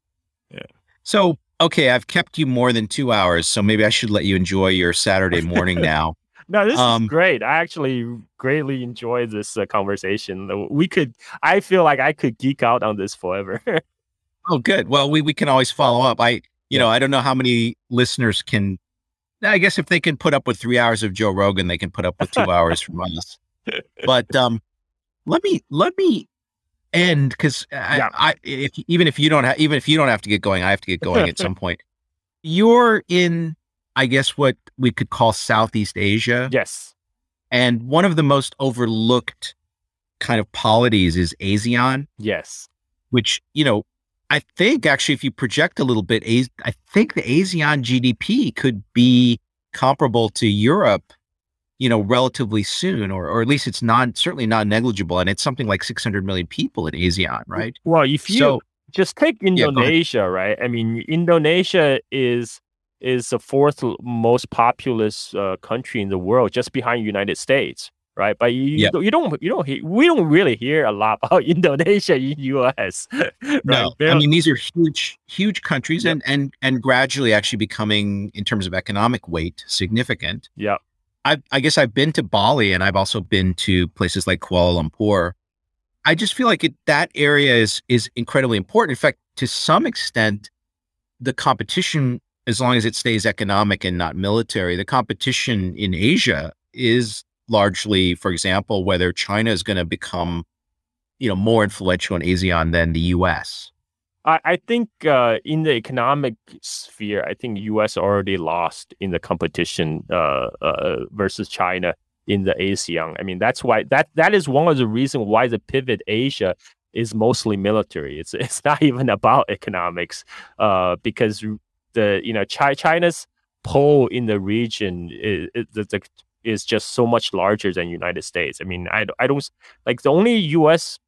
Yeah. So, okay, I've kept you more than two hours, so maybe I should let you enjoy your Saturday morning now. No, this Um, is great. I actually greatly enjoyed this uh, conversation. We could, I feel like I could geek out on this forever. Oh, good. Well, we, we can always follow up. I, you know, I don't know how many listeners can. I guess if they can put up with three hours of Joe Rogan, they can put up with two hours from us. But um, let me let me end because Yeah. I if even if you don't have even if you don't have to get going, I have to get going at some point. You're in, I guess, what we could call Southeast Asia. yes. And one of the most overlooked kind of polities is ASEAN, Yes. which, you know, I think actually, if you project a little bit, I think the ASEAN GDP could be comparable to Europe, you know, relatively soon, or, or at least it's not certainly not negligible. And it's something like 600 million people in ASEAN, right? Well, if you So, just take. Indonesia, right? I mean, Indonesia is is the fourth most populous uh, country in the world, just behind the United States, right? But you don't- you don't you don't hear, we don't really hear a lot about Indonesia in U.S. right? no, I mean, these are huge, huge countries Yep. and, and, and gradually actually becoming, in terms of economic weight, significant. yeah, I, I guess I've been to Bali and I've also been to places like Kuala Lumpur. I just feel like it, that area is is incredibly important. In fact, to some extent, the competition, as long as it stays economic and not military, the competition in Asia is largely, for example, whether China is going to become, you know, more influential in ASEAN than the U.S. I, I think uh, in the economic sphere, I think U.S. already lost in the competition uh, uh, versus China in the ASEAN. I mean, that's why that that is one of the reasons why the pivot Asia is mostly military. It's it's not even about economics, uh, because the you know Chi- China's pull in the region is, is, is just so much larger than United States. I mean, I I don't like the only U.S.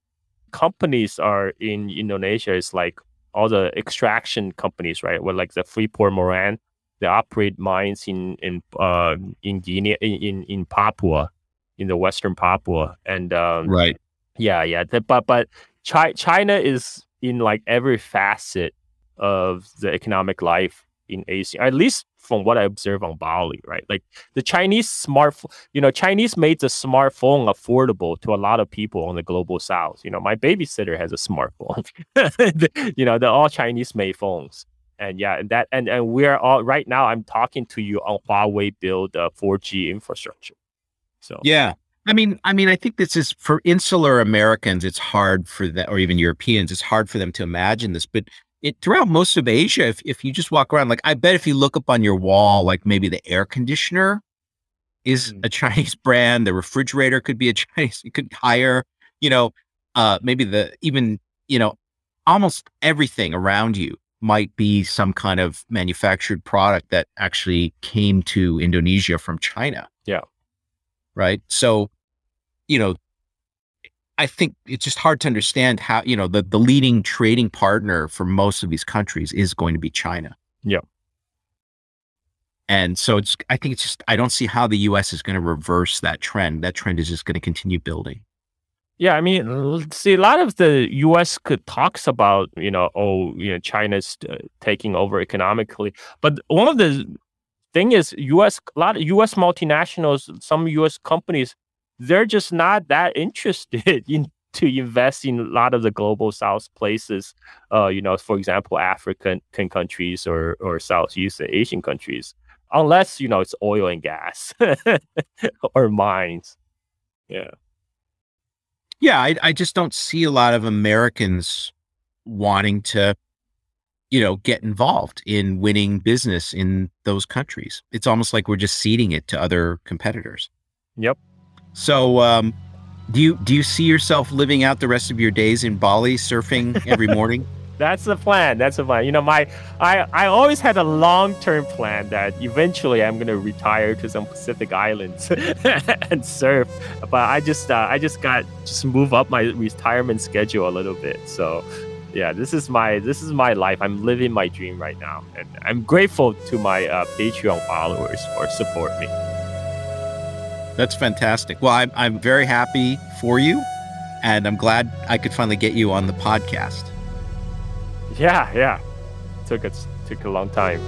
companies are in Indonesia is like all the extraction companies, right? With like the Freeport Moran, they operate mines in in uh, in Guinea, in in Papua, in the western Papua, and um, Right. yeah, yeah. The- but but Chi- China is in like every facet of the economic life in Asia, at least from what I observe on Bali, right? Like the Chinese smartphone, you know, Chinese made the smartphone affordable to a lot of people on the global south. You know, my babysitter has a smartphone. you know, they're all Chinese made phones. And yeah, and that and and we're all right now. I'm talking to you on Huawei build uh, 4G infrastructure. So Yeah. I mean, I mean, I think this is for insular Americans, it's hard for that, or even Europeans, it's hard for them to imagine this. But it throughout most of Asia, if, if you just walk around, like I bet if you look up on your wall, like maybe the air conditioner is Mm. a Chinese brand, the refrigerator could be a Chinese, you could hire, you know, uh maybe the even, you know, almost everything around you might be some kind of manufactured product that actually came to Indonesia from China. Yeah. Right. So, you know, I think it's just hard to understand how, you know, the, the leading trading partner for most of these countries is going to be China. Yeah. And so it's, I think it's just, I don't see how the US is going to reverse that trend. That trend is just going to continue building. Yeah, I mean, see, a lot of the U.S. could talks about, you know, oh, you know, China's uh, taking over economically, but one of the thing is, U.S. a lot of U.S. multinationals, some U.S. companies, they're just not that interested in to invest in a lot of the global South places. Uh, you know, for example, African countries or or Southeast Asian countries, unless you know it's oil and gas or mines. Yeah. Yeah. I, I just don't see a lot of Americans wanting to, you know, get involved in winning business in those countries. It's almost like we're just ceding it to other competitors. Yep. So, um, do you do you see yourself living out the rest of your days in Bali, surfing every morning? that's the plan. That's the plan. You know, my I I always had a long term plan that eventually I'm gonna retire to some Pacific islands and surf. But I just uh, I just got just move up my retirement schedule a little bit. So yeah, this is my this is my life. I'm living my dream right now, and I'm grateful to my uh, Patreon followers for support me. That's fantastic. Well, I'm I'm very happy for you, and I'm glad I could finally get you on the podcast. Yeah, yeah. Took a took a long time.